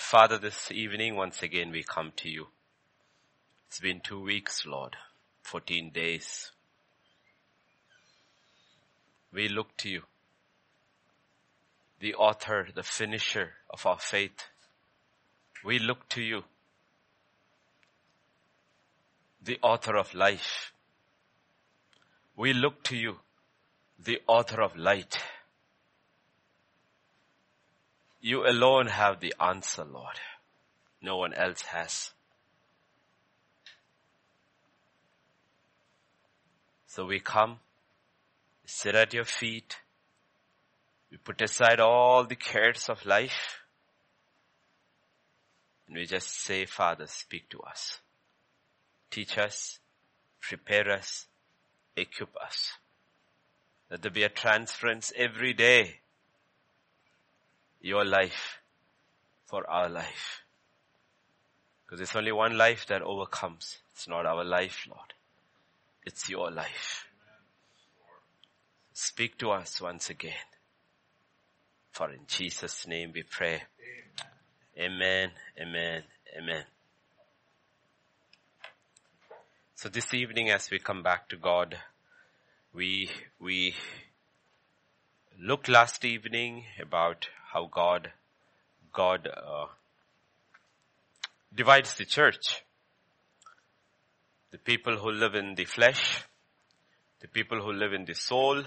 Father, this evening, once again, we come to you. It's been two weeks, Lord, 14 days. We look to you, the author, the finisher of our faith. We look to you, the author of life. We look to you, the author of light. You alone have the answer, Lord. No one else has. So we come, sit at your feet, we put aside all the cares of life, and we just say, Father, speak to us. Teach us, prepare us, equip us. Let there be a transference every day your life for our life. Because it's only one life that overcomes. It's not our life, Lord. It's your life. Speak to us once again. For in Jesus' name we pray. Amen, amen, amen. So this evening as we come back to God, we, we looked last evening about how God, God, uh, divides the church. The people who live in the flesh, the people who live in the soul,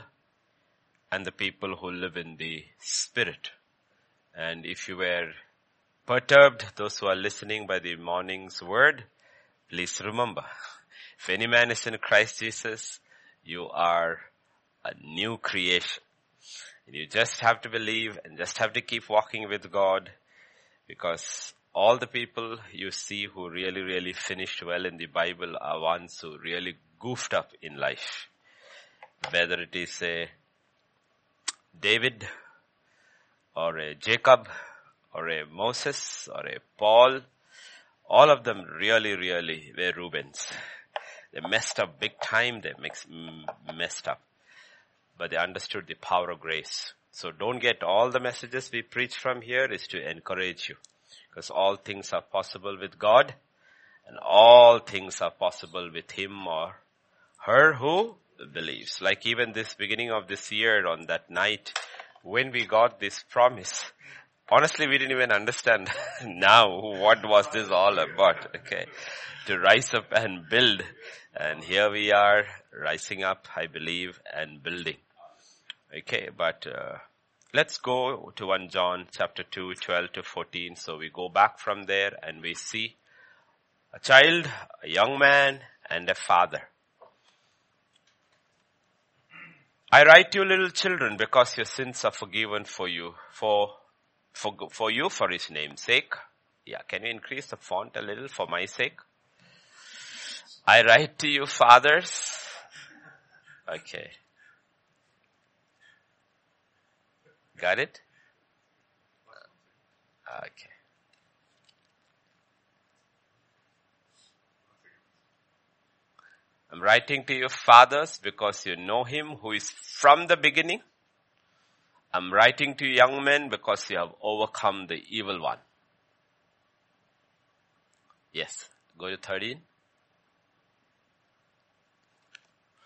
and the people who live in the spirit. And if you were perturbed, those who are listening by the morning's word, please remember, if any man is in Christ Jesus, you are a new creation. And you just have to believe and just have to keep walking with God because all the people you see who really, really finished well in the Bible are ones who really goofed up in life. Whether it is a David or a Jacob or a Moses or a Paul, all of them really, really were Rubens. They messed up big time. They messed up but they understood the power of grace. So don't get all the messages we preach from here is to encourage you. Because all things are possible with God and all things are possible with him or her who believes. Like even this beginning of this year on that night when we got this promise, honestly we didn't even understand now what was this all about, okay? To rise up and build. And here we are rising up, I believe, and building. Okay, but uh, let's go to 1 John chapter 2, 12 to 14. So we go back from there and we see a child, a young man, and a father. I write to you little children because your sins are forgiven for you, for, for, for you for his name's sake. Yeah, can you increase the font a little for my sake? I write to you fathers. Okay. Got it? Okay. I'm writing to you fathers because you know him who is from the beginning. I'm writing to young men because you have overcome the evil one. Yes. Go to 13.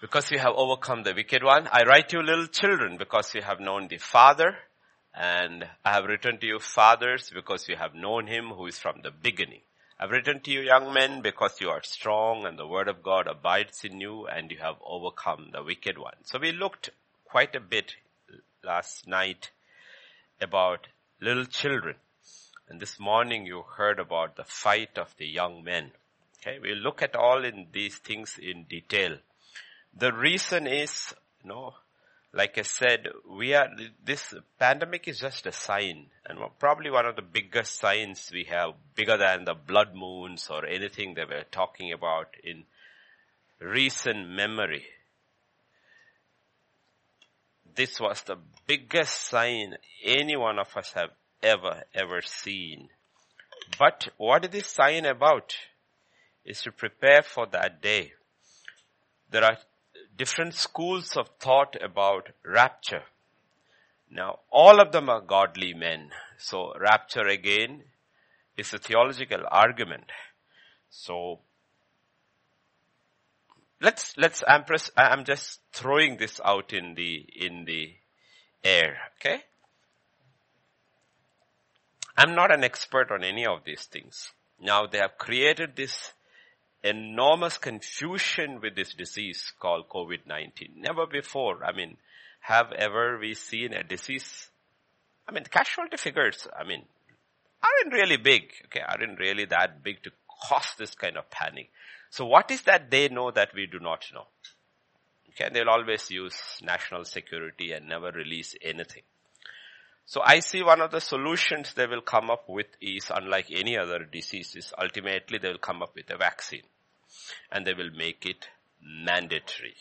Because you have overcome the wicked one. I write to you little children because you have known the Father. And I have written to you fathers because you have known him who is from the beginning. I've written to you young men because you are strong and the word of God abides in you and you have overcome the wicked one. So we looked quite a bit last night about little children. And this morning you heard about the fight of the young men. Okay, we'll look at all in these things in detail. The reason is, you know, like I said, we are, this pandemic is just a sign and probably one of the biggest signs we have, bigger than the blood moons or anything that we're talking about in recent memory. This was the biggest sign any one of us have ever, ever seen. But what is this sign about? Is to prepare for that day. There are different schools of thought about rapture. Now, all of them are godly men. So rapture again is a theological argument. So, let's, let's, I'm, press, I'm just throwing this out in the, in the air, okay? I'm not an expert on any of these things. Now they have created this enormous confusion with this disease called COVID-19. Never before, I mean, have ever we seen a disease? I mean, casualty figures, I mean, aren't really big, okay, aren't really that big to cause this kind of panic. So what is that they know that we do not know? Okay, they'll always use national security and never release anything. So I see one of the solutions they will come up with is unlike any other diseases, ultimately they will come up with a vaccine and they will make it mandatory.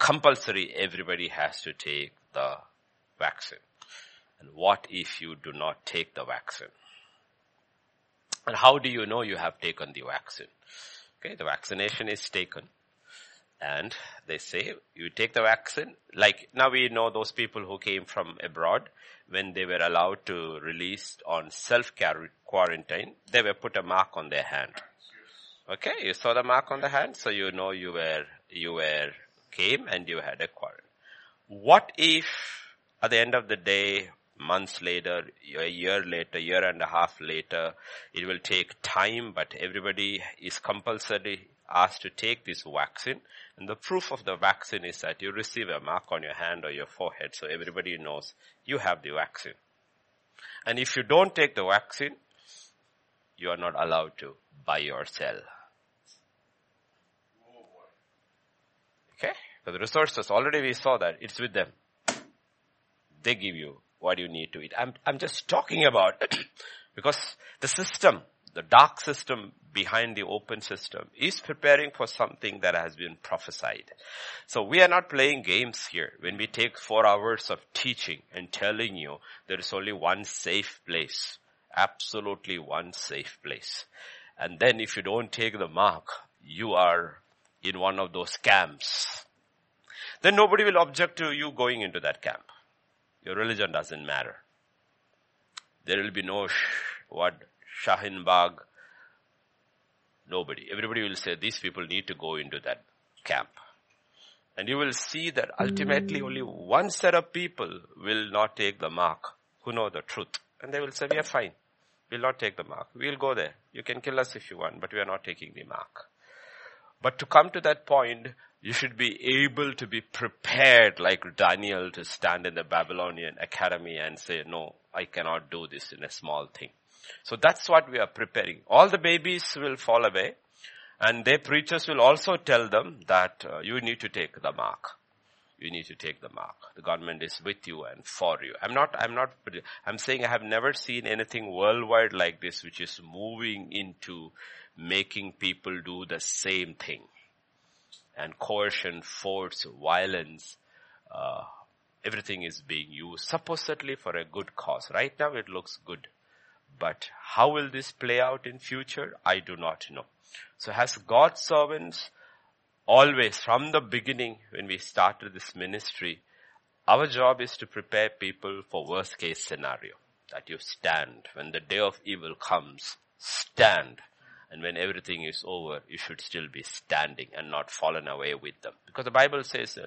Compulsory, everybody has to take the vaccine. And what if you do not take the vaccine? And how do you know you have taken the vaccine? Okay, the vaccination is taken and they say you take the vaccine like now we know those people who came from abroad when they were allowed to release on self quarantine they were put a mark on their hand okay you saw the mark on the hand so you know you were you were came and you had a quarantine what if at the end of the day months later, a year later, year and a half later. It will take time, but everybody is compulsory asked to take this vaccine. And the proof of the vaccine is that you receive a mark on your hand or your forehead so everybody knows you have the vaccine. And if you don't take the vaccine, you are not allowed to buy or sell. Okay? So the resources, already we saw that, it's with them. They give you what you need to eat. I'm, I'm just talking about because the system, the dark system behind the open system is preparing for something that has been prophesied. So we are not playing games here when we take four hours of teaching and telling you there is only one safe place. Absolutely one safe place. And then if you don't take the mark, you are in one of those camps. Then nobody will object to you going into that camp. Your religion doesn't matter. There will be no sh- what Shaheen Bagh. Nobody. Everybody will say these people need to go into that camp. And you will see that ultimately hmm. only one set of people will not take the mark who know the truth. And they will say, we are fine. We'll not take the mark. We'll go there. You can kill us if you want, but we are not taking the mark. But to come to that point, you should be able to be prepared like Daniel to stand in the Babylonian academy and say, no, I cannot do this in a small thing. So that's what we are preparing. All the babies will fall away and their preachers will also tell them that uh, you need to take the mark. You need to take the mark. The government is with you and for you. I'm not, I'm not, I'm saying I have never seen anything worldwide like this which is moving into making people do the same thing and coercion, force, violence, uh, everything is being used supposedly for a good cause. Right now it looks good. But how will this play out in future? I do not know. So has God's servants always from the beginning when we started this ministry, our job is to prepare people for worst case scenario. That you stand when the day of evil comes, stand and when everything is over, you should still be standing and not fallen away with them. Because the Bible says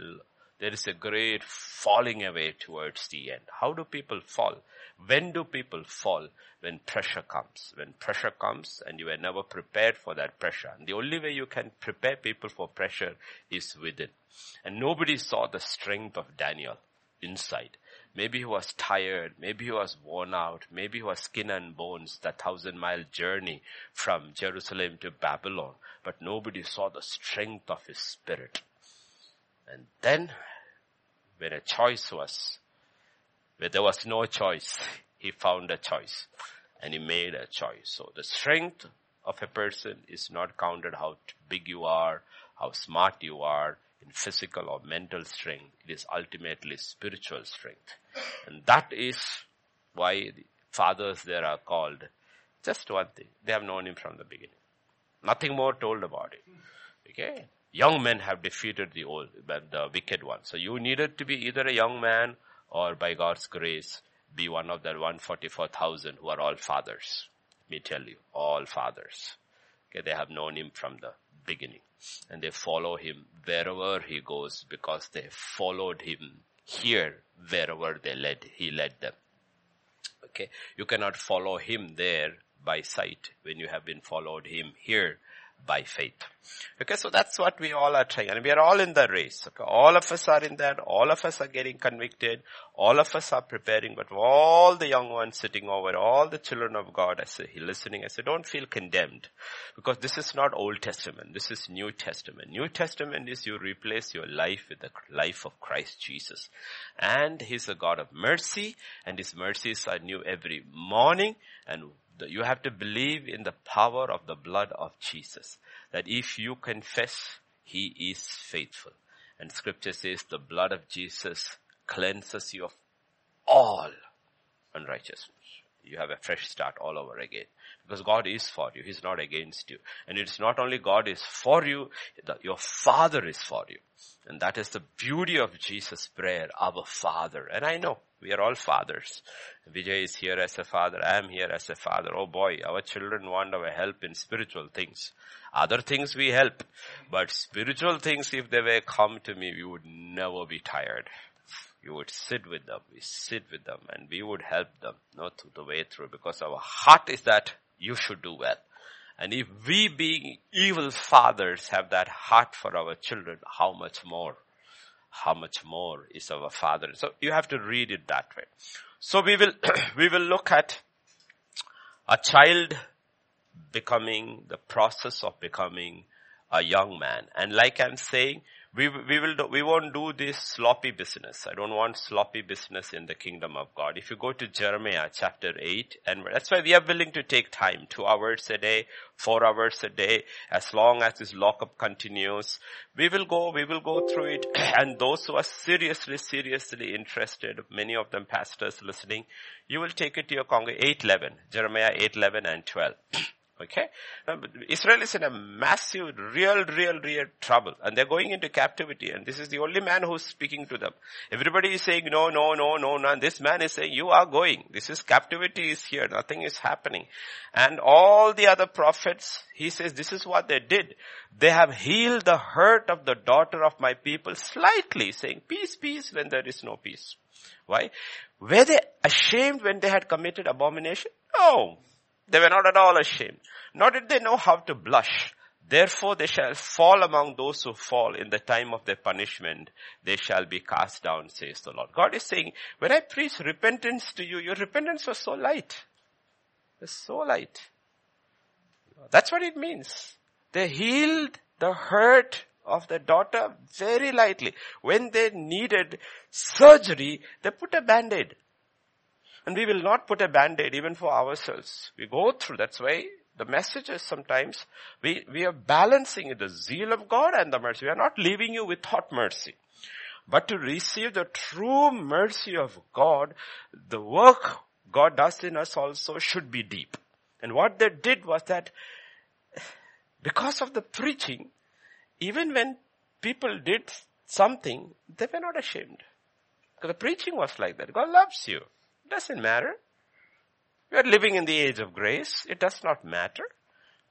there is a great falling away towards the end. How do people fall? When do people fall? When pressure comes. When pressure comes and you are never prepared for that pressure. And the only way you can prepare people for pressure is within. And nobody saw the strength of Daniel inside. Maybe he was tired. Maybe he was worn out. Maybe he was skin and bones, that thousand mile journey from Jerusalem to Babylon. But nobody saw the strength of his spirit. And then, when a choice was, where there was no choice, he found a choice. And he made a choice. So the strength of a person is not counted how big you are, how smart you are, in physical or mental strength. It is ultimately spiritual strength. And that is why the fathers there are called just one thing. They have known him from the beginning. Nothing more told about it. Okay? Young men have defeated the old, the wicked one. So you needed to be either a young man or by God's grace be one of the 144,000 who are all fathers. Let me tell you, all fathers. Okay, they have known him from the beginning. And they follow him wherever he goes because they followed him here wherever they led, he led them. Okay, you cannot follow him there by sight when you have been followed him here by faith. Okay, so that's what we all are trying. And we are all in the race. Okay, all of us are in that. All of us are getting convicted. All of us are preparing. But all the young ones sitting over, all the children of God, I say, listening, I say, don't feel condemned. Because this is not Old Testament. This is New Testament. New Testament is you replace your life with the life of Christ Jesus. And He's a God of mercy. And His mercies are new every morning. And you have to believe in the power of the blood of Jesus. That if you confess, He is faithful. And scripture says the blood of Jesus cleanses you of all unrighteousness. You have a fresh start all over again. Because God is for you. He's not against you. And it's not only God is for you, your Father is for you. And that is the beauty of Jesus' prayer, our Father. And I know we are all fathers. Vijay is here as a father. I am here as a father. Oh boy, our children want our help in spiritual things. Other things we help. But spiritual things, if they were come to me, we would never be tired. You would sit with them. We sit with them and we would help them, not through the way through because our heart is that you should do well. And if we being evil fathers have that heart for our children, how much more? How much more is our father? So you have to read it that way. So we will, we will look at a child becoming, the process of becoming a young man. And like I'm saying, we, we will, do, we won't do this sloppy business. I don't want sloppy business in the kingdom of God. If you go to Jeremiah chapter 8, and that's why we are willing to take time, two hours a day, four hours a day, as long as this lockup continues. We will go, we will go through it, and those who are seriously, seriously interested, many of them pastors listening, you will take it to your congregation, 8.11, Jeremiah 8.11 and 12. Okay? Um, Israel is in a massive, real, real, real trouble. And they're going into captivity. And this is the only man who's speaking to them. Everybody is saying, no, no, no, no, no. And this man is saying, you are going. This is captivity is here. Nothing is happening. And all the other prophets, he says, this is what they did. They have healed the hurt of the daughter of my people slightly, saying, peace, peace, when there is no peace. Why? Were they ashamed when they had committed abomination? No. They were not at all ashamed. Nor did they know how to blush. Therefore they shall fall among those who fall in the time of their punishment. They shall be cast down, says the Lord. God is saying, when I preach repentance to you, your repentance was so light. So light. That's what it means. They healed the hurt of the daughter very lightly. When they needed surgery, they put a band-aid. And we will not put a band-aid even for ourselves. We go through, that's why the message is sometimes, we, we are balancing the zeal of God and the mercy. We are not leaving you without mercy. But to receive the true mercy of God, the work God does in us also should be deep. And what they did was that because of the preaching, even when people did something, they were not ashamed. Because the preaching was like that. God loves you. Doesn't matter. We are living in the age of grace. It does not matter.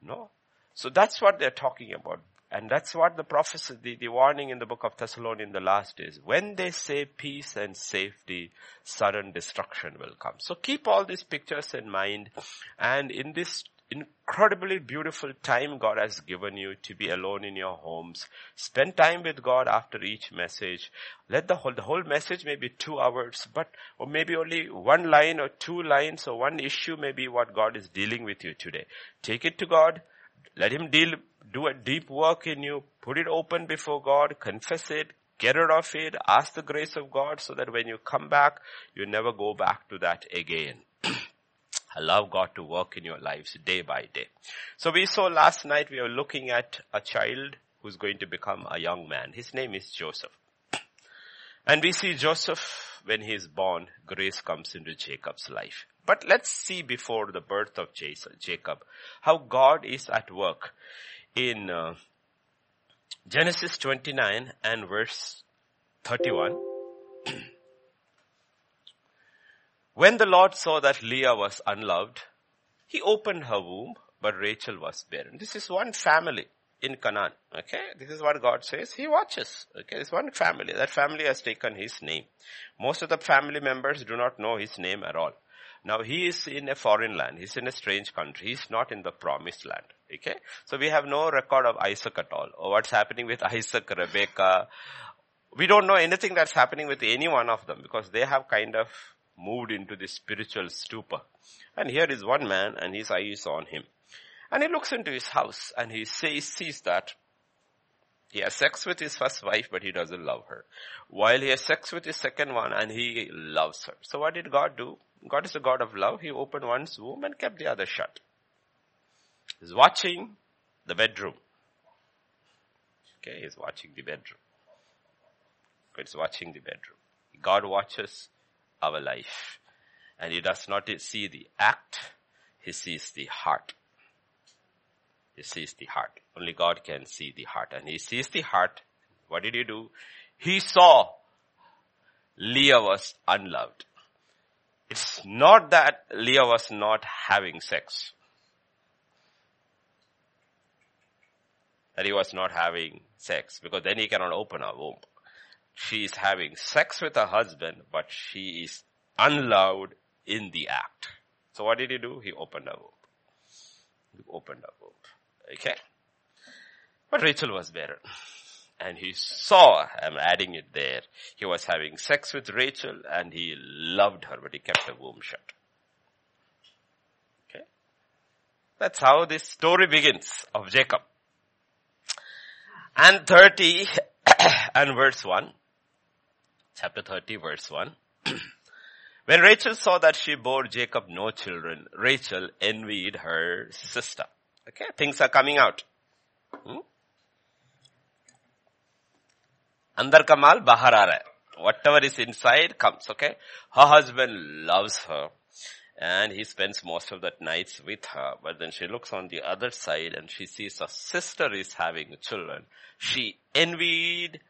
No. So that's what they're talking about. And that's what the prophecy, the, the warning in the book of Thessalonians in the last days. When they say peace and safety, sudden destruction will come. So keep all these pictures in mind. And in this incredibly beautiful time God has given you to be alone in your homes. Spend time with God after each message. Let the whole, the whole message may be two hours, but, or maybe only one line or two lines or one issue may be what God is dealing with you today. Take it to God. Let Him deal, do a deep work in you. Put it open before God. Confess it. Get rid of it. Ask the grace of God so that when you come back, you never go back to that again. Allow God to work in your lives day by day. So we saw last night we were looking at a child who's going to become a young man. His name is Joseph. And we see Joseph, when he is born, grace comes into Jacob's life. But let's see before the birth of Jacob, how God is at work in uh, Genesis 29 and verse 31. When the Lord saw that Leah was unloved, He opened her womb, but Rachel was barren. This is one family in Canaan. Okay. This is what God says. He watches. Okay. this one family. That family has taken his name. Most of the family members do not know his name at all. Now he is in a foreign land. He's in a strange country. He's not in the promised land. Okay. So we have no record of Isaac at all or what's happening with Isaac, Rebecca. We don't know anything that's happening with any one of them because they have kind of moved into this spiritual stupor. And here is one man and his eye is on him. And he looks into his house and he says, sees that he has sex with his first wife, but he doesn't love her. While he has sex with his second one and he loves her. So what did God do? God is a God of love. He opened one's womb and kept the other shut. He's watching the bedroom. Okay, he's watching the bedroom. He's watching the bedroom. God watches our life. And he does not see the act, he sees the heart. He sees the heart. Only God can see the heart. And he sees the heart. What did he do? He saw Leah was unloved. It's not that Leah was not having sex. That he was not having sex because then he cannot open her womb. She is having sex with her husband, but she is unloved in the act. So what did he do? He opened her womb. He opened her womb. Okay? But Rachel was barren. And he saw, I'm adding it there, he was having sex with Rachel and he loved her, but he kept her womb shut. Okay? That's how this story begins of Jacob. And 30 and verse 1, chapter 30 verse 1. when Rachel saw that she bore Jacob no children, Rachel envied her sister. Okay, things are coming out. Hmm? Kamal bahar Whatever is inside comes, okay? Her husband loves her and he spends most of the nights with her. But then she looks on the other side and she sees her sister is having children. She envied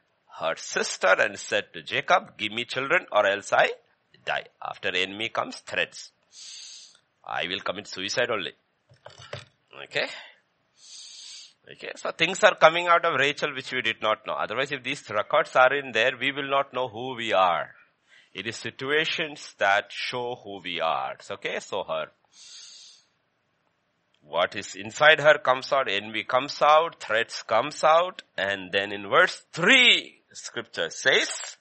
her sister and said to Jacob, give me children or else I die. After enemy comes threats. I will commit suicide only. Okay. Okay, so things are coming out of Rachel which we did not know. Otherwise, if these records are in there, we will not know who we are. It is situations that show who we are. Okay, so her. What is inside her comes out, envy comes out, threats comes out, and then in verse 3, scripture says,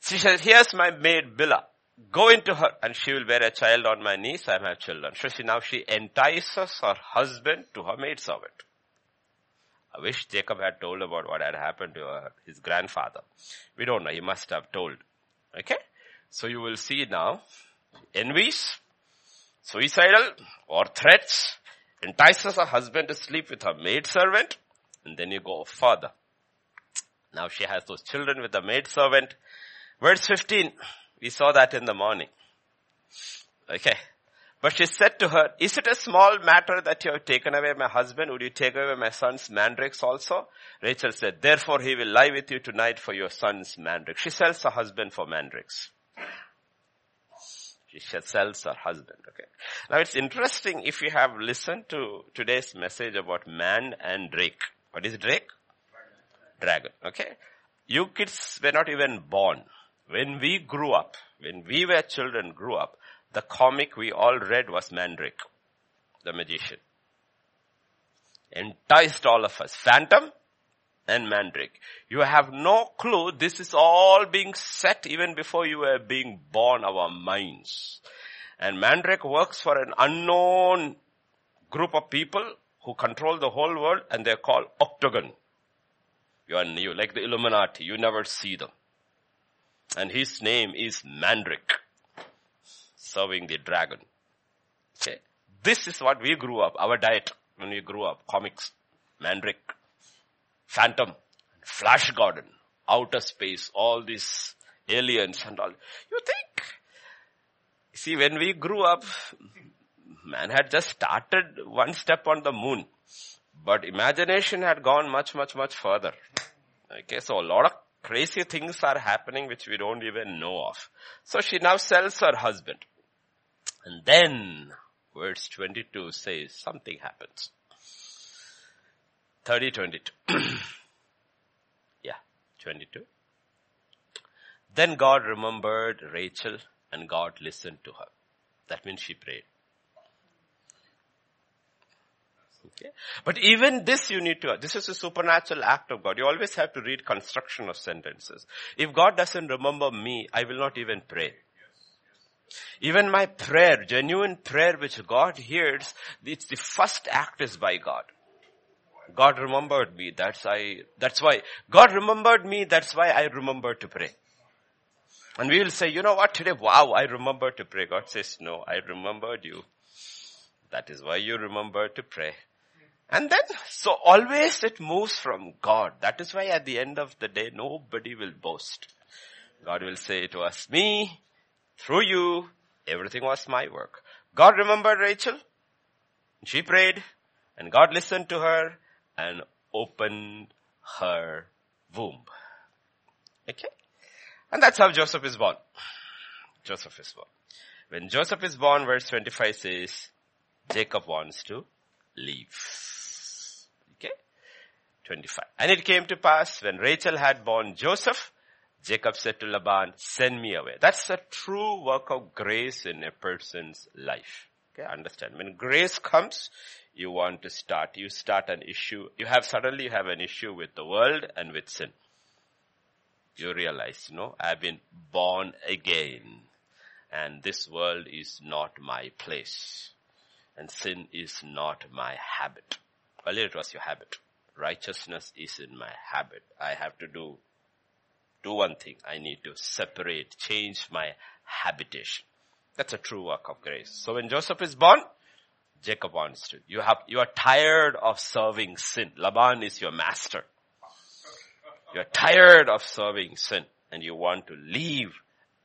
she says, here's my maid Bilhah go into her and she will bear a child on my knees. I have children. So she now she entices her husband to her maidservant. I wish Jacob had told about what had happened to her, his grandfather. We don't know. He must have told. Okay. So you will see now envies, suicidal or threats, entices her husband to sleep with her maidservant and then you go further. Now she has those children with the maidservant. Verse 15. We saw that in the morning. Okay. But she said to her, is it a small matter that you have taken away my husband? Would you take away my son's mandrakes also? Rachel said, therefore he will lie with you tonight for your son's mandrakes. She sells her husband for mandrakes. She sells her husband. Okay. Now it's interesting if you have listened to today's message about man and drake. What is drake? Dragon. Okay. You kids were not even born. When we grew up, when we were children grew up, the comic we all read was Mandrake, the magician. Enticed all of us. Phantom and Mandrake. You have no clue this is all being set even before you were being born, our minds. And Mandrake works for an unknown group of people who control the whole world and they're called Octagon. You are new, like the Illuminati. You never see them and his name is Mandrake, serving the dragon. Okay. This is what we grew up, our diet when we grew up, comics, Mandrake, Phantom, Flash Gordon, outer space, all these aliens and all. You think, see when we grew up, man had just started one step on the moon, but imagination had gone much, much, much further. Okay, so a lot of crazy things are happening which we don't even know of. So she now sells her husband. And then verse 22 says something happens. 30, 22. yeah, 22. Then God remembered Rachel and God listened to her. That means she prayed. Okay. But even this you need to, this is a supernatural act of God. You always have to read construction of sentences. If God doesn't remember me, I will not even pray. Even my prayer, genuine prayer which God hears, it's the first act is by God. God remembered me, that's I, that's why. God remembered me, that's why I remember to pray. And we will say, you know what, today, wow, I remember to pray. God says, no, I remembered you. That is why you remember to pray. And then, so always it moves from God. That is why at the end of the day, nobody will boast. God will say, it was me, through you, everything was my work. God remembered Rachel. She prayed and God listened to her and opened her womb. Okay? And that's how Joseph is born. Joseph is born. When Joseph is born, verse 25 says, Jacob wants to leave. 25. And it came to pass when Rachel had born Joseph, Jacob said to Laban, send me away. That's a true work of grace in a person's life. Okay, understand. When grace comes, you want to start, you start an issue, you have suddenly you have an issue with the world and with sin. You realize, you know, I've been born again and this world is not my place and sin is not my habit. Earlier it was your habit righteousness is in my habit. I have to do, do one thing. I need to separate, change my habitation. That's a true work of grace. So when Joseph is born, Jacob wants to. You have, you are tired of serving sin. Laban is your master. You're tired of serving sin and you want to leave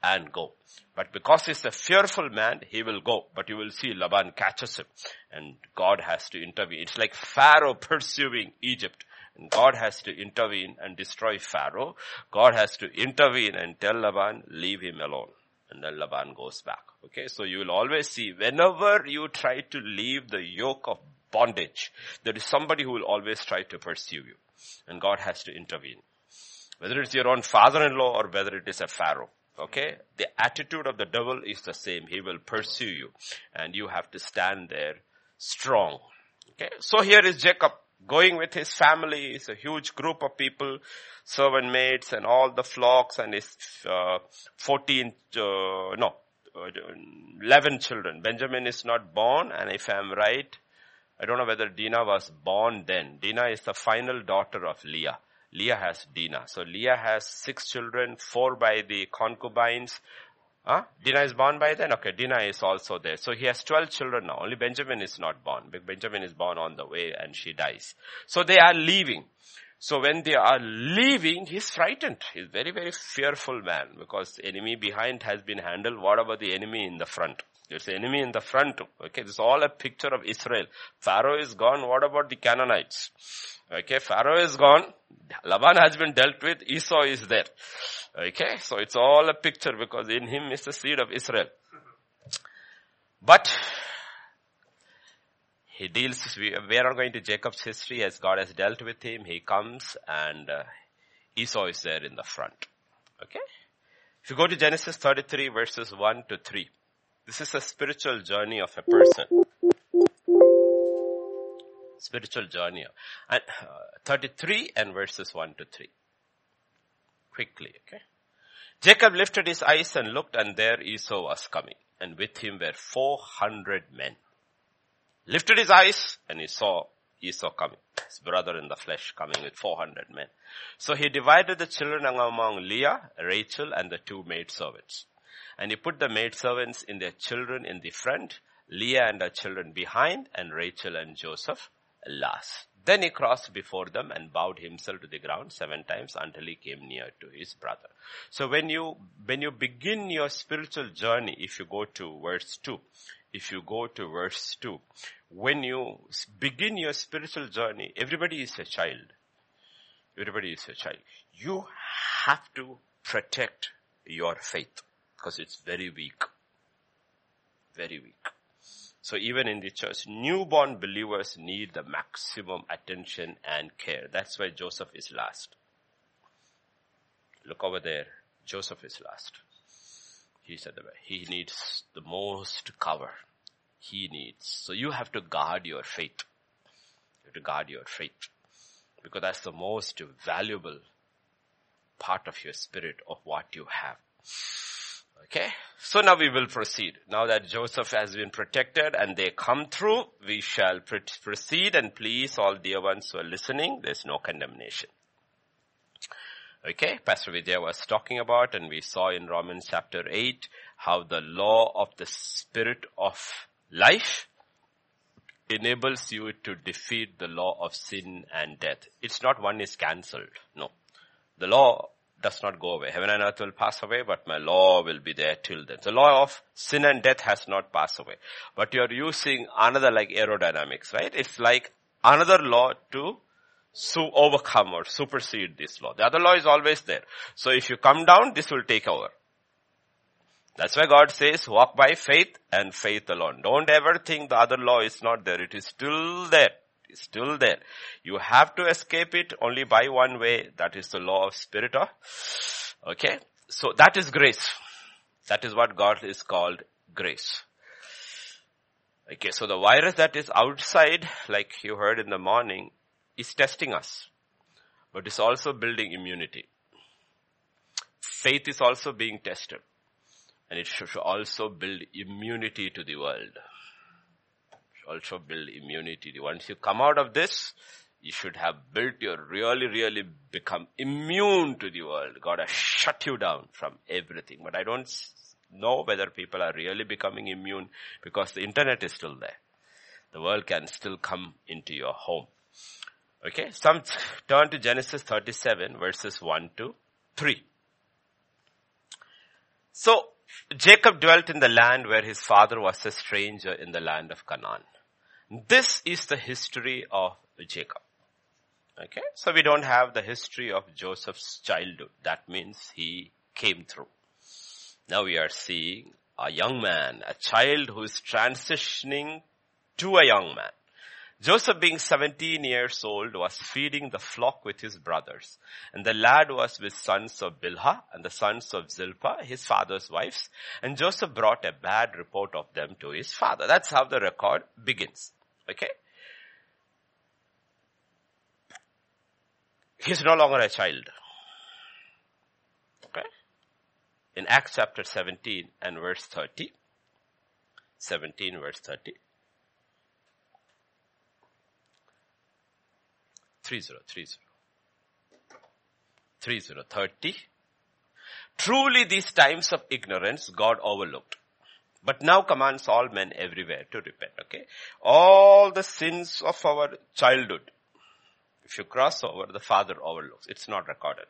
and go. But because he's a fearful man, he will go. But you will see Laban catches him and God has to intervene. It's like Pharaoh pursuing Egypt and God has to intervene and destroy Pharaoh. God has to intervene and tell Laban, leave him alone. And then Laban goes back. Okay, so you will always see whenever you try to leave the yoke of bondage, there is somebody who will always try to pursue you. And God has to intervene. Whether it's your own father-in-law or whether it is a Pharaoh. Okay? The attitude of the devil is the same. He will pursue you and you have to stand there strong. Okay? So here is Jacob going with his family. It's a huge group of people, servant maids and all the flocks and his uh, 14, uh, no, uh, 11 children. Benjamin is not born and if I'm right, I don't know whether Dinah was born then. Dinah is the final daughter of Leah. Leah has Dinah. So Leah has six children, four by the concubines. Huh? Dinah is born by then? Okay, Dinah is also there. So he has 12 children now. Only Benjamin is not born. Benjamin is born on the way and she dies. So they are leaving. So when they are leaving, he's frightened. He's very, very fearful man because enemy behind has been handled. What about the enemy in the front? There's enemy in the front. Okay, this is all a picture of Israel. Pharaoh is gone. What about the Canaanites? Okay, Pharaoh is gone. Laban has been dealt with. Esau is there. Okay, so it's all a picture because in him is the seed of Israel. But he deals, we, are not going to Jacob's history as God has dealt with him. He comes and uh, Esau is there in the front. Okay? If you go to Genesis 33 verses 1 to 3, this is a spiritual journey of a person spiritual journey. And uh, 33 and verses 1 to 3. Quickly, okay. Jacob lifted his eyes and looked and there Esau was coming and with him were 400 men. Lifted his eyes and he saw Esau coming, his brother in the flesh coming with 400 men. So he divided the children among Leah, Rachel and the two maidservants. And he put the maidservants in their children in the front, Leah and her children behind, and Rachel and Joseph last. Then he crossed before them and bowed himself to the ground seven times until he came near to his brother. So when you, when you begin your spiritual journey, if you go to verse 2, if you go to verse 2, when you begin your spiritual journey, everybody is a child. Everybody is a child. You have to protect your faith because it's very weak. Very weak. So even in the church, newborn believers need the maximum attention and care. That's why Joseph is last. Look over there. Joseph is last. He said the. He needs the most cover. He needs. So you have to guard your faith. You have to guard your faith. Because that's the most valuable part of your spirit of what you have. Okay. So now we will proceed. Now that Joseph has been protected and they come through, we shall proceed and please all dear ones who are listening, there's no condemnation. Okay, Pastor Vijay was talking about and we saw in Romans chapter 8 how the law of the spirit of life enables you to defeat the law of sin and death. It's not one is cancelled. No. The law does not go away. Heaven and earth will pass away, but my law will be there till then. The law of sin and death has not passed away. But you're using another like aerodynamics, right? It's like another law to so overcome or supersede this law. The other law is always there. So if you come down, this will take over. That's why God says walk by faith and faith alone. Don't ever think the other law is not there. It is still there. It's still there. You have to escape it only by one way. That is the law of spirit. Okay. So that is grace. That is what God is called grace. Okay. So the virus that is outside, like you heard in the morning, is testing us, but it's also building immunity. Faith is also being tested and it should also build immunity to the world. Also build immunity. Once you come out of this, you should have built your really, really become immune to the world. God has shut you down from everything. But I don't know whether people are really becoming immune because the internet is still there. The world can still come into your home. Okay, some turn to Genesis 37 verses 1 to 3. So, Jacob dwelt in the land where his father was a stranger in the land of Canaan. This is the history of Jacob. Okay, so we don't have the history of Joseph's childhood. That means he came through. Now we are seeing a young man, a child who is transitioning to a young man. Joseph being 17 years old was feeding the flock with his brothers. And the lad was with sons of Bilhah and the sons of Zilpah, his father's wives. And Joseph brought a bad report of them to his father. That's how the record begins. Okay? He's no longer a child. Okay? In Acts chapter 17 and verse 30, 17 verse 30, 3030. 3030. Truly these times of ignorance God overlooked. But now commands all men everywhere to repent, okay? All the sins of our childhood, if you cross over, the Father overlooks. It's not recorded.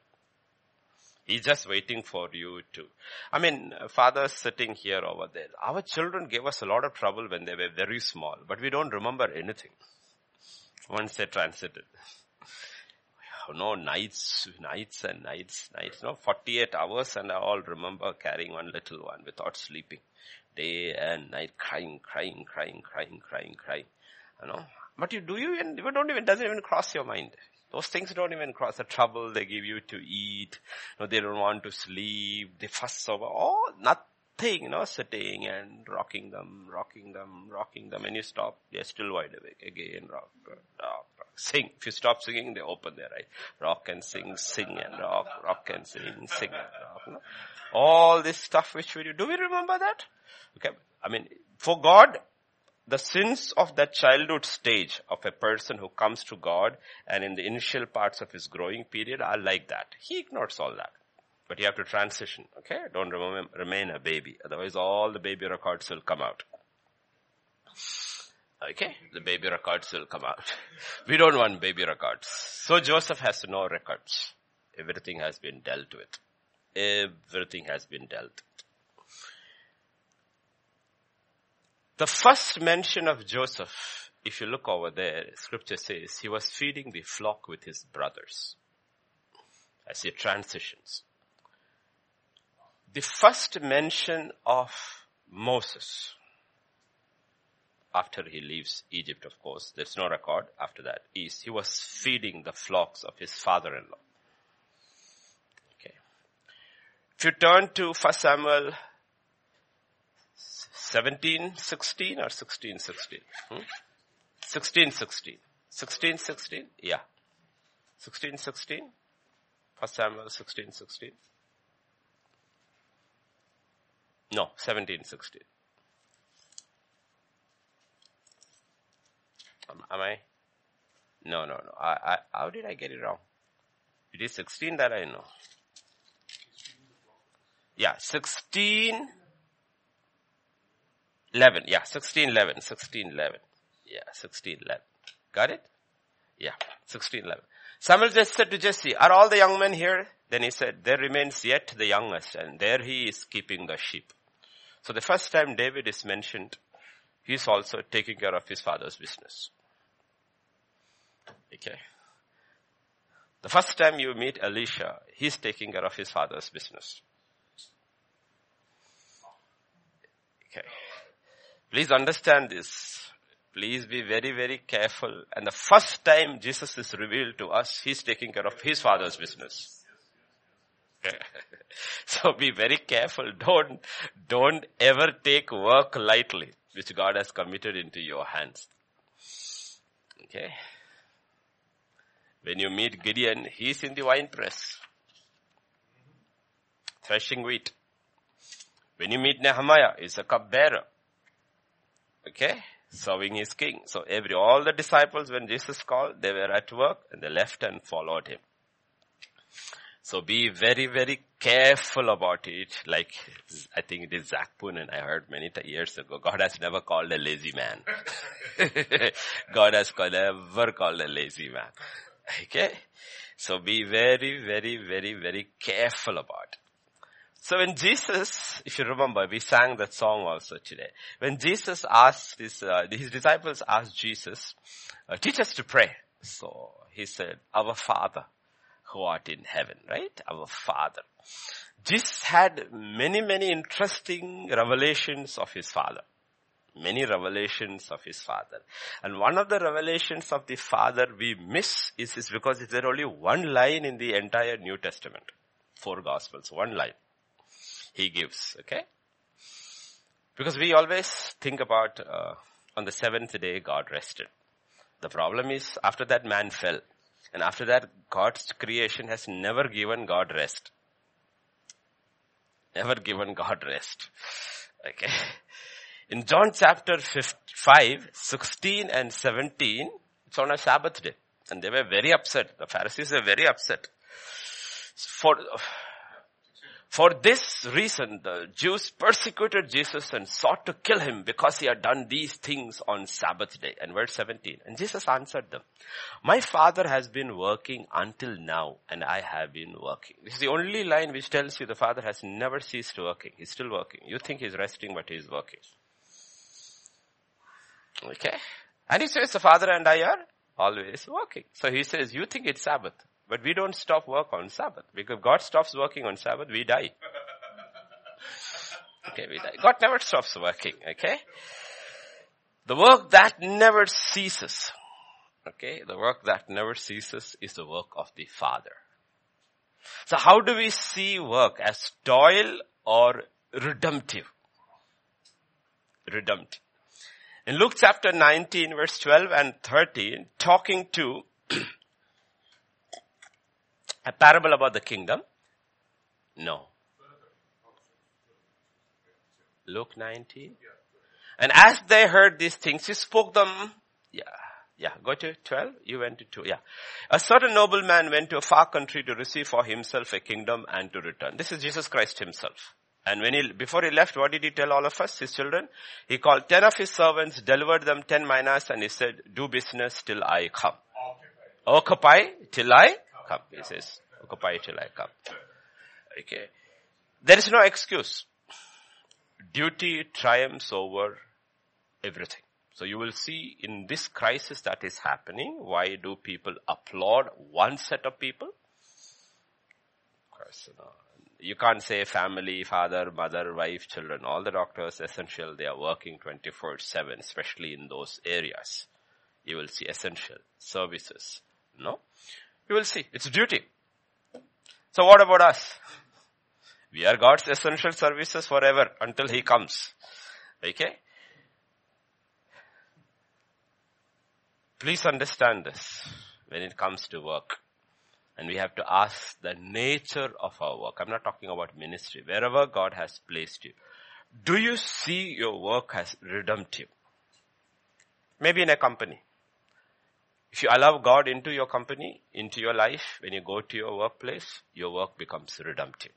He's just waiting for you to. I mean, fathers sitting here over there. Our children gave us a lot of trouble when they were very small, but we don't remember anything once they transited oh, no, nights, nights and nights, nights, no, 48 hours and I all remember carrying one little one without sleeping. Day and night crying, crying, crying, crying, crying, crying. You know, but you do you even, you don't even, doesn't even cross your mind. Those things don't even cross the trouble they give you to eat. You know, they don't want to sleep. They fuss over. Oh, not, thing, you know, sitting and rocking them, rocking them, rocking them, and you stop, they're still wide awake. Again, rock, rock, rock. Sing. If you stop singing, they open their eyes. Rock and sing, sing and rock, rock and sing, sing and rock. You know? All this stuff which we do. Do we remember that? Okay. I mean, for God, the sins of that childhood stage of a person who comes to God and in the initial parts of his growing period are like that. He ignores all that. But you have to transition, okay? Don't remain a baby. Otherwise all the baby records will come out. Okay? The baby records will come out. We don't want baby records. So Joseph has no records. Everything has been dealt with. Everything has been dealt with. The first mention of Joseph, if you look over there, scripture says he was feeding the flock with his brothers as he transitions the first mention of Moses after he leaves Egypt, of course. There's no record after that. Is he was feeding the flocks of his father-in-law. Okay. If you turn to 1 Samuel 17, 16 or 16, 16? Hmm? 16, 16. 16, 16? Yeah. 16, 16? 1 Samuel 16, 16. No, 17, 16. Am, am I? No, no, no. I, I, how did I get it wrong? It is 16 that I know. Yeah, 16, 11. Yeah, 16, 11, 16, 11. Yeah, 16, 11. Got it? Yeah, 16, 11. Samuel just said to Jesse, are all the young men here? Then he said, there remains yet the youngest and there he is keeping the sheep. So the first time David is mentioned, he is also taking care of his father's business. Okay. The first time you meet Elisha, he's taking care of his father's business. Okay. Please understand this. Please be very, very careful. And the first time Jesus is revealed to us, he's taking care of his father's business. so be very careful. Don't, don't ever take work lightly, which God has committed into your hands. Okay. When you meet Gideon, he's in the wine press. Threshing wheat. When you meet Nehemiah, he's a cupbearer. Okay? Serving his king. So every, all the disciples, when Jesus called, they were at work and they left and followed him. So be very, very careful about it. Like, I think it is Zac Poonen I heard many years ago. God has never called a lazy man. God has called, never called a lazy man. Okay? So be very, very, very, very careful about it. So when Jesus, if you remember, we sang that song also today. When Jesus asked his, uh, his disciples asked Jesus, uh, teach us to pray. So he said, our Father who art in heaven, right? Our Father. Jesus had many, many interesting revelations of his Father. Many revelations of his Father. And one of the revelations of the Father we miss is, is because there only one line in the entire New Testament. Four Gospels, one line he gives, okay? Because we always think about, uh, on the seventh day God rested. The problem is after that man fell. And after that God's creation has never given God rest. Never given God rest. Okay. In John chapter 5, 16 and 17, it's on a Sabbath day. And they were very upset. The Pharisees were very upset. For, for this reason, the Jews persecuted Jesus and sought to kill him because he had done these things on Sabbath day. And verse 17. And Jesus answered them, my father has been working until now and I have been working. This is the only line which tells you the father has never ceased working. He's still working. You think he's resting, but he's working. Okay. And he says the father and I are always working. So he says, you think it's Sabbath, but we don't stop work on Sabbath. Because God stops working on Sabbath, we die. Okay, we die. God never stops working, okay? The work that never ceases. Okay, the work that never ceases is the work of the Father. So how do we see work as toil or redemptive? Redemptive. In Luke chapter 19 verse 12 and 13, talking to a parable about the kingdom? No. Luke 19. And as they heard these things, he spoke them, yeah, yeah, go to 12, you went to 2, yeah. A certain nobleman went to a far country to receive for himself a kingdom and to return. This is Jesus Christ himself. And when he, before he left, what did he tell all of us, his children? He called ten of his servants, delivered them ten minas, and he said, do business till I come. Occupy, Occupy till I He says. Okay. There is no excuse. Duty triumphs over everything. So you will see in this crisis that is happening, why do people applaud one set of people? You can't say family, father, mother, wife, children. All the doctors, essential, they are working 24-7, especially in those areas. You will see essential services. No? You will see. It's duty. So what about us? We are God's essential services forever until He comes. Okay? Please understand this when it comes to work. And we have to ask the nature of our work. I'm not talking about ministry. Wherever God has placed you. Do you see your work as redemptive? Maybe in a company. If you allow God into your company, into your life, when you go to your workplace, your work becomes redemptive.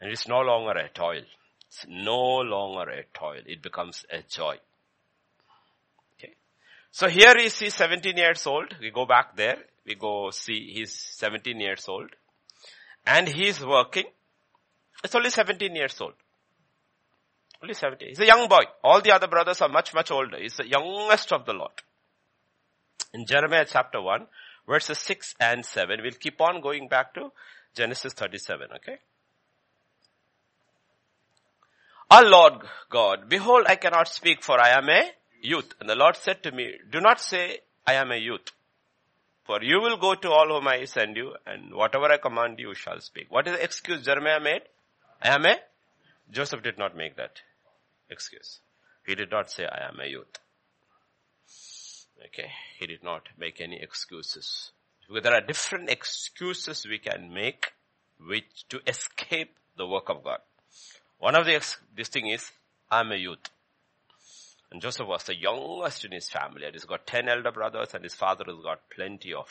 And it's no longer a toil. It's no longer a toil. It becomes a joy. Okay. So here he 17 years old. We go back there. We go see he's 17 years old. And he's working. It's only 17 years old. Only 17. He's a young boy. All the other brothers are much, much older. He's the youngest of the lot. In Jeremiah chapter 1, verses 6 and 7, we'll keep on going back to Genesis 37, okay? Our Lord God, behold, I cannot speak for I am a youth. And the Lord said to me, do not say I am a youth. For you will go to all whom I send you and whatever I command you shall speak. What is the excuse Jeremiah made? I am a? Joseph did not make that excuse. He did not say I am a youth. Okay. He did not make any excuses. Because there are different excuses we can make which to escape the work of God. One of the, this thing is, I'm a youth. And Joseph was the youngest in his family and he's got 10 elder brothers and his father has got plenty of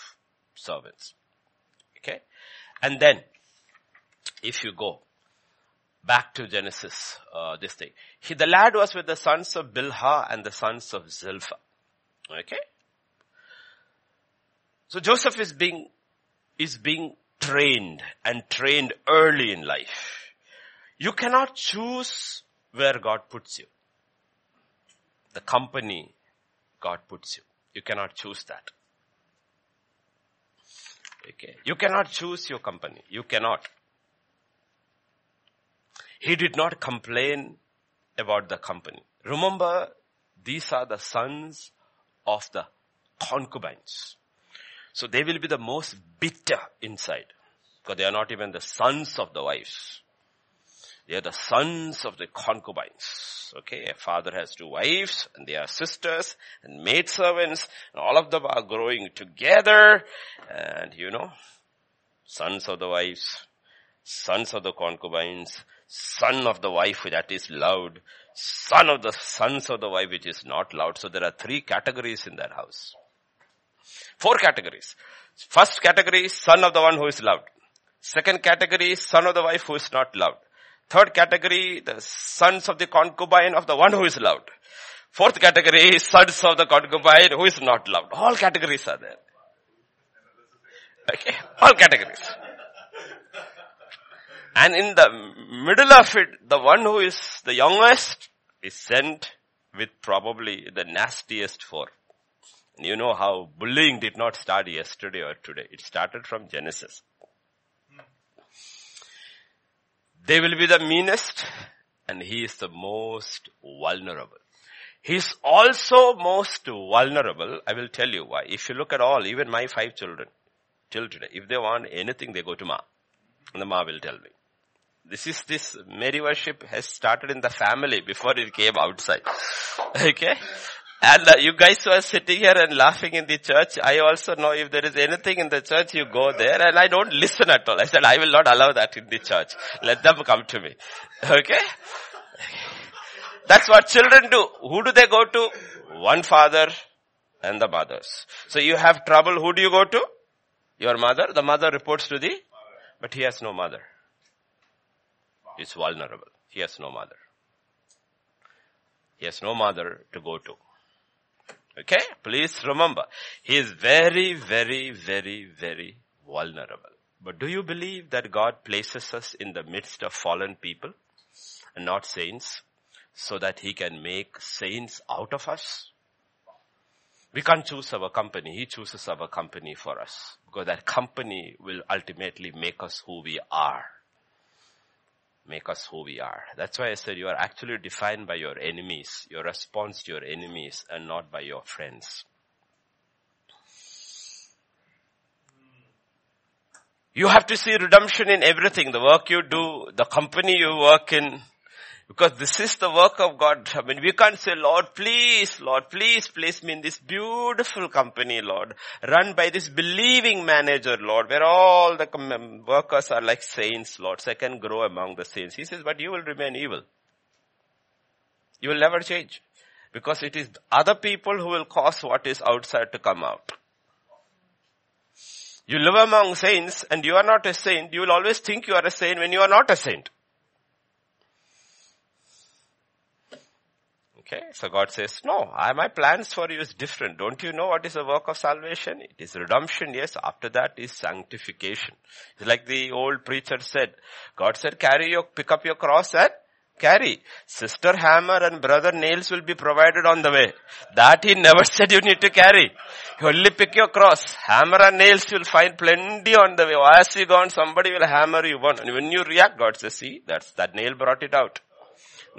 servants. Okay. And then, if you go back to Genesis, uh, this thing. He, the lad was with the sons of Bilhah and the sons of Zilpah. Okay. So Joseph is being, is being trained and trained early in life. You cannot choose where God puts you. The company God puts you. You cannot choose that. Okay. You cannot choose your company. You cannot. He did not complain about the company. Remember, these are the sons of the concubines. So they will be the most bitter inside because they are not even the sons of the wives. They are the sons of the concubines. Okay, a father has two wives and they are sisters and maidservants and all of them are growing together and you know, sons of the wives, sons of the concubines, son of the wife that is loud, son of the sons of the wife which is not loud. So there are three categories in that house. Four categories. First category, son of the one who is loved. Second category, son of the wife who is not loved. Third category, the sons of the concubine of the one who is loved. Fourth category, sons of the concubine who is not loved. All categories are there. Okay, all categories. And in the middle of it, the one who is the youngest is sent with probably the nastiest four. And you know how bullying did not start yesterday or today. It started from Genesis. They will be the meanest and he is the most vulnerable. He's also most vulnerable. I will tell you why. If you look at all, even my five children, till today, if they want anything, they go to Ma. And the Ma will tell me. This is this Mary worship has started in the family before it came outside. Okay? And uh, you guys who are sitting here and laughing in the church, I also know if there is anything in the church, you go there and I don't listen at all. I said, I will not allow that in the church. Let them come to me. Okay? That's what children do. Who do they go to? One father and the mothers. So you have trouble, who do you go to? Your mother. The mother reports to the, but he has no mother. He's vulnerable. He has no mother. He has no mother to go to. Okay? Please remember, he is very, very, very, very vulnerable. But do you believe that God places us in the midst of fallen people and not saints so that he can make saints out of us? We can't choose our company. He chooses our company for us because that company will ultimately make us who we are. Make us who we are. That's why I said you are actually defined by your enemies, your response to your enemies and not by your friends. You have to see redemption in everything, the work you do, the company you work in, because this is the work of God. I mean, we can't say, Lord, please, Lord, please place me in this beautiful company, Lord, run by this believing manager, Lord, where all the um, workers are like saints, Lord, so I can grow among the saints. He says, but you will remain evil. You will never change. Because it is other people who will cause what is outside to come out. You live among saints and you are not a saint, you will always think you are a saint when you are not a saint. Okay, so God says, no, I, my plans for you is different. Don't you know what is the work of salvation? It is redemption, yes. After that is sanctification. It's like the old preacher said. God said, carry your, pick up your cross and carry. Sister hammer and brother nails will be provided on the way. That he never said you need to carry. You only pick your cross. Hammer and nails you'll find plenty on the way. As you go on, somebody will hammer you one. And when you react, God says, see, that's, that nail brought it out.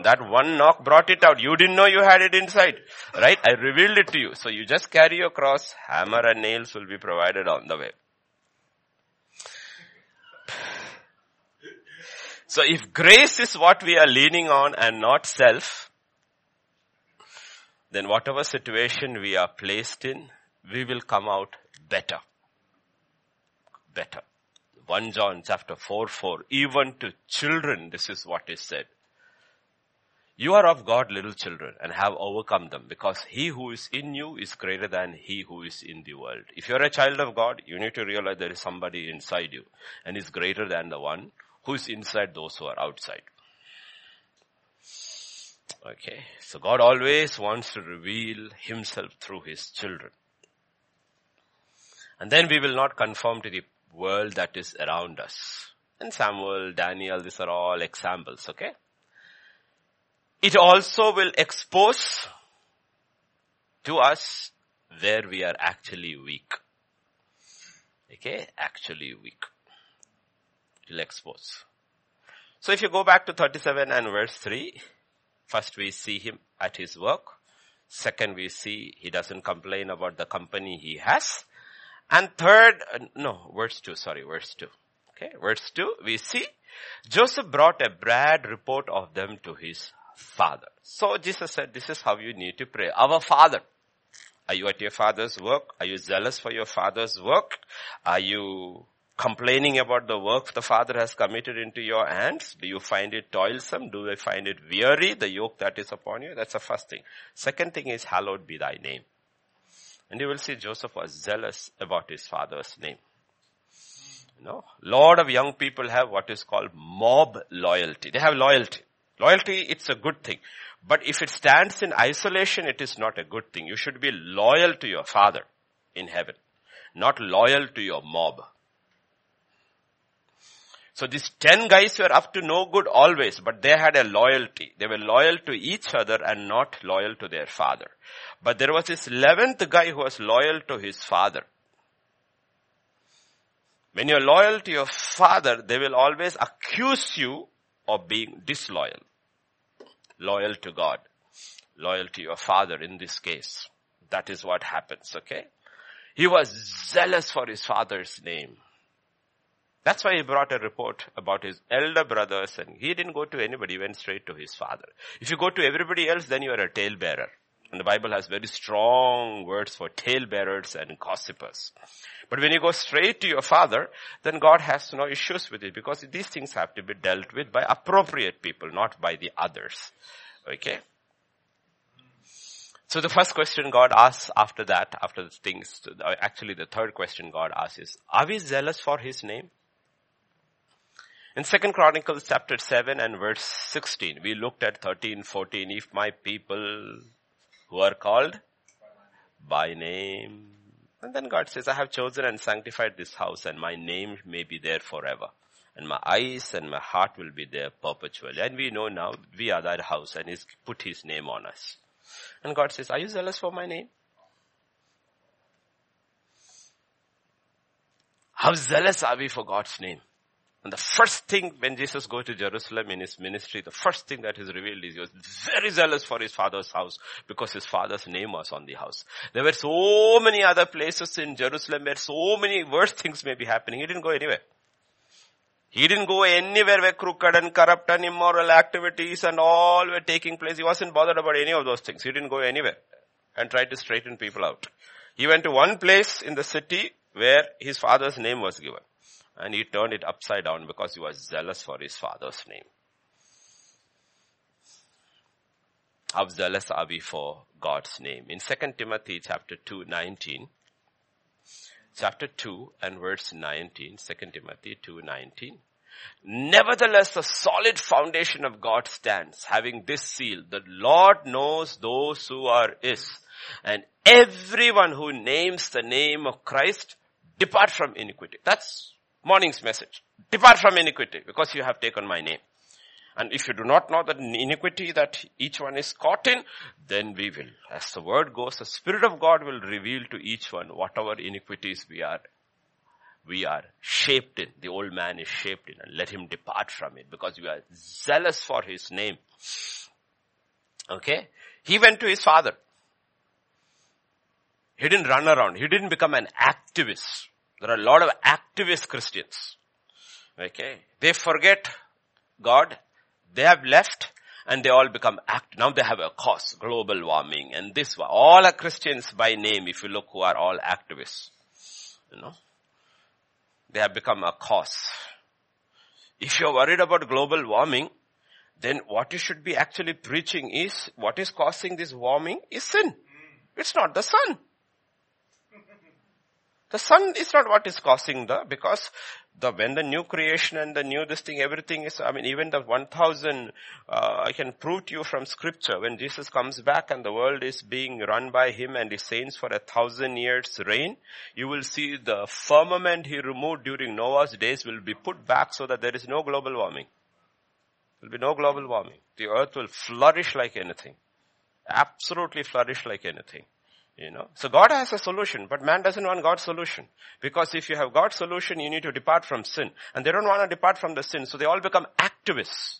That one knock brought it out. You didn't know you had it inside. Right? I revealed it to you. So you just carry your cross. Hammer and nails will be provided on the way. So if grace is what we are leaning on and not self, then whatever situation we are placed in, we will come out better. Better. 1 John chapter 4 4. Even to children, this is what is said. You are of God, little children, and have overcome them, because he who is in you is greater than he who is in the world. If you're a child of God, you need to realize there is somebody inside you, and is greater than the one who is inside those who are outside. Okay, so God always wants to reveal himself through his children. And then we will not conform to the world that is around us. And Samuel, Daniel, these are all examples, okay? It also will expose to us where we are actually weak. Okay, actually weak. It will expose. So if you go back to 37 and verse 3, first we see him at his work. Second we see he doesn't complain about the company he has. And third, uh, no, verse 2, sorry, verse 2. Okay, verse 2, we see Joseph brought a bad report of them to his Father. So Jesus said, this is how you need to pray. Our Father. Are you at your father's work? Are you zealous for your father's work? Are you complaining about the work the father has committed into your hands? Do you find it toilsome? Do you find it weary, the yoke that is upon you? That's the first thing. Second thing is, hallowed be thy name. And you will see Joseph was zealous about his father's name. You know, lot of young people have what is called mob loyalty. They have loyalty. Loyalty, it's a good thing. But if it stands in isolation, it is not a good thing. You should be loyal to your father in heaven, not loyal to your mob. So these ten guys were up to no good always, but they had a loyalty. They were loyal to each other and not loyal to their father. But there was this eleventh guy who was loyal to his father. When you're loyal to your father, they will always accuse you of being disloyal loyal to God, loyal to your father in this case. That is what happens, okay? He was zealous for his father's name. That's why he brought a report about his elder brothers and he didn't go to anybody, he went straight to his father. If you go to everybody else, then you are a talebearer. And the Bible has very strong words for talebearers and gossipers. But when you go straight to your father, then God has no issues with it because these things have to be dealt with by appropriate people, not by the others. Okay? So the first question God asks after that, after the things, actually the third question God asks is, are we zealous for His name? In second Chronicles chapter 7 and verse 16, we looked at 13, 14, if my people who are called by name. And then God says, I have chosen and sanctified this house and my name may be there forever. And my eyes and my heart will be there perpetually. And we know now we are that house and He's put His name on us. And God says, are you zealous for my name? How zealous are we for God's name? And the first thing when Jesus go to Jerusalem in his ministry, the first thing that is revealed is he was very zealous for his father's house because his father's name was on the house. There were so many other places in Jerusalem where so many worse things may be happening. He didn't go anywhere. He didn't go anywhere where crooked and corrupt and immoral activities and all were taking place. He wasn't bothered about any of those things. He didn't go anywhere and tried to straighten people out. He went to one place in the city where his father's name was given and he turned it upside down because he was zealous for his father's name. How zealous are we for God's name? In 2 Timothy chapter 2, 19, chapter 2 and verse 19, 2 Timothy 2, 19. Nevertheless, the solid foundation of God stands, having this seal, the Lord knows those who are his, and everyone who names the name of Christ depart from iniquity. That's morning's message. Depart from iniquity because you have taken my name. And if you do not know the iniquity that each one is caught in, then we will, as the word goes, the Spirit of God will reveal to each one whatever iniquities we are, we are shaped in. The old man is shaped in and let him depart from it because we are zealous for his name. Okay? He went to his father. He didn't run around. He didn't become an activist. There are a lot of activist Christians. Okay. They forget God. They have left and they all become act. Now they have a cause, global warming and this. one. All are Christians by name if you look who are all activists. You know. They have become a cause. If you're worried about global warming, then what you should be actually preaching is what is causing this warming is sin. It's not the sun. The sun is not what is causing the, because the, when the new creation and the new this thing, everything is, I mean, even the 1000, uh, I can prove to you from scripture, when Jesus comes back and the world is being run by him and his saints for a thousand years reign, you will see the firmament he removed during Noah's days will be put back so that there is no global warming. There will be no global warming. The earth will flourish like anything. Absolutely flourish like anything. You know, so God has a solution, but man doesn't want God's solution. Because if you have God's solution, you need to depart from sin. And they don't want to depart from the sin, so they all become activists.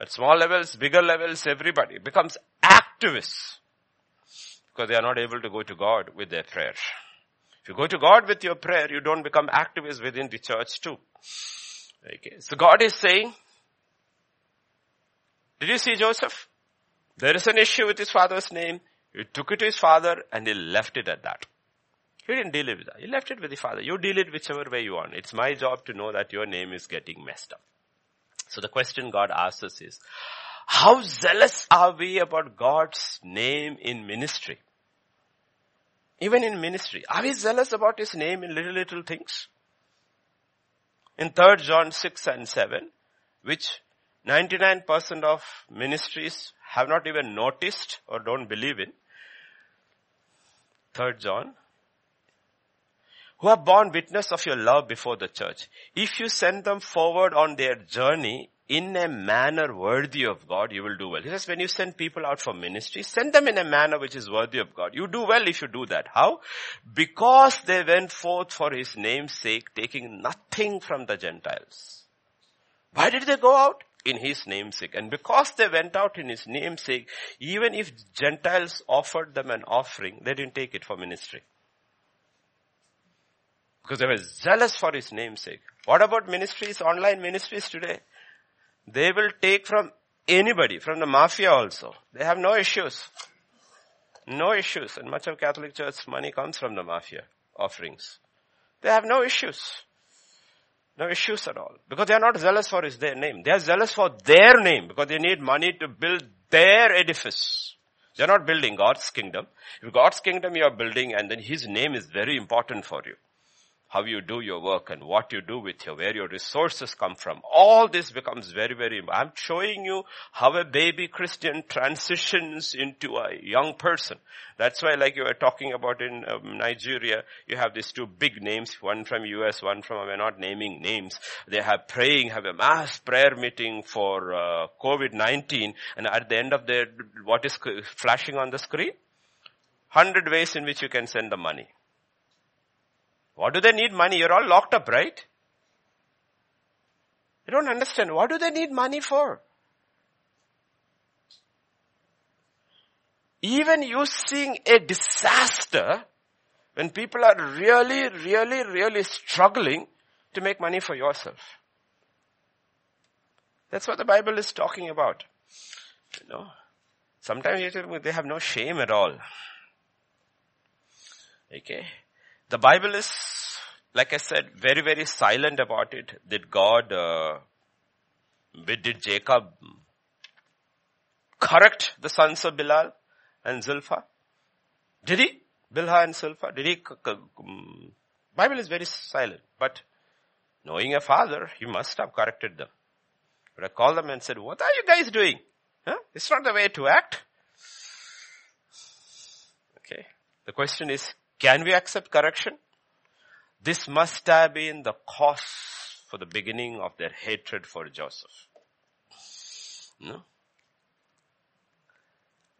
At small levels, bigger levels, everybody becomes activists. Because they are not able to go to God with their prayer. If you go to God with your prayer, you don't become activists within the church too. Okay. So God is saying, did you see Joseph? There is an issue with his father's name. He took it to his father and he left it at that. He didn't deal it with that. He left it with the father. You deal it whichever way you want. It's my job to know that your name is getting messed up. So the question God asks us is, how zealous are we about God's name in ministry? Even in ministry. Are we zealous about His name in little, little things? In 3 John 6 and 7, which 99% of ministries have not even noticed or don't believe in, Third John, who have borne witness of your love before the church. If you send them forward on their journey in a manner worthy of God, you will do well. He says when you send people out for ministry, send them in a manner which is worthy of God. You do well if you do that. How? Because they went forth for his name's sake, taking nothing from the Gentiles. Why did they go out? In his namesake. And because they went out in his namesake, even if Gentiles offered them an offering, they didn't take it for ministry. Because they were zealous for his namesake. What about ministries, online ministries today? They will take from anybody, from the mafia also. They have no issues. No issues. And much of Catholic Church money comes from the mafia offerings. They have no issues. No issues at all. Because they are not zealous for his their name. They are zealous for their name because they need money to build their edifice. They're not building God's kingdom. If God's kingdom you are building and then his name is very important for you how you do your work and what you do with your, where your resources come from. All this becomes very, very, I'm showing you how a baby Christian transitions into a young person. That's why like you were talking about in um, Nigeria, you have these two big names, one from US, one from, we're not naming names. They have praying, have a mass prayer meeting for uh, COVID-19 and at the end of the, what is flashing on the screen? Hundred ways in which you can send the money. What do they need money? You're all locked up, right? I don't understand. What do they need money for? Even you seeing a disaster when people are really, really, really struggling to make money for yourself. That's what the Bible is talking about. You know, sometimes they have no shame at all. Okay. The Bible is, like I said, very, very silent about it. Did God, uh, did Jacob correct the sons of Bilal and Zilpah? Did he? Bilhah and Zilpah? Did he? Um, Bible is very silent, but knowing a father, he must have corrected them. But I called them and said, what are you guys doing? Huh? It's not the way to act. Okay. The question is, can we accept correction? This must have been the cause for the beginning of their hatred for Joseph. No?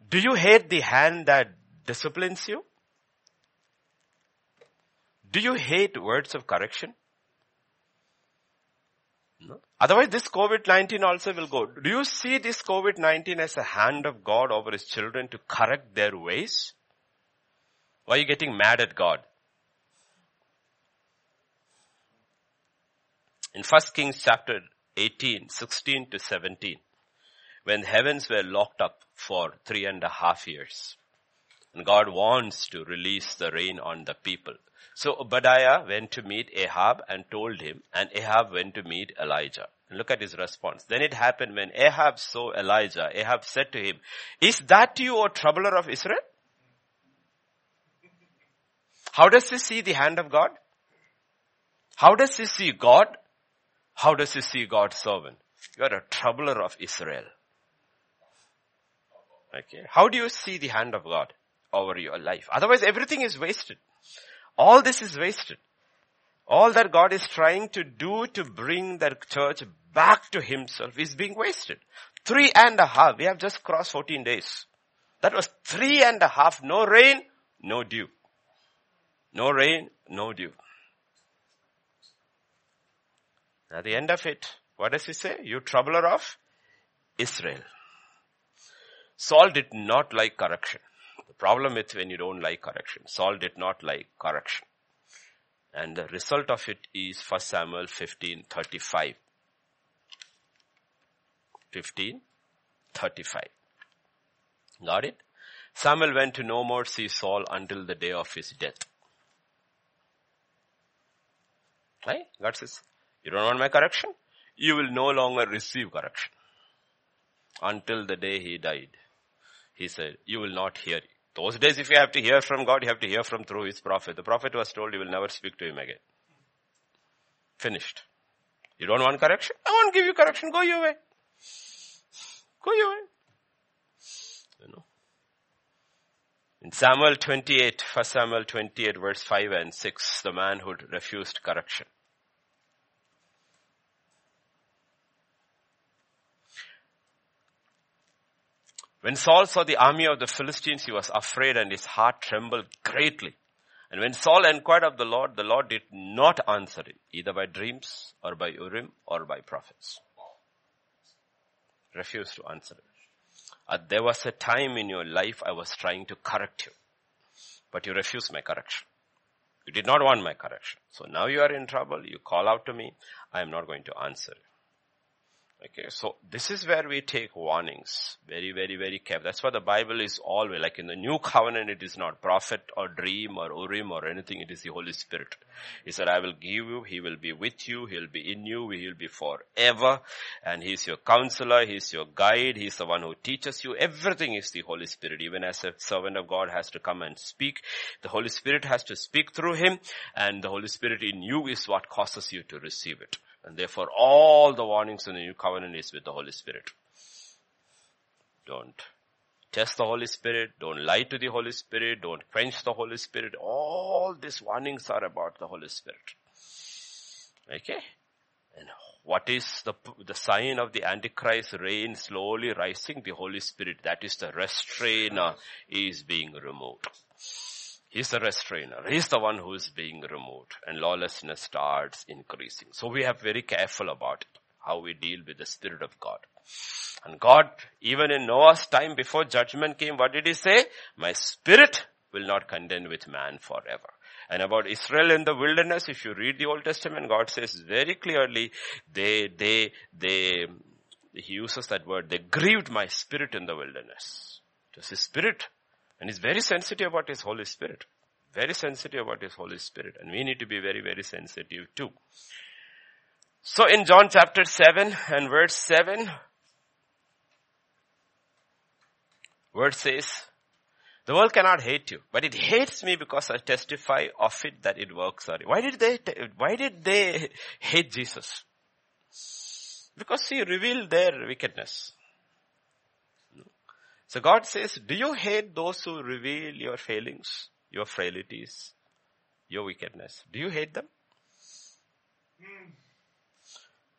Do you hate the hand that disciplines you? Do you hate words of correction? No. Otherwise this COVID-19 also will go. Do you see this COVID-19 as a hand of God over his children to correct their ways? Why are you getting mad at God? In 1 Kings chapter 18, 16 to 17, when heavens were locked up for three and a half years, and God wants to release the rain on the people. So Obadiah went to meet Ahab and told him, and Ahab went to meet Elijah. And look at his response. Then it happened when Ahab saw Elijah, Ahab said to him, Is that you, O troubler of Israel? How does he see the hand of God? How does he see God? How does he see God's servant? You are a troubler of Israel. Okay. How do you see the hand of God over your life? Otherwise everything is wasted. All this is wasted. All that God is trying to do to bring the church back to himself is being wasted. Three and a half. We have just crossed 14 days. That was three and a half. No rain, no dew. No rain, no dew. At the end of it, what does he say? You troubler of Israel. Saul did not like correction. The problem is when you don't like correction. Saul did not like correction. And the result of it is 1 Samuel 15, 35. 15, 35. Got it? Samuel went to no more see Saul until the day of his death. Right? God says, you don't want my correction? You will no longer receive correction. Until the day he died. He said, you will not hear those days, if you have to hear from God, you have to hear from through his prophet. The prophet was told you will never speak to him again. Finished. You don't want correction? I won't give you correction. Go your way. Go your way. You know. In Samuel 28, 1 Samuel 28 verse 5 and 6, the man who refused correction. When Saul saw the army of the Philistines, he was afraid and his heart trembled greatly. And when Saul inquired of the Lord, the Lord did not answer him, either by dreams or by Urim or by prophets. Refused to answer him. Uh, there was a time in your life I was trying to correct you, but you refused my correction. You did not want my correction. So now you are in trouble. You call out to me. I am not going to answer you. Okay, so this is where we take warnings. Very, very, very careful. That's why the Bible is always, like in the new covenant, it is not prophet or dream or Urim or anything, it is the Holy Spirit. He said, I will give you, He will be with you, He'll be in you, He will be forever, and He's your counselor, He's your guide, He's the one who teaches you. Everything is the Holy Spirit. Even as a servant of God has to come and speak, the Holy Spirit has to speak through Him, and the Holy Spirit in you is what causes you to receive it. And therefore all the warnings in the new covenant is with the Holy Spirit. Don't test the Holy Spirit. Don't lie to the Holy Spirit. Don't quench the Holy Spirit. All these warnings are about the Holy Spirit. Okay? And what is the, the sign of the Antichrist reign slowly rising? The Holy Spirit. That is the restrainer is being removed. He's the restrainer. He's the one who is being removed and lawlessness starts increasing. So we have very careful about it. how we deal with the Spirit of God. And God, even in Noah's time before judgment came, what did he say? My spirit will not contend with man forever. And about Israel in the wilderness, if you read the Old Testament, God says very clearly, they, they, they, he uses that word, they grieved my spirit in the wilderness. Was his spirit. And he's very sensitive about his Holy Spirit. Very sensitive about his Holy Spirit. And we need to be very, very sensitive too. So in John chapter 7 and verse 7, word says, the world cannot hate you, but it hates me because I testify of it that it works. Sorry. Why did they, why did they hate Jesus? Because he revealed their wickedness. So God says, do you hate those who reveal your failings, your frailties, your wickedness? Do you hate them?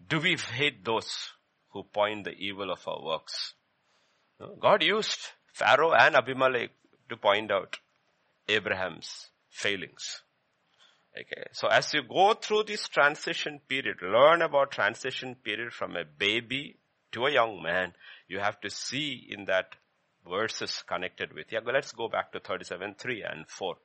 Do we hate those who point the evil of our works? God used Pharaoh and Abimelech to point out Abraham's failings. Okay. So as you go through this transition period, learn about transition period from a baby to a young man, you have to see in that verses connected with. Yeah, let's go back to 37, 3 and 4.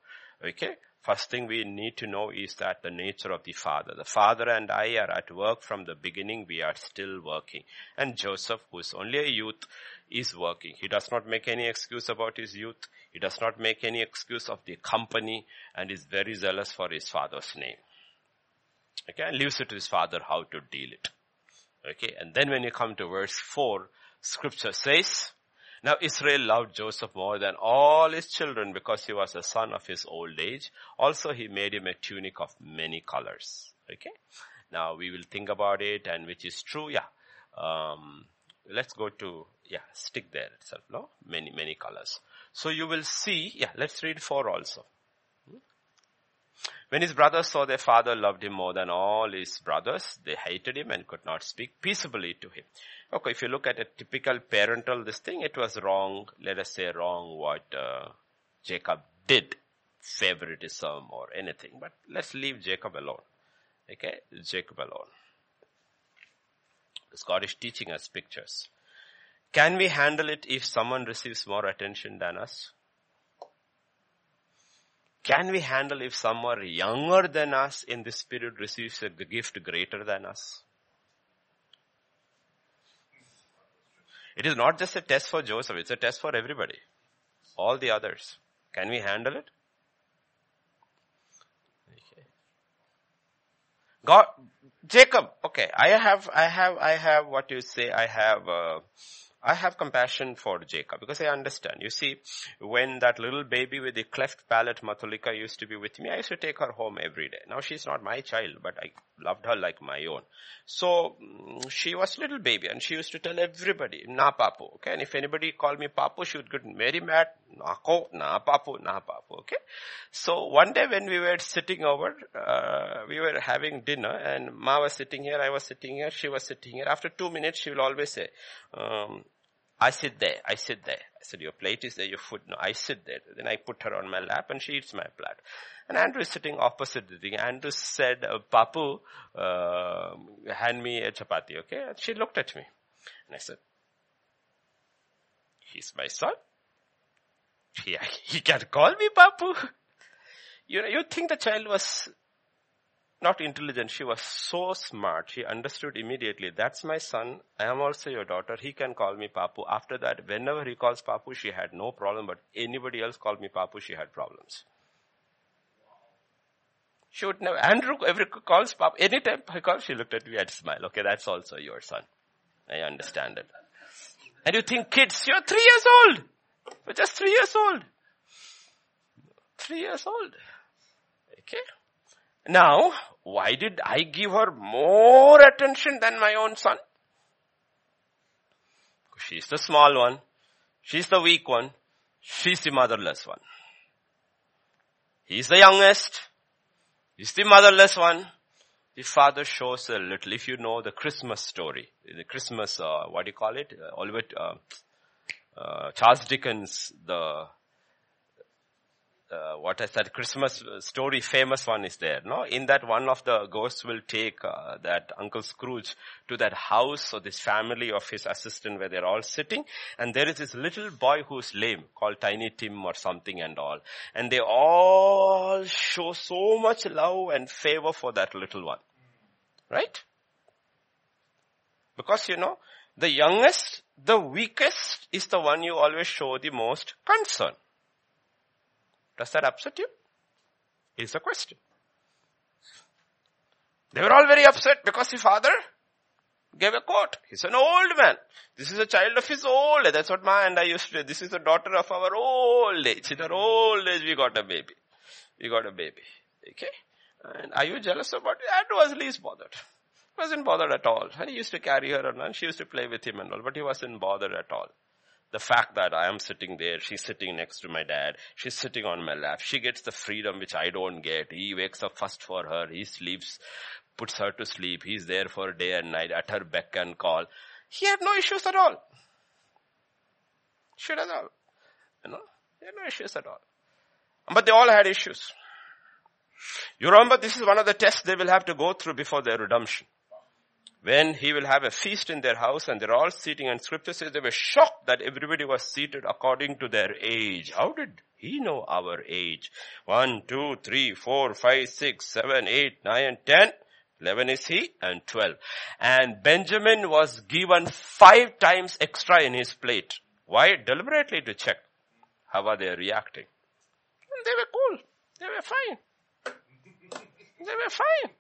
Okay. First thing we need to know is that the nature of the father. The father and I are at work from the beginning. We are still working. And Joseph, who is only a youth, is working. He does not make any excuse about his youth. He does not make any excuse of the company and is very zealous for his father's name. Okay, and leaves it to his father how to deal it. Okay, and then when you come to verse 4, scripture says, now Israel loved Joseph more than all his children because he was a son of his old age. Also he made him a tunic of many colors. Okay. Now we will think about it and which is true. Yeah. Um, let's go to, yeah, stick there itself. No, many, many colors. So you will see, yeah, let's read four also. When his brothers saw their father loved him more than all his brothers, they hated him and could not speak peaceably to him. Okay, if you look at a typical parental this thing, it was wrong, let us say wrong what uh, Jacob did, favoritism or anything. But let's leave Jacob alone. Okay, Jacob alone. Because God is teaching us pictures. Can we handle it if someone receives more attention than us? Can we handle if someone younger than us in this spirit receives a gift greater than us? It is not just a test for Joseph, it's a test for everybody. All the others. Can we handle it? God, Jacob, okay, I have, I have, I have what you say, I have, uh, I have compassion for Jacob because I understand. You see, when that little baby with the cleft palate, Matulika, used to be with me, I used to take her home every day. Now she's not my child, but I loved her like my own. So mm, she was little baby and she used to tell everybody, na papu. Okay. And if anybody called me papu, she would get very mad. Nako, na papu, na papu. Okay. So one day when we were sitting over, uh, we were having dinner and Ma was sitting here, I was sitting here, she was sitting here. After two minutes, she will always say, um, I sit there, I sit there. I said, your plate is there, your food, no, I sit there. Then I put her on my lap and she eats my plate. And Andrew is sitting opposite the thing. Andrew said, uh, Papu, uh, hand me a chapati, okay? And she looked at me. And I said, he's my son. He, he can call me Papu. You know, you think the child was not intelligent. She was so smart. She understood immediately. That's my son. I am also your daughter. He can call me Papu. After that, whenever he calls Papu, she had no problem. But anybody else called me Papu, she had problems. She would never, Andrew every calls Papu. Anytime I call, she looked at me and smiled. Okay, that's also your son. I understand it. And you think kids, you're three years old. You're just three years old. Three years old. Okay. Now, why did I give her more attention than my own son? She's the small one. She's the weak one. She's the motherless one. He's the youngest. He's the motherless one. The father shows a little. If you know the Christmas story, the Christmas, uh, what do you call it? Uh, Oliver, uh, uh, Charles Dickens, the uh, what is that Christmas story famous one is there, no? In that one of the ghosts will take uh, that Uncle Scrooge to that house or this family of his assistant where they're all sitting and there is this little boy who's lame called Tiny Tim or something and all. And they all show so much love and favor for that little one. Right? Because you know, the youngest, the weakest is the one you always show the most concern. Does that upset you? Is the question. They were all very upset because the father gave a quote. He's an old man. This is a child of his old age. That's what my and I used to say. This is the daughter of our old age. In our old age, we got a baby. We got a baby. Okay? And are you jealous about it? That was least bothered. Wasn't bothered at all. And he used to carry her around. She used to play with him and all, but he wasn't bothered at all. The fact that I am sitting there, she's sitting next to my dad, she's sitting on my lap, she gets the freedom which I don't get. He wakes up first for her, he sleeps, puts her to sleep, he's there for day and night at her beck and call. He had no issues at all. She does all. You know, he had no issues at all. But they all had issues. You remember this is one of the tests they will have to go through before their redemption when he will have a feast in their house and they're all sitting and scripture says they were shocked that everybody was seated according to their age. How did he know our age? One, two, three, four, five, six, seven, eight, nine, ten. Eleven is he and twelve. And Benjamin was given five times extra in his plate. Why? Deliberately to check. How are they reacting? And they were cool. They were fine. They were fine.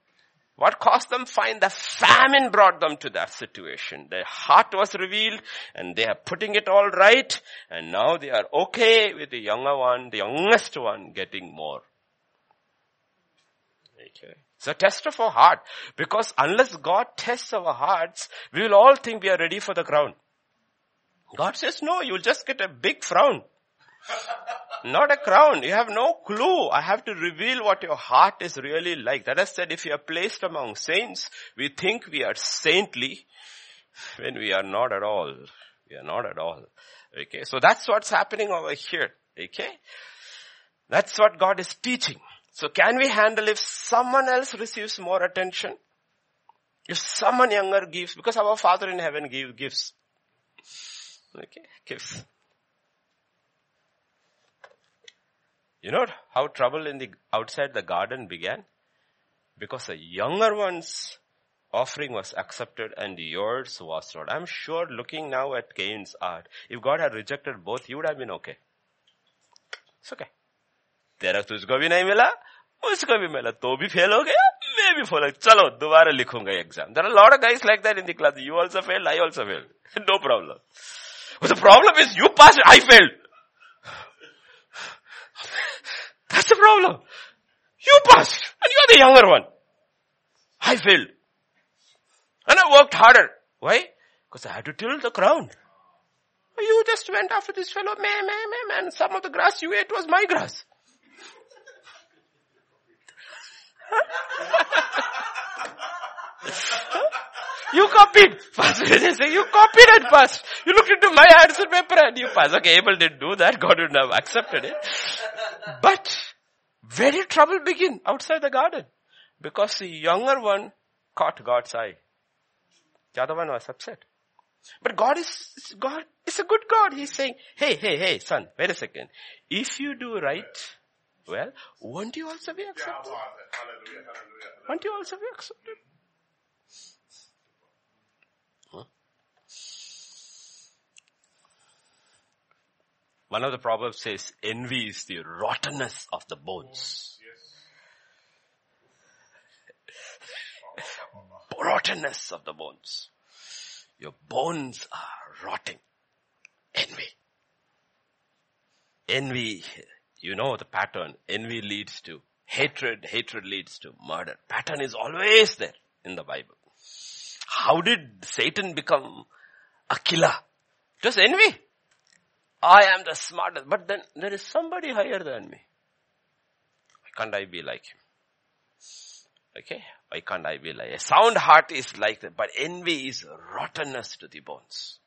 What caused them? Find the famine brought them to that situation. Their heart was revealed and they are putting it all right and now they are okay with the younger one, the youngest one getting more. Okay. It's a test of our heart because unless God tests our hearts, we will all think we are ready for the crown. God says, no, you'll just get a big frown. Not a crown. You have no clue. I have to reveal what your heart is really like. That I said, if you are placed among saints, we think we are saintly when we are not at all. We are not at all. Okay. So that's what's happening over here. Okay. That's what God is teaching. So can we handle if someone else receives more attention? If someone younger gives, because our Father in heaven give, gives. Okay, gives. You know how trouble in the outside the garden began? Because the younger one's offering was accepted and yours was not. I'm sure looking now at Cain's art, if God had rejected both, he would have been okay. It's okay. तेरा तुझको भी नहीं मिला उसको भी मिला तो भी फेल हो गया मैं भी फेल चलो दोबारा लिखूंगा exam there are lot of guys like that in the class you also failed I also failed no problem the problem is you passed I failed that's the problem. You passed and you're the younger one. I failed. And I worked harder. Why? Because I had to till the ground. You just went after this fellow, man, man, man, man. Some of the grass you ate was my grass. You copied. First they say, you copied and passed. You looked into my answer paper and you passed. Okay, Abel didn't do that. God would have accepted it. But where did trouble begin? Outside the garden. Because the younger one caught God's eye. The other one was upset. But God is, God is a good God. He's saying, hey, hey, hey, son, wait a second. If you do right, well, won't you also be accepted? Won't you also be accepted? One of the proverbs says, envy is the rottenness of the bones. rottenness of the bones. Your bones are rotting. Envy. Envy, you know the pattern. Envy leads to hatred. Hatred leads to murder. Pattern is always there in the Bible. How did Satan become a killer? Just envy. I am the smartest. But then there is somebody higher than me. Why can't I be like him? Okay? Why can't I be like A sound heart is like that, but envy is rottenness to the bones.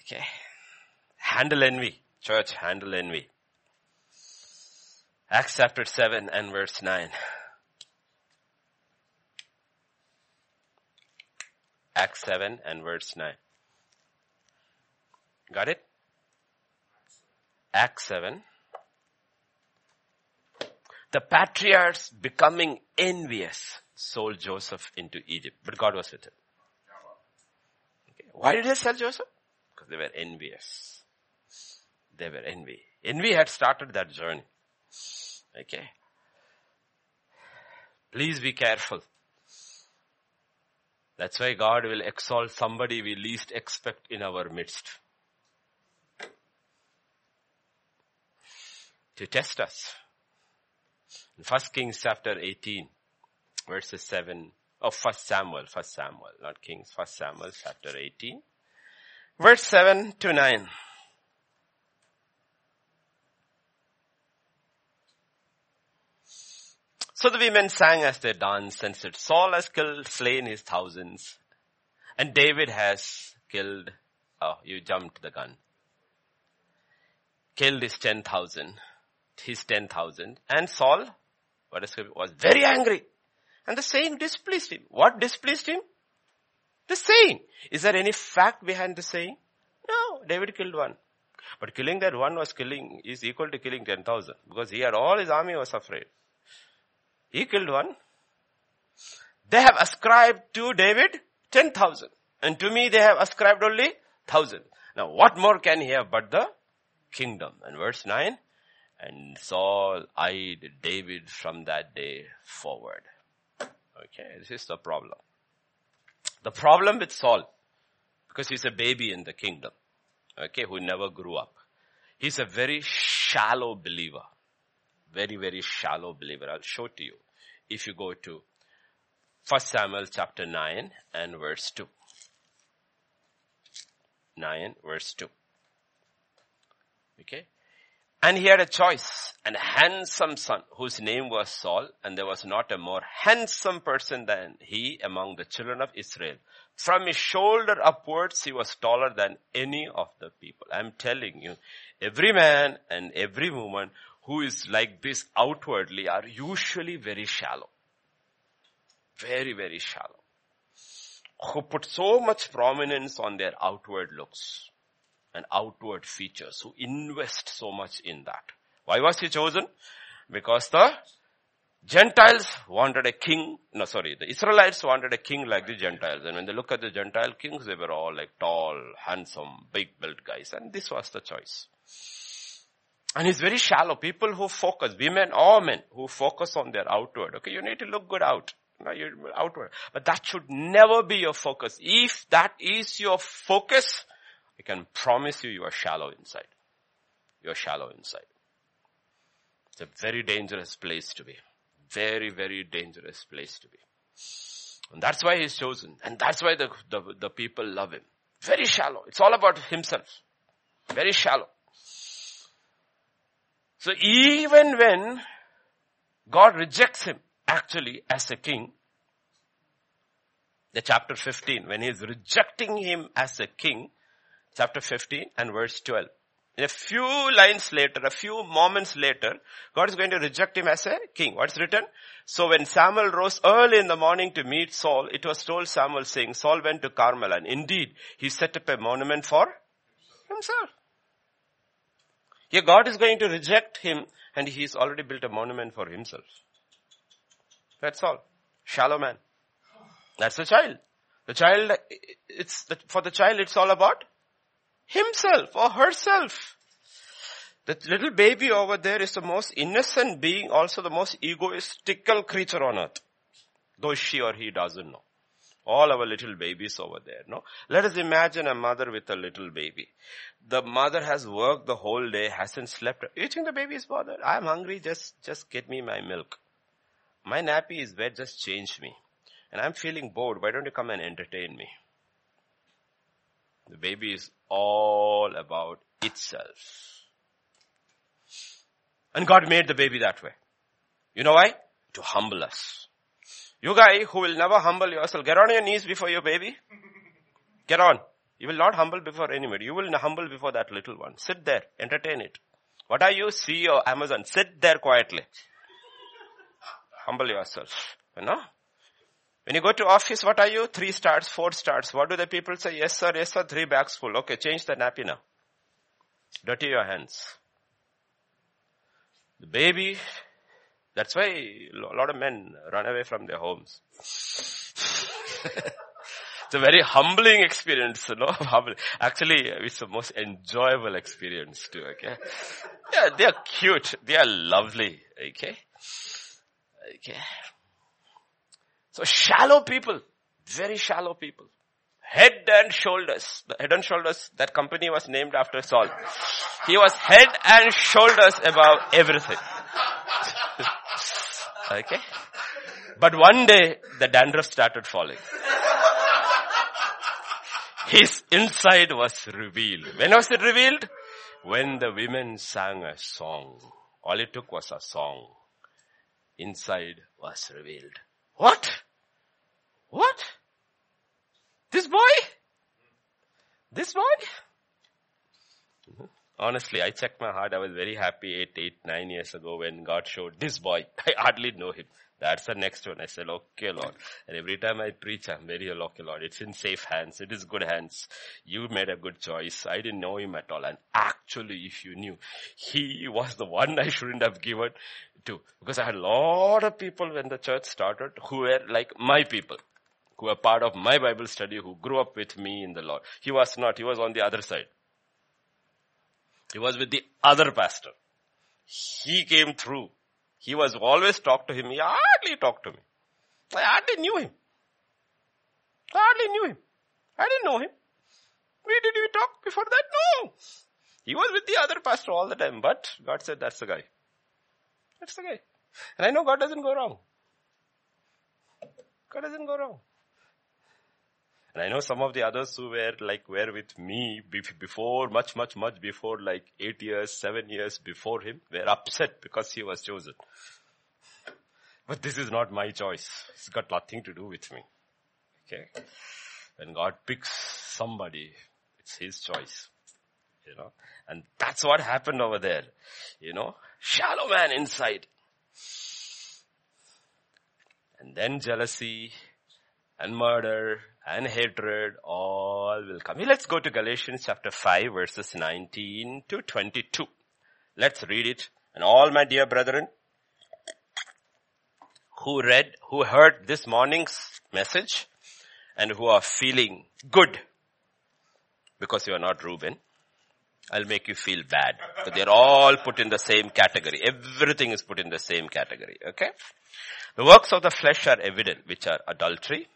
Okay? Handle envy. Church, handle envy. Acts chapter 7 and verse 9. Acts 7 and verse 9. Got it? Acts 7. The patriarchs becoming envious sold Joseph into Egypt, but God was with him. Okay. Why did they sell Joseph? Because they were envious. They were envy. Envy had started that journey. Okay. Please be careful. That's why God will exalt somebody we least expect in our midst. To test us. In 1 Kings chapter 18, verses 7, oh, 1 Samuel, 1 Samuel, not Kings, 1 Samuel chapter 18, verse 7 to 9. So the women sang as they danced and said, Saul has killed, slain his thousands, and David has killed, oh, you jumped the gun. Killed his ten thousand, his ten thousand, and Saul, what is was very angry. And the saying displeased him. What displeased him? The saying. Is there any fact behind the saying? No, David killed one. But killing that one was killing, is equal to killing 10,000. Because he had all his army was afraid. He killed one. They have ascribed to David 10,000. And to me they have ascribed only 1,000. Now what more can he have but the kingdom? And verse 9, and Saul eyed David from that day forward. Okay, this is the problem. The problem with Saul, because he's a baby in the kingdom, okay, who never grew up. He's a very shallow believer very, very shallow believer. I'll show to you if you go to 1 Samuel chapter 9 and verse 2. 9 verse 2. Okay. And he had a choice, a handsome son whose name was Saul, and there was not a more handsome person than he among the children of Israel. From his shoulder upwards, he was taller than any of the people. I'm telling you, every man and every woman who is like this outwardly are usually very shallow. Very, very shallow. Who put so much prominence on their outward looks and outward features, who invest so much in that. Why was he chosen? Because the Gentiles wanted a king, no sorry, the Israelites wanted a king like the Gentiles. And when they look at the Gentile kings, they were all like tall, handsome, big built guys. And this was the choice. And it's very shallow. People who focus, women or men who focus on their outward. Okay, you need to look good out. No, you outward. But that should never be your focus. If that is your focus, I can promise you, you are shallow inside. You are shallow inside. It's a very dangerous place to be. Very, very dangerous place to be. And that's why he's chosen. And that's why the, the, the people love him. Very shallow. It's all about himself. Very shallow. So even when God rejects him actually as a king, the chapter 15, when he is rejecting him as a king, chapter 15 and verse 12. In a few lines later, a few moments later, God is going to reject him as a king. What's written? So when Samuel rose early in the morning to meet Saul, it was told Samuel saying, Saul went to Carmel and indeed he set up a monument for himself. Here God is going to reject him and he's already built a monument for himself. That's all. Shallow man. That's the child. The child, it's, for the child it's all about himself or herself. That little baby over there is the most innocent being, also the most egoistical creature on earth. Though she or he doesn't know. All our little babies over there, no? Let us imagine a mother with a little baby. The mother has worked the whole day, hasn't slept. You think the baby is bothered? I'm hungry, just, just get me my milk. My nappy is wet, just change me. And I'm feeling bored, why don't you come and entertain me? The baby is all about itself. And God made the baby that way. You know why? To humble us. You guy who will never humble yourself, get on your knees before your baby. Get on. You will not humble before anybody. You will humble before that little one. Sit there, entertain it. What are you? CEO, Amazon. Sit there quietly. Humble yourself. You know? When you go to office, what are you? Three stars, four stars. What do the people say? Yes sir, yes sir, three bags full. Okay, change the nappy now. Dirty your hands. The baby, that's why a lot of men run away from their homes. it's a very humbling experience, you know. Actually, it's the most enjoyable experience too, okay. Yeah, they are cute. They are lovely, okay. Okay. So shallow people, very shallow people. Head and shoulders. The head and shoulders, that company was named after Saul. He was head and shoulders above everything. okay? But one day, the dandruff started falling. His inside was revealed. When was it revealed? When the women sang a song. All it took was a song. Inside was revealed. What? What? This boy? This boy? Honestly, I checked my heart. I was very happy eight, eight, nine years ago when God showed this boy. I hardly know him. That's the next one. I said, okay, Lord. And every time I preach, I'm very, okay, Lord. It's in safe hands. It is good hands. You made a good choice. I didn't know him at all. And actually, if you knew, he was the one I shouldn't have given to. Because I had a lot of people when the church started who were like my people who were part of my Bible study, who grew up with me in the Lord. He was not, he was on the other side. He was with the other pastor. He came through. He was always talked to him. He hardly talked to me. I hardly knew him. I hardly knew him. I didn't know him. We did we talk before that? No. He was with the other pastor all the time, but God said that's the guy. That's the guy. And I know God doesn't go wrong. God doesn't go wrong. And I know some of the others who were like, were with me before, much, much, much before, like eight years, seven years before him, were upset because he was chosen. But this is not my choice. It's got nothing to do with me. Okay. When God picks somebody, it's his choice. You know, and that's what happened over there. You know, shallow man inside. And then jealousy and murder and hatred all will come. Let's go to Galatians chapter 5 verses 19 to 22. Let's read it. And all my dear brethren who read, who heard this morning's message and who are feeling good because you are not Reuben, I'll make you feel bad. But they're all put in the same category. Everything is put in the same category. Okay? The works of the flesh are evident, which are adultery,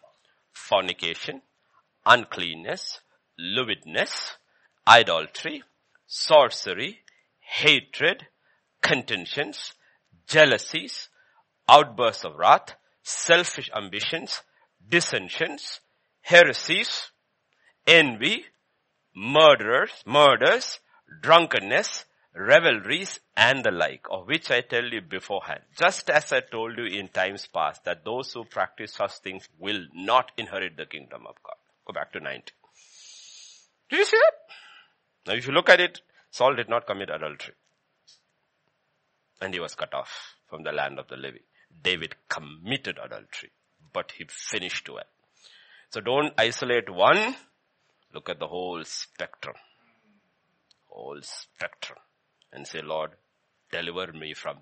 fornication, uncleanness, lewdness, idolatry, sorcery, hatred, contentions, jealousies, outbursts of wrath, selfish ambitions, dissensions, heresies, envy, murderers, murders, drunkenness, revelries and the like, of which I tell you beforehand, just as I told you in times past, that those who practice such things will not inherit the kingdom of God. Go back to 90. Did you see that? Now if you look at it, Saul did not commit adultery. And he was cut off from the land of the living. David committed adultery, but he finished well. So don't isolate one, look at the whole spectrum. Whole spectrum and say, Lord, deliver me from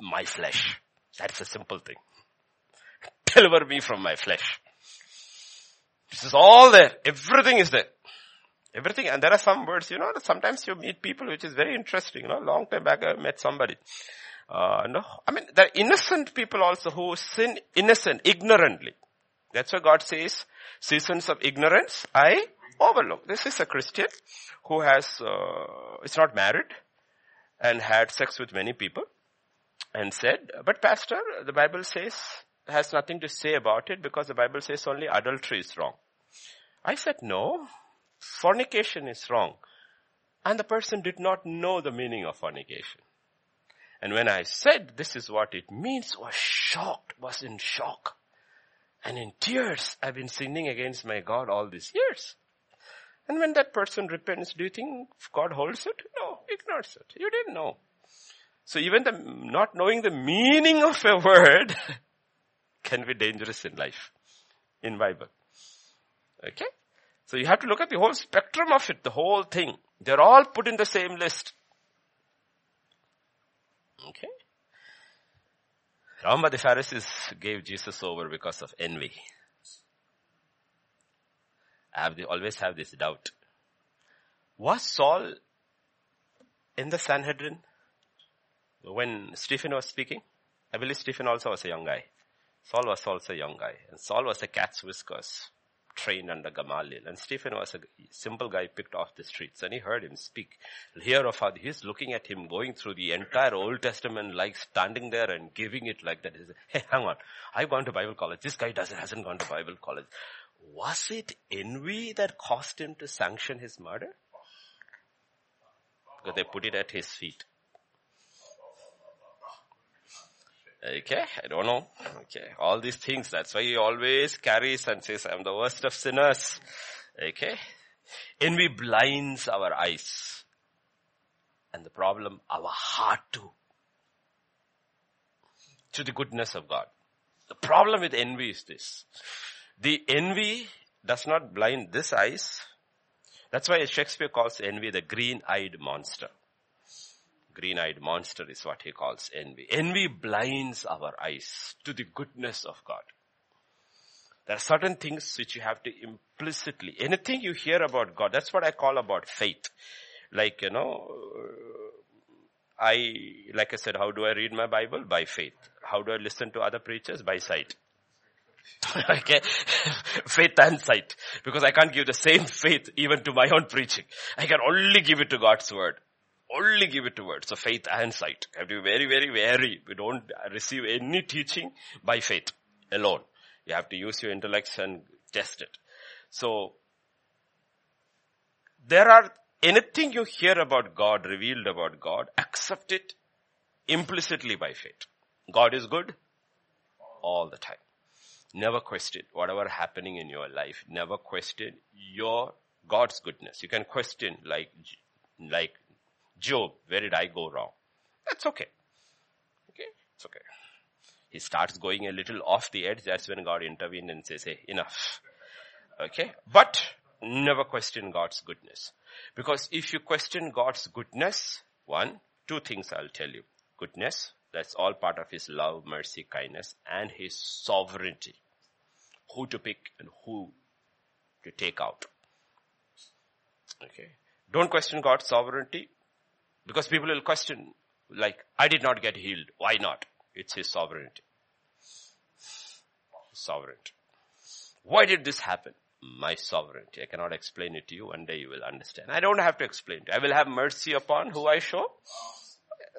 my flesh. That's a simple thing. deliver me from my flesh. This is all there. Everything is there. Everything, and there are some words, you know, sometimes you meet people which is very interesting, you know, long time back I met somebody. Uh, no, I mean, there are innocent people also who sin innocent, ignorantly. That's why God says, seasons of ignorance I overlook. This is a Christian who has, uh, is not married, and had sex with many people and said, but pastor, the Bible says, has nothing to say about it because the Bible says only adultery is wrong. I said, no, fornication is wrong. And the person did not know the meaning of fornication. And when I said this is what it means, was shocked, was in shock. And in tears, I've been sinning against my God all these years. And when that person repents, do you think God holds it? No, ignores it. You didn't know. So even the, not knowing the meaning of a word can be dangerous in life, in Bible. Okay? So you have to look at the whole spectrum of it, the whole thing. They're all put in the same list. Okay? Remember the Pharisees gave Jesus over because of envy. I have the, always have this doubt. Was Saul in the Sanhedrin when Stephen was speaking? I believe Stephen also was a young guy. Saul was also a young guy. And Saul was a cat's whiskers trained under Gamaliel. And Stephen was a simple guy picked off the streets and he heard him speak. Hear of how he's looking at him going through the entire Old Testament like standing there and giving it like that. He's, hey, hang on. I've gone to Bible college. This guy doesn't, hasn't gone to Bible college. Was it envy that caused him to sanction his murder? Because they put it at his feet. Okay, I don't know. Okay, all these things. That's why he always carries and says, I'm the worst of sinners. Okay. Envy blinds our eyes. And the problem, our heart too. To the goodness of God. The problem with envy is this. The envy does not blind this eyes. That's why Shakespeare calls envy the green-eyed monster green-eyed monster is what he calls envy. Envy blinds our eyes to the goodness of God. There are certain things which you have to implicitly, anything you hear about God, that's what I call about faith. Like, you know, I, like I said, how do I read my Bible? By faith. How do I listen to other preachers? By sight. okay? faith and sight. Because I can't give the same faith even to my own preaching. I can only give it to God's word only give it to words of faith and sight. You have to be very, very wary. We don't receive any teaching by faith alone. You have to use your intellects and test it. So, there are anything you hear about God, revealed about God, accept it implicitly by faith. God is good all the time. Never question whatever happening in your life. Never question your God's goodness. You can question like, like Job, where did I go wrong? That's okay. Okay, it's okay. He starts going a little off the edge. That's when God intervenes and says, hey, enough. Okay, but never question God's goodness. Because if you question God's goodness, one, two things I'll tell you. Goodness, that's all part of His love, mercy, kindness, and His sovereignty. Who to pick and who to take out. Okay. Don't question God's sovereignty. Because people will question, like, I did not get healed. Why not? It's His sovereignty. Sovereignty. Why did this happen? My sovereignty. I cannot explain it to you. One day you will understand. I don't have to explain it. I will have mercy upon who I show.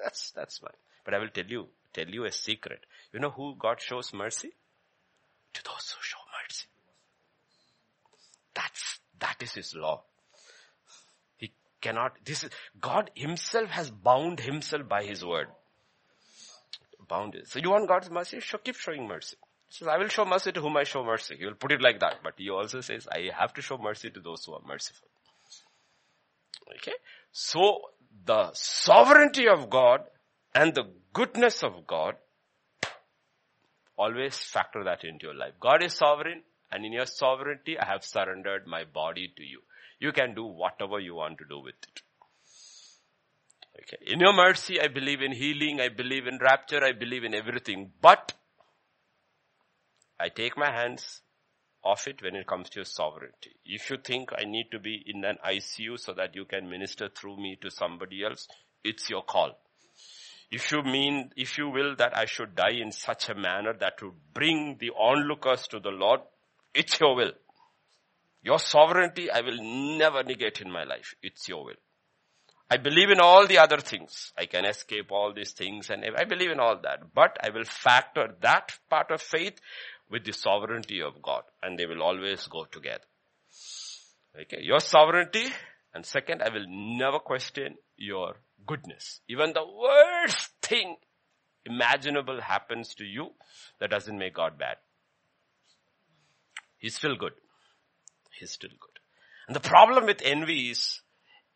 That's, that's fine. But I will tell you, tell you a secret. You know who God shows mercy? To those who show mercy. That's, that is His law He cannot, this is, God himself has bound himself by his word. Bound it. So you want God's mercy? Show, keep showing mercy. He says, I will show mercy to whom I show mercy. He will put it like that. But he also says, I have to show mercy to those who are merciful. Okay? So, the sovereignty of God and the goodness of God, always factor that into your life. God is sovereign and in your sovereignty, I have surrendered my body to you. You can do whatever you want to do with it. Okay. In your mercy, I believe in healing, I believe in rapture, I believe in everything. But I take my hands off it when it comes to your sovereignty. If you think I need to be in an ICU so that you can minister through me to somebody else, it's your call. If you mean, if you will that I should die in such a manner that would bring the onlookers to the Lord, it's your will. Your sovereignty I will never negate in my life. It's your will. I believe in all the other things. I can escape all these things and I believe in all that. But I will factor that part of faith with the sovereignty of God and they will always go together. Okay, your sovereignty and second, I will never question your goodness. Even the worst thing imaginable happens to you, that doesn't make God bad. He's still good. He's still good. And the problem with envy is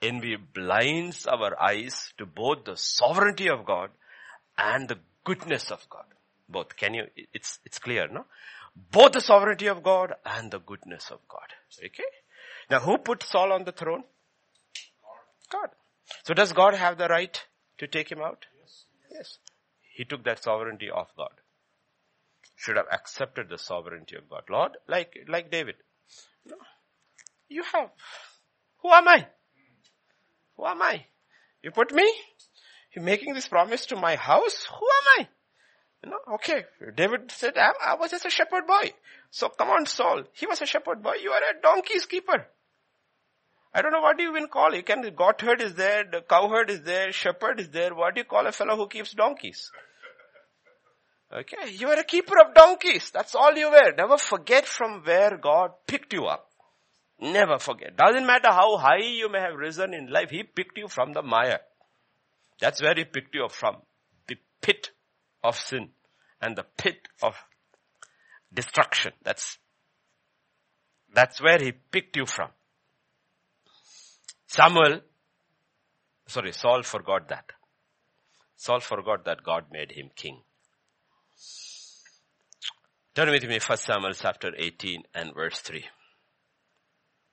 envy blinds our eyes to both the sovereignty of God and the goodness of God. Both. Can you, it's, it's clear, no? Both the sovereignty of God and the goodness of God. Okay? Now who put Saul on the throne? God. So does God have the right to take him out? Yes. Yes. He took that sovereignty of God. Should have accepted the sovereignty of God. Lord, like, like David. No. You have. Who am I? Who am I? You put me? You're making this promise to my house? Who am I? You know, okay. David said, I, I was just a shepherd boy. So come on, Saul. He was a shepherd boy. You are a donkey's keeper. I don't know what do you even call. You can, goat herd is there, the cow herd is there, shepherd is there. What do you call a fellow who keeps donkeys? Okay, you are a keeper of donkeys. That's all you were. Never forget from where God picked you up. Never forget. Doesn't matter how high you may have risen in life, He picked you from the mire. That's where He picked you up from. The pit of sin and the pit of destruction. That's, that's where He picked you from. Samuel, sorry, Saul forgot that. Saul forgot that God made him king. Turn with me 1 Samuel chapter 18 and verse 3.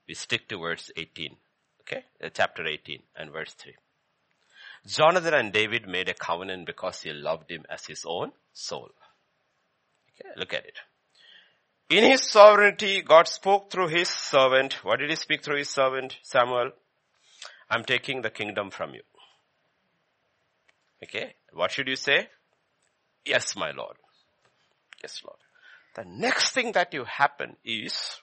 We stick to verse 18. Okay? Uh, chapter 18 and verse 3. Jonathan and David made a covenant because he loved him as his own soul. Okay, look at it. In his sovereignty, God spoke through his servant. What did he speak through his servant? Samuel. I'm taking the kingdom from you. Okay. What should you say? Yes, my Lord. Yes, Lord. The next thing that you happen is,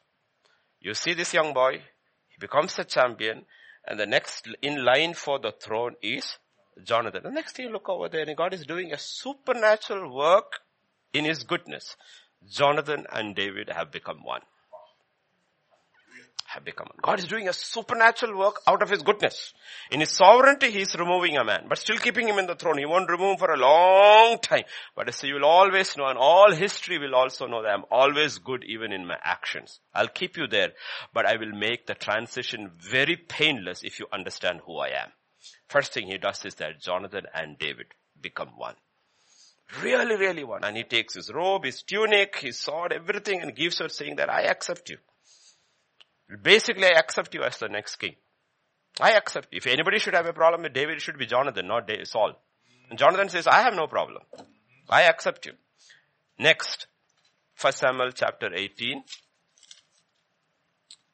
you see this young boy, he becomes a champion, and the next in line for the throne is Jonathan. The next thing you look over there, and God is doing a supernatural work in his goodness. Jonathan and David have become one have become. God is doing a supernatural work out of His goodness. In His sovereignty, He is removing a man, but still keeping him in the throne. He won't remove him for a long time. But so you will always know, and all history will also know that I'm always good even in my actions. I'll keep you there, but I will make the transition very painless if you understand who I am. First thing He does is that Jonathan and David become one. Really, really one. And he takes his robe, his tunic, his sword, everything and gives her saying that I accept you. Basically, I accept you as the next king. I accept. You. If anybody should have a problem with David, it should be Jonathan, not Saul. And Jonathan says, I have no problem. I accept you. Next, 1 Samuel chapter 18.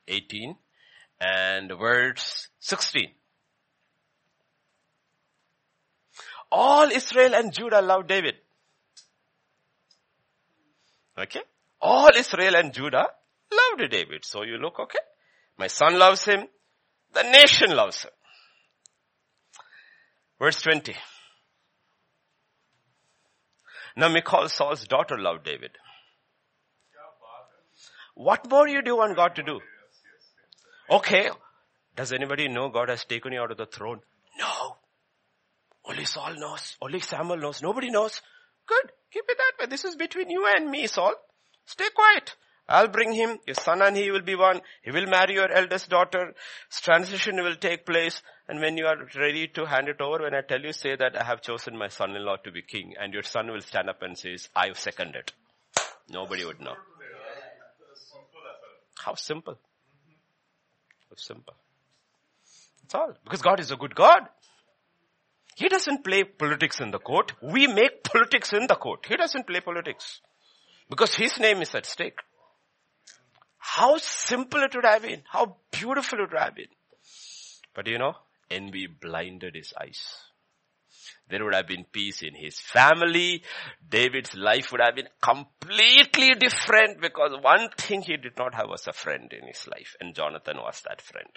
18 and verse 16. All Israel and Judah love David. Okay? All Israel and Judah loved David. So you look, okay, my son loves him. The nation loves him. Verse 20. Now Michal, Saul's daughter, loved David. What more you do want God to do? Okay. Does anybody know God has taken you out of the throne? No. Only Saul knows. Only Samuel knows. Nobody knows. Good. Keep it that way. This is between you and me, Saul. Stay quiet. I'll bring him, your son and he will be one. He will marry your eldest daughter. Transition will take place. And when you are ready to hand it over, when I tell you, say that I have chosen my son-in-law to be king. And your son will stand up and says, I've seconded. Nobody would know. How simple. How simple. That's all. Because God is a good God. He doesn't play politics in the court. We make politics in the court. He doesn't play politics. Because his name is at stake. How simple it would have been. How beautiful it would have been. But you know, envy blinded his eyes. There would have been peace in his family. David's life would have been completely different because one thing he did not have was a friend in his life. And Jonathan was that friend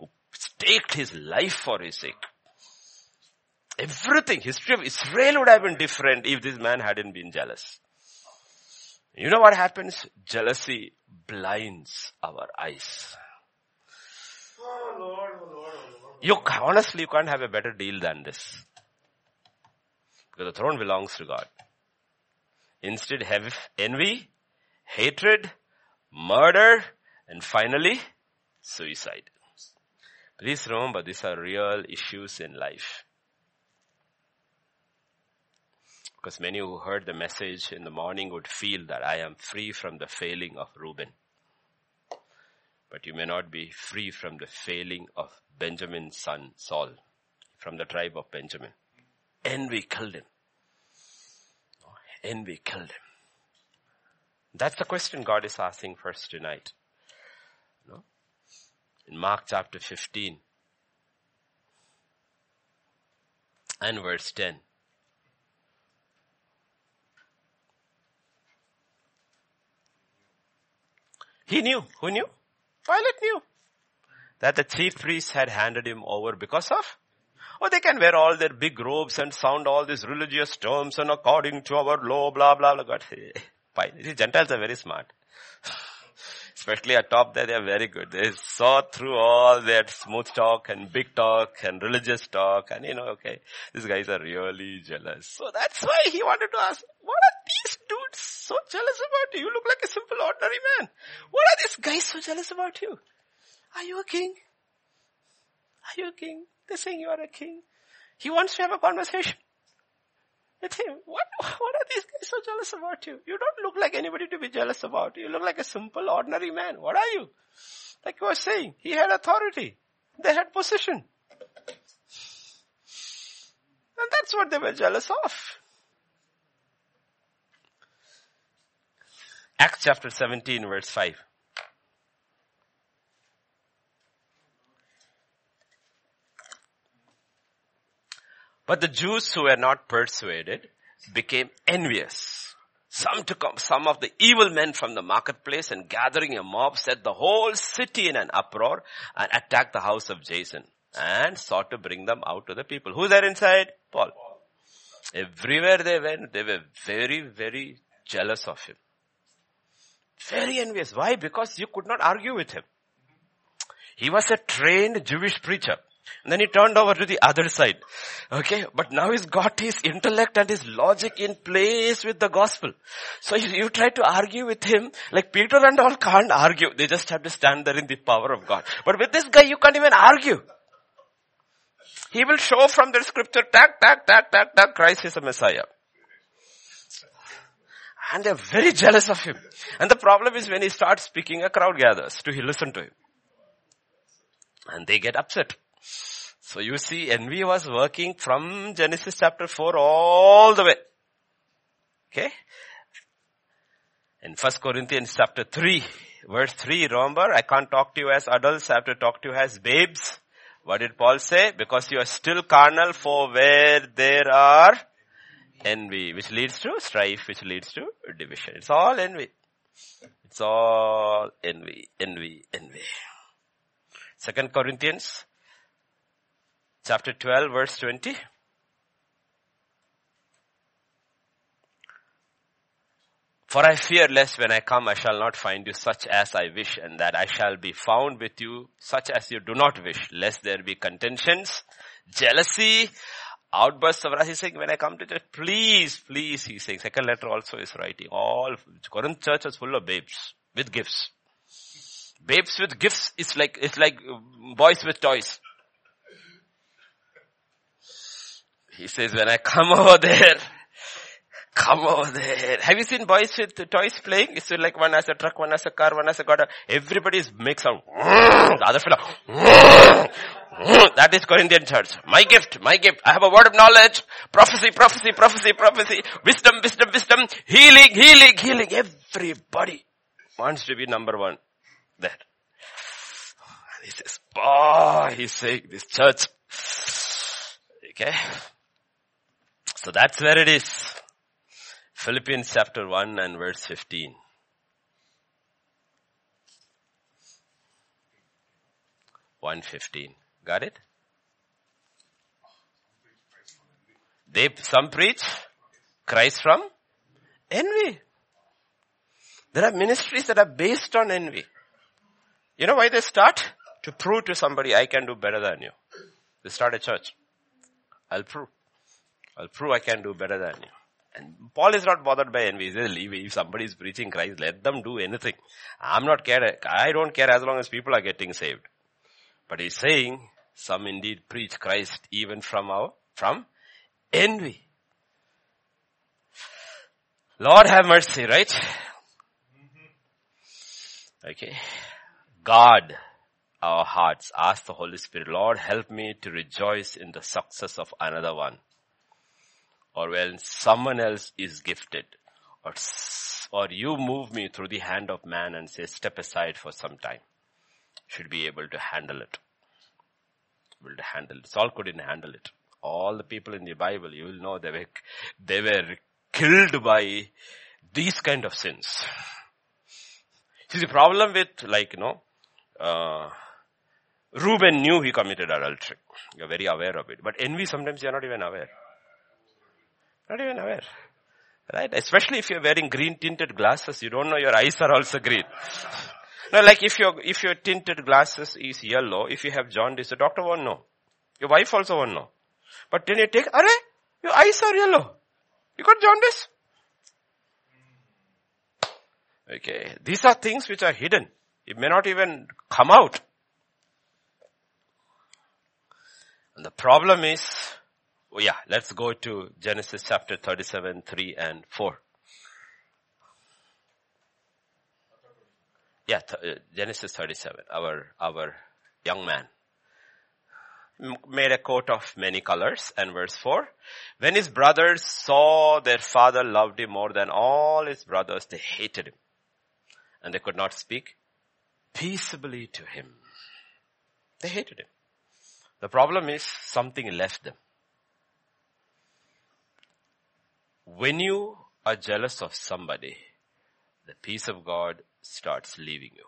who staked his life for his sake. Everything, history of Israel would have been different if this man hadn't been jealous. You know what happens? Jealousy blinds our eyes. You, honestly, you can't have a better deal than this. Because the throne belongs to God. Instead have envy, hatred, murder, and finally suicide. Please remember, these are real issues in life. Because many who heard the message in the morning would feel that I am free from the failing of Reuben. But you may not be free from the failing of Benjamin's son Saul, from the tribe of Benjamin. Envy killed him. Envy killed him. That's the question God is asking first tonight. No? In Mark chapter 15 and verse 10. He knew. Who knew? Pilate knew. That the chief priests had handed him over because of or they can wear all their big robes and sound all these religious terms and according to our law, blah, blah, blah. God. See, Gentiles are very smart. Especially at top there, they are very good. They saw through all that smooth talk and big talk and religious talk and you know, okay, these guys are really jealous. So that's why he wanted to ask, what so jealous about you? You look like a simple ordinary man. What are these guys so jealous about you? Are you a king? Are you a king? They're saying you are a king. He wants to have a conversation with him. What, what are these guys so jealous about you? You don't look like anybody to be jealous about. You look like a simple, ordinary man. What are you? Like you were saying, he had authority. They had position. And that's what they were jealous of. Acts chapter 17 verse 5. But the Jews who were not persuaded became envious. Some took some of the evil men from the marketplace and gathering a mob set the whole city in an uproar and attacked the house of Jason and sought to bring them out to the people. Who's there inside? Paul. Everywhere they went, they were very, very jealous of him. Very envious. Why? Because you could not argue with him. He was a trained Jewish preacher. And then he turned over to the other side. Okay. But now he's got his intellect and his logic in place with the gospel. So you, you try to argue with him, like Peter and all can't argue. They just have to stand there in the power of God. But with this guy, you can't even argue. He will show from the scripture, tag, tag, tag, tag, tag, Christ is a Messiah. And they're very jealous of him. And the problem is when he starts speaking, a crowd gathers to listen to him. And they get upset. So you see, envy was working from Genesis chapter 4 all the way. Okay? In First Corinthians chapter 3, verse 3, remember, I can't talk to you as adults, I have to talk to you as babes. What did Paul say? Because you are still carnal for where there are envy, which leads to strife, which leads to division. It's all envy. It's all envy, envy, envy. Second Corinthians chapter 12 verse 20. For I fear lest when I come I shall not find you such as I wish and that I shall be found with you such as you do not wish lest there be contentions, jealousy, outbursts of wrath. He's saying when I come to church, please, please, he's saying. Second letter also is writing. All, Corinth church is full of babes with gifts. Babes with gifts is like, it's like um, boys with toys. He says, when I come over there, come over there. Have you seen boys with toys playing? It's like one has a truck, one has a car, one has a car. Everybody makes sound. The other fellow. That is Corinthian church. My gift, my gift. I have a word of knowledge. Prophecy, prophecy, prophecy, prophecy. Wisdom, wisdom, wisdom. Healing, healing, healing. Everybody wants to be number one there. And he says, boy, he's saying this church. Okay. So that's where it is. Philippians chapter 1 and verse 15. One fifteen. Got it? They some preach Christ from envy. There are ministries that are based on envy. You know why they start? To prove to somebody I can do better than you. They start a church. I'll prove. I'll prove I can do better than you. And Paul is not bothered by envy. He says. If somebody is preaching Christ, let them do anything. I'm not care. I don't care as long as people are getting saved. But he's saying, some indeed preach Christ even from our, from envy. Lord have mercy, right? Okay. God, our hearts, ask the Holy Spirit, Lord help me to rejoice in the success of another one. Or when someone else is gifted. Or, or you move me through the hand of man and say step aside for some time. Should be able to handle it. Able handle. Saul couldn't handle it. All the people in the Bible, you will know they were, they were killed by these kind of sins. See the problem with like, you know, uh, Reuben knew he committed adultery. You're very aware of it. But envy, sometimes you're not even aware. Not even aware. Right? Especially if you're wearing green tinted glasses, you don't know your eyes are also green. Now like if your, if your tinted glasses is yellow, if you have jaundice, the doctor won't know. Your wife also won't know. But then you take, are your eyes are yellow. You got jaundice? Okay. These are things which are hidden. It may not even come out. And the problem is, oh yeah, let's go to Genesis chapter 37, 3 and 4. Yeah, th- uh, Genesis 37, our, our young man made a coat of many colors. And verse 4, when his brothers saw their father loved him more than all his brothers, they hated him. And they could not speak peaceably to him. They hated him. The problem is something left them. When you are jealous of somebody, the peace of God starts leaving you.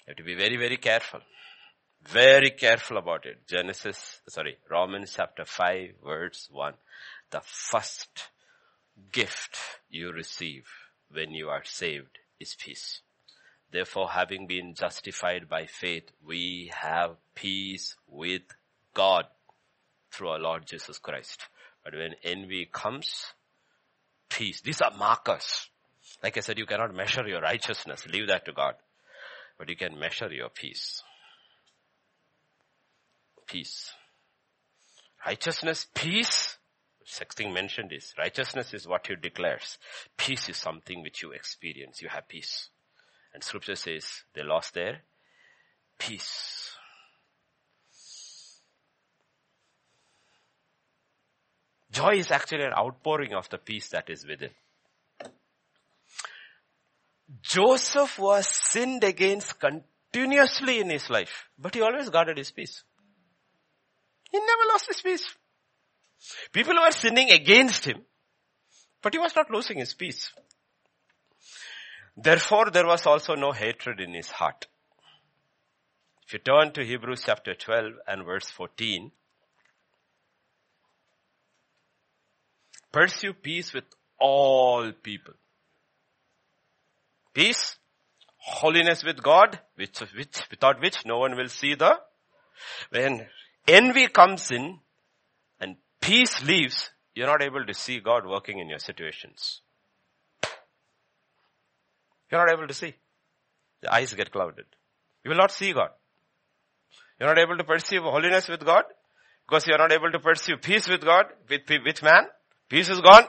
You have to be very, very careful. Very careful about it. Genesis, sorry, Romans chapter 5 verse 1. The first gift you receive when you are saved is peace. Therefore, having been justified by faith, we have peace with God through our Lord Jesus Christ. But when envy comes, peace. These are markers. Like I said, you cannot measure your righteousness. Leave that to God but you can measure your peace. Peace. Righteousness, peace. Sixth thing mentioned is righteousness is what you declares. Peace is something which you experience. You have peace. And scripture says they lost their peace. Joy is actually an outpouring of the peace that is within. Joseph was sinned against continuously in his life, but he always guarded his peace. He never lost his peace. People were sinning against him, but he was not losing his peace. Therefore, there was also no hatred in his heart. If you turn to Hebrews chapter 12 and verse 14, pursue peace with all people. Peace, holiness with God, which, which, without which no one will see the, when envy comes in and peace leaves, you're not able to see God working in your situations. You're not able to see. The eyes get clouded. You will not see God. You're not able to perceive holiness with God because you're not able to pursue peace with God, with, with man. Peace is gone.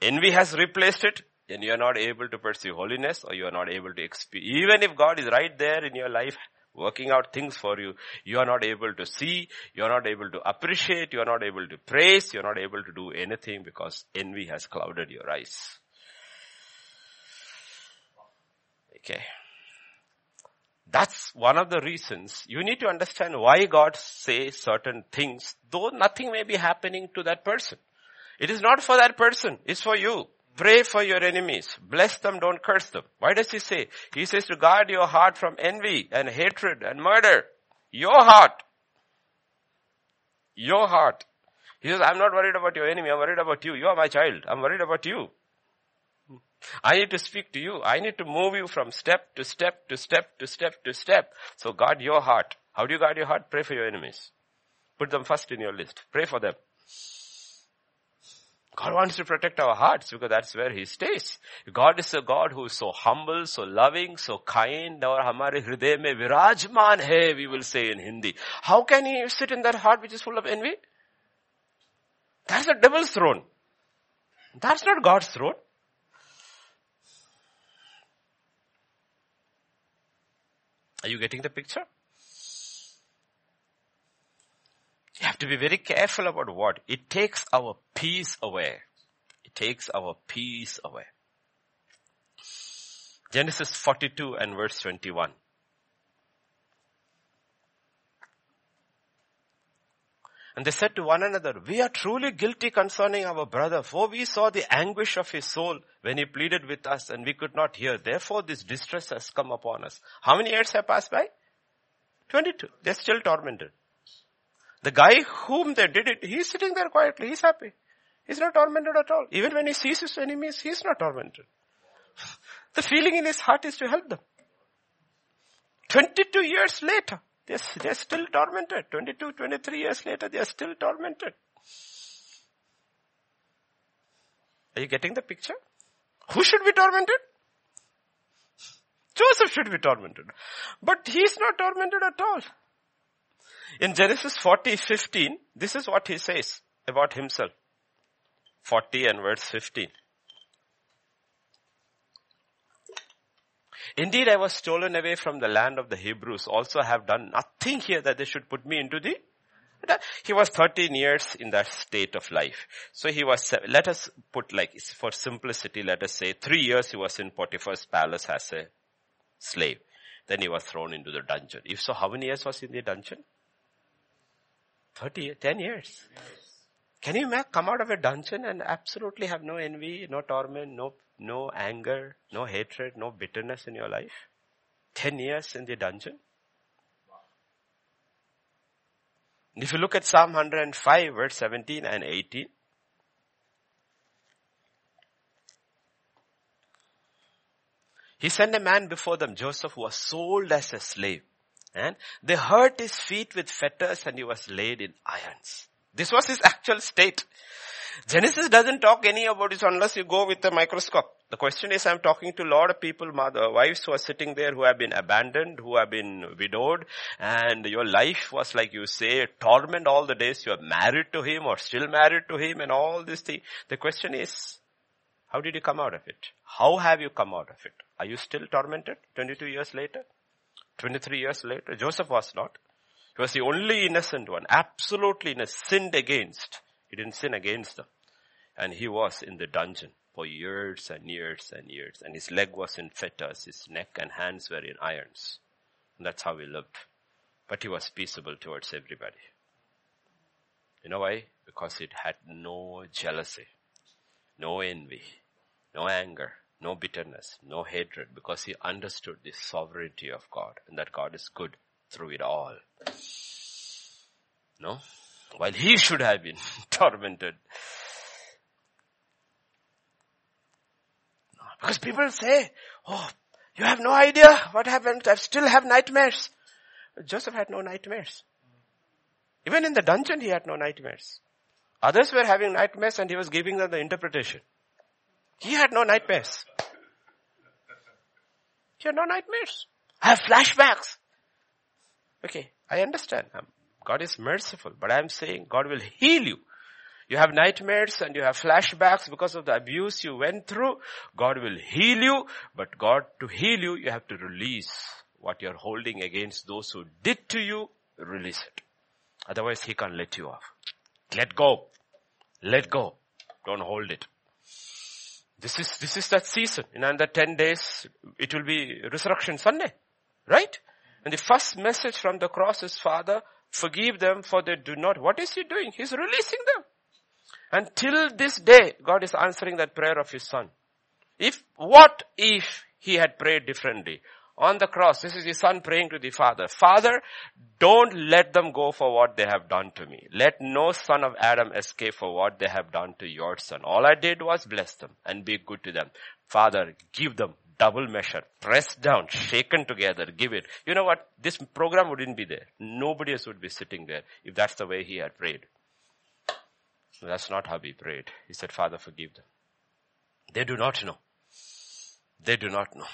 Envy has replaced it And you are not able to pursue holiness or you are not able to experience, even if God is right there in your life working out things for you, you are not able to see, you are not able to appreciate, you are not able to praise, you are not able to do anything because envy has clouded your eyes. Okay. That's one of the reasons you need to understand why God says certain things, though nothing may be happening to that person. It is not for that person, it's for you. Pray for your enemies. Bless them, don't curse them. Why does he say? He says to guard your heart from envy and hatred and murder. Your heart. Your heart. He says, I'm not worried about your enemy. I'm worried about you. You are my child. I'm worried about you. I need to speak to you. I need to move you from step to step to step to step to step. So guard your heart. How do you guard your heart? Pray for your enemies. Put them first in your list. Pray for them. God wants to protect our hearts because that's where He stays. God is a God who is so humble, so loving, so kind. Or hamare hriday mein virajman hai, we will say in Hindi. How can He sit in that heart which is full of envy? That's the devil's throne. That's not God's throne. Are you getting the picture? You have to be very careful about what? It takes our peace away. It takes our peace away. Genesis 42 and verse 21. And they said to one another, we are truly guilty concerning our brother, for we saw the anguish of his soul when he pleaded with us and we could not hear. Therefore this distress has come upon us. How many years have passed by? 22. They're still tormented. The guy whom they did it, he's sitting there quietly, he's happy. He's not tormented at all. Even when he sees his enemies, he's not tormented. The feeling in his heart is to help them. 22 years later, they're, they're still tormented. 22, 23 years later, they are still tormented. Are you getting the picture? Who should be tormented? Joseph should be tormented. But he's not tormented at all. In Genesis 40, 15, this is what he says about himself. 40 and verse 15. Indeed, I was stolen away from the land of the Hebrews. Also have done nothing here that they should put me into the he was 13 years in that state of life. So he was, let us put like, for simplicity, let us say three years he was in Potiphar's palace as a slave. Then he was thrown into the dungeon. If so, how many years was he in the dungeon? 30, 10 years. Can you come out of a dungeon and absolutely have no envy, no torment, no, no anger, no hatred, no bitterness in your life? 10 years in the dungeon? If you look at Psalm 105 verse 17 and 18, He sent a man before them, Joseph, who was sold as a slave. And they hurt his feet with fetters and he was laid in irons. This was his actual state. Genesis doesn't talk any about this unless you go with a microscope. The question is, I'm talking to a lot of people, mother, wives who are sitting there who have been abandoned, who have been widowed, and your life was like you say, torment all the days you are married to him or still married to him and all this thing. The question is, how did you come out of it? How have you come out of it? Are you still tormented 22 years later? 23 years later? Joseph was not. He was the only innocent one, absolutely innocent, sinned against. He didn't sin against them. And he was in the dungeon for years and years and years. And his leg was in fetters, his neck and hands were in irons. And that's how he lived. But he was peaceable towards everybody. You know why? Because it had no jealousy, no envy, no anger, no bitterness, no hatred, because he understood the sovereignty of God and that God is good through it all. No? While he should have been tormented. Because people say, oh, you have no idea what happened. I still have nightmares. Joseph had no nightmares. Even in the dungeon, he had no nightmares. Others were having nightmares and he was giving them the interpretation. He had no nightmares. He had no nightmares. I have flashbacks. Okay, I understand. Um, God is merciful, but I'm saying God will heal you. You have nightmares and you have flashbacks because of the abuse you went through. God will heal you, but God to heal you, you have to release what you're holding against those who did to you, release it. Otherwise he can't let you off. Let go. Let go. Don't hold it. This is, this is that season. In under 10 days, it will be Resurrection Sunday. Right? And the first message from the cross is, Father, forgive them for they do not. What is He doing? He's releasing them. Until this day, God is answering that prayer of His Son. If, what if He had prayed differently? On the cross. This is the son praying to the father. Father, don't let them go for what they have done to me. Let no son of Adam escape for what they have done to your son. All I did was bless them and be good to them. Father, give them double measure, press down, shaken together, give it. You know what? This program wouldn't be there. Nobody else would be sitting there if that's the way he had prayed. That's not how he prayed. He said, Father, forgive them. They do not know. They do not know.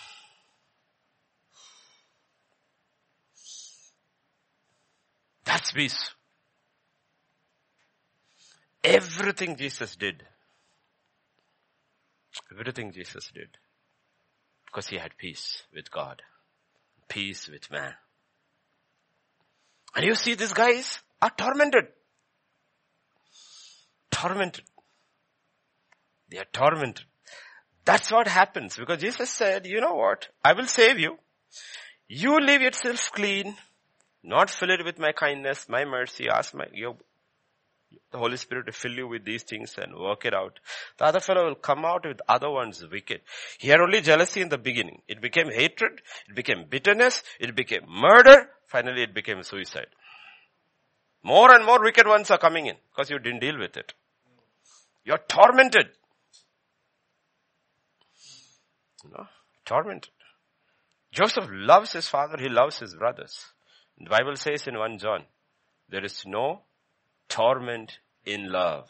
That's peace. Everything Jesus did. Everything Jesus did. Because he had peace with God. Peace with man. And you see these guys are tormented. Tormented. They are tormented. That's what happens because Jesus said, you know what? I will save you. You leave yourself clean, not fill it with my kindness, my mercy. Ask my, your, the Holy Spirit to fill you with these things and work it out. The other fellow will come out with other ones wicked. He had only jealousy in the beginning. It became hatred. It became bitterness. It became murder. Finally it became suicide. More and more wicked ones are coming in because you didn't deal with it. You're tormented. Know, tormented. Joseph loves his father, he loves his brothers. The Bible says in 1 John, there is no torment in love.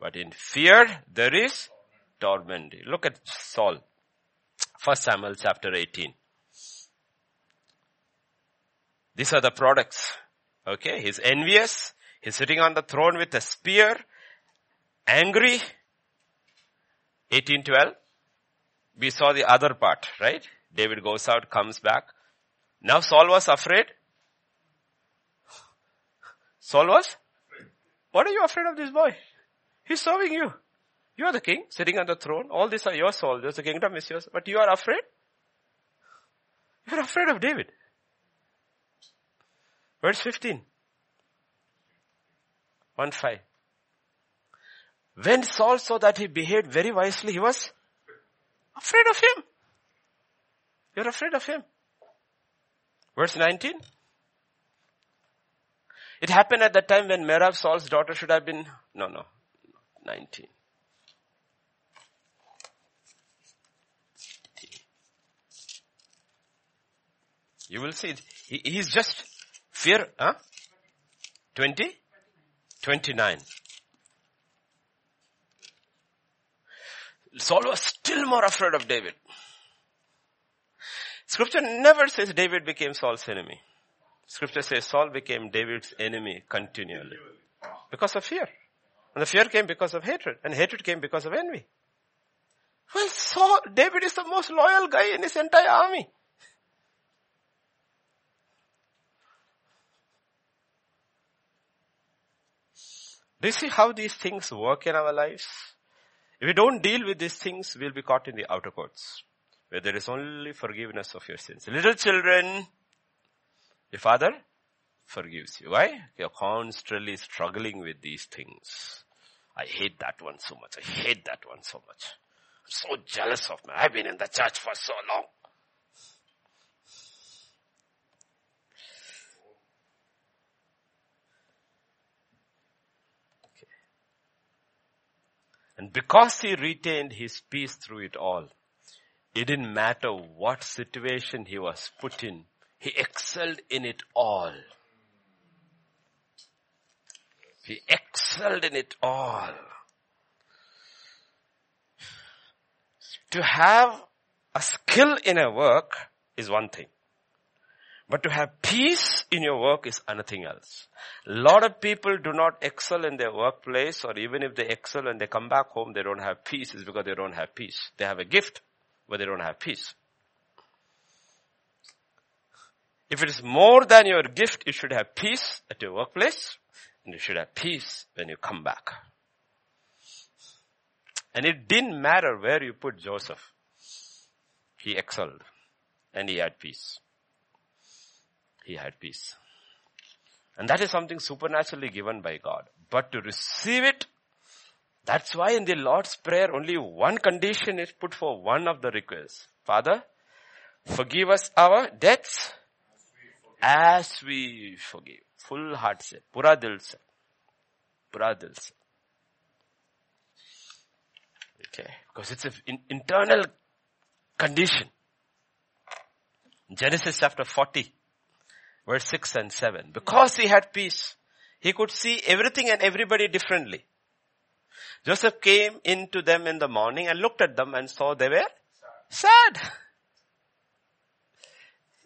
But in fear, there is torment. Look at Saul. First Samuel chapter 18. These are the products. Okay, he's envious. He's sitting on the throne with a spear. Angry. 1812. We saw the other part, right? David goes out, comes back. Now Saul was afraid. Saul was? What are you afraid of this boy? He's serving you. You are the king, sitting on the throne. All these are your soldiers. The kingdom is yours. But you are afraid? You're afraid of David. Verse 15. 1 5. When Saul saw that he behaved very wisely, he was afraid of him. You're afraid of him. Verse 19. It happened at the time when Merab, Saul's daughter, should have been, no, no, 19. You will see, he, he's just fear, huh? 20? 29. Saul was still more afraid of David. Scripture never says David became Saul's enemy. Scripture says Saul became David's enemy continually. Because of fear. And the fear came because of hatred. And hatred came because of envy. Well, Saul, David is the most loyal guy in his entire army. Do you see how these things work in our lives? If we don't deal with these things, we'll be caught in the outer courts, where there is only forgiveness of your sins. Little children, your father forgives you. Why? You're constantly struggling with these things. I hate that one so much. I hate that one so much. I'm so jealous of me. I've been in the church for so long. And because he retained his peace through it all, it didn't matter what situation he was put in, he excelled in it all. He excelled in it all. To have a skill in a work is one thing. But to have peace in your work is anything else. A lot of people do not excel in their workplace or even if they excel and they come back home, they don't have peace is because they don't have peace. They have a gift, but they don't have peace. If it is more than your gift, you should have peace at your workplace and you should have peace when you come back. And it didn't matter where you put Joseph. He excelled and he had peace he had peace. And that is something supernaturally given by God. But to receive it, that's why in the Lord's Prayer only one condition is put for one of the requests. Father, forgive us our debts as we forgive. Full heart se, pura dil se. Pura dil se. Okay, because it's an internal condition. Genesis chapter 40, verse 6 and 7. Because he had peace, he could see everything and everybody differently. Joseph came into them in the morning and looked at them and saw they were sad.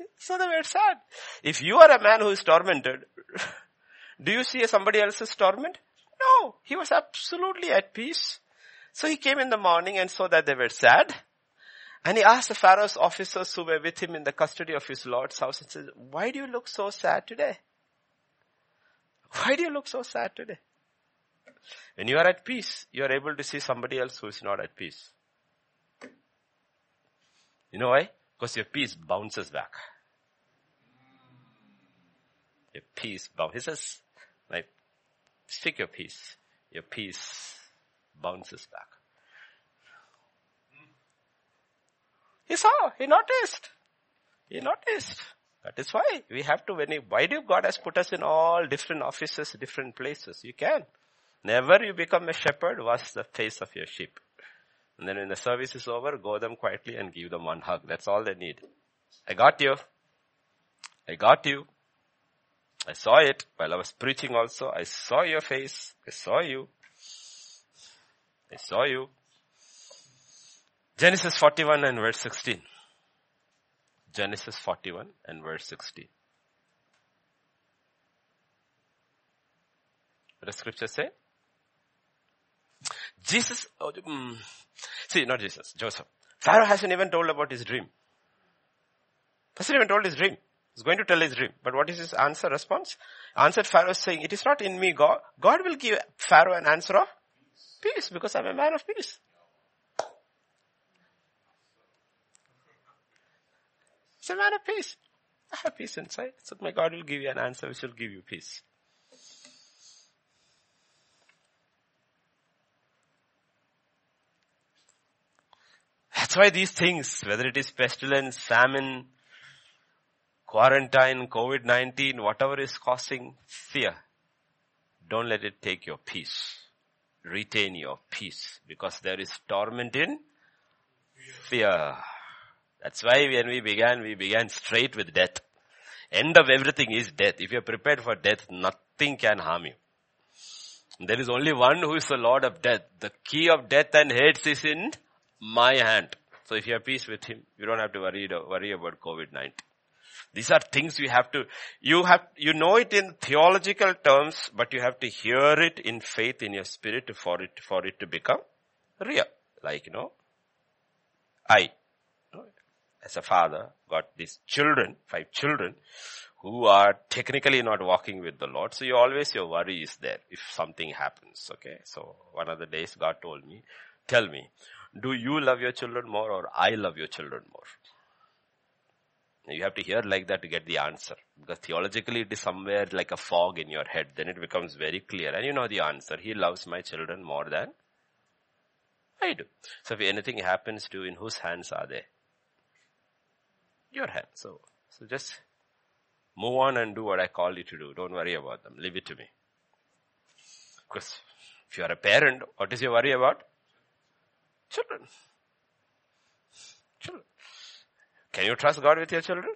So they were sad. If you are a man who is tormented, do you see somebody else's torment? No, he was absolutely at peace. So he came in the morning and saw that they were sad. And he asked the Pharaoh's officers who were with him in the custody of his Lord's house and said, why do you look so sad today? Why do you look so sad today? When you are at peace, you are able to see somebody else who is not at peace. You know why? Because your peace bounces back. Your peace bounces. He says, like, speak your peace. Your peace bounces back. He saw, he noticed. He noticed. That is why we have to, when he, why do God has put us in all different offices, different places? You can. Never you become a shepherd, wash the face of your sheep. And then when the service is over, go them quietly and give them one hug. That's all they need. I got you. I got you. I saw it while I was preaching also. I saw your face. I saw you. I saw you. Genesis 41 and verse 16. Genesis 41 and verse 16. What does scripture say? Jesus, oh, mm, see, not Jesus, Joseph. Pharaoh hasn't even told about his dream. Hasn't even told his dream. He's going to tell his dream. But what is his answer, response? Answered Pharaoh saying, it is not in me, God. God will give Pharaoh an answer of peace because I'm a man of peace. It's a man of peace. I have peace inside. So my God will give you an answer which will give you peace. That's why these things, whether it is pestilence, famine, quarantine, COVID-19, whatever is causing fear, don't let it take your peace. Retain your peace because there is torment in fear. That's why when we began, we began straight with death. End of everything is death. If you're prepared for death, nothing can harm you. There is only one who is the Lord of death. The key of death and hate is in my hand. So if you have peace with him, you don't have to worry, worry about COVID-19. These are things you have to, you have, you know it in theological terms, but you have to hear it in faith in your spirit for it, for it to become real. Like, you know, I, as a father, got these children, five children, who are technically not walking with the Lord. So you always, your worry is there if something happens. Okay. So one of the days God told me, tell me, do you love your children more or I love your children more? You have to hear like that to get the answer. Because theologically it is somewhere like a fog in your head. Then it becomes very clear. And you know the answer. He loves my children more than I do. So if anything happens to in whose hands are they? Your hands. So, so just move on and do what I call you to do. Don't worry about them. Leave it to me. Because if you are a parent, what is your worry about? Children. Children. Can you trust God with your children?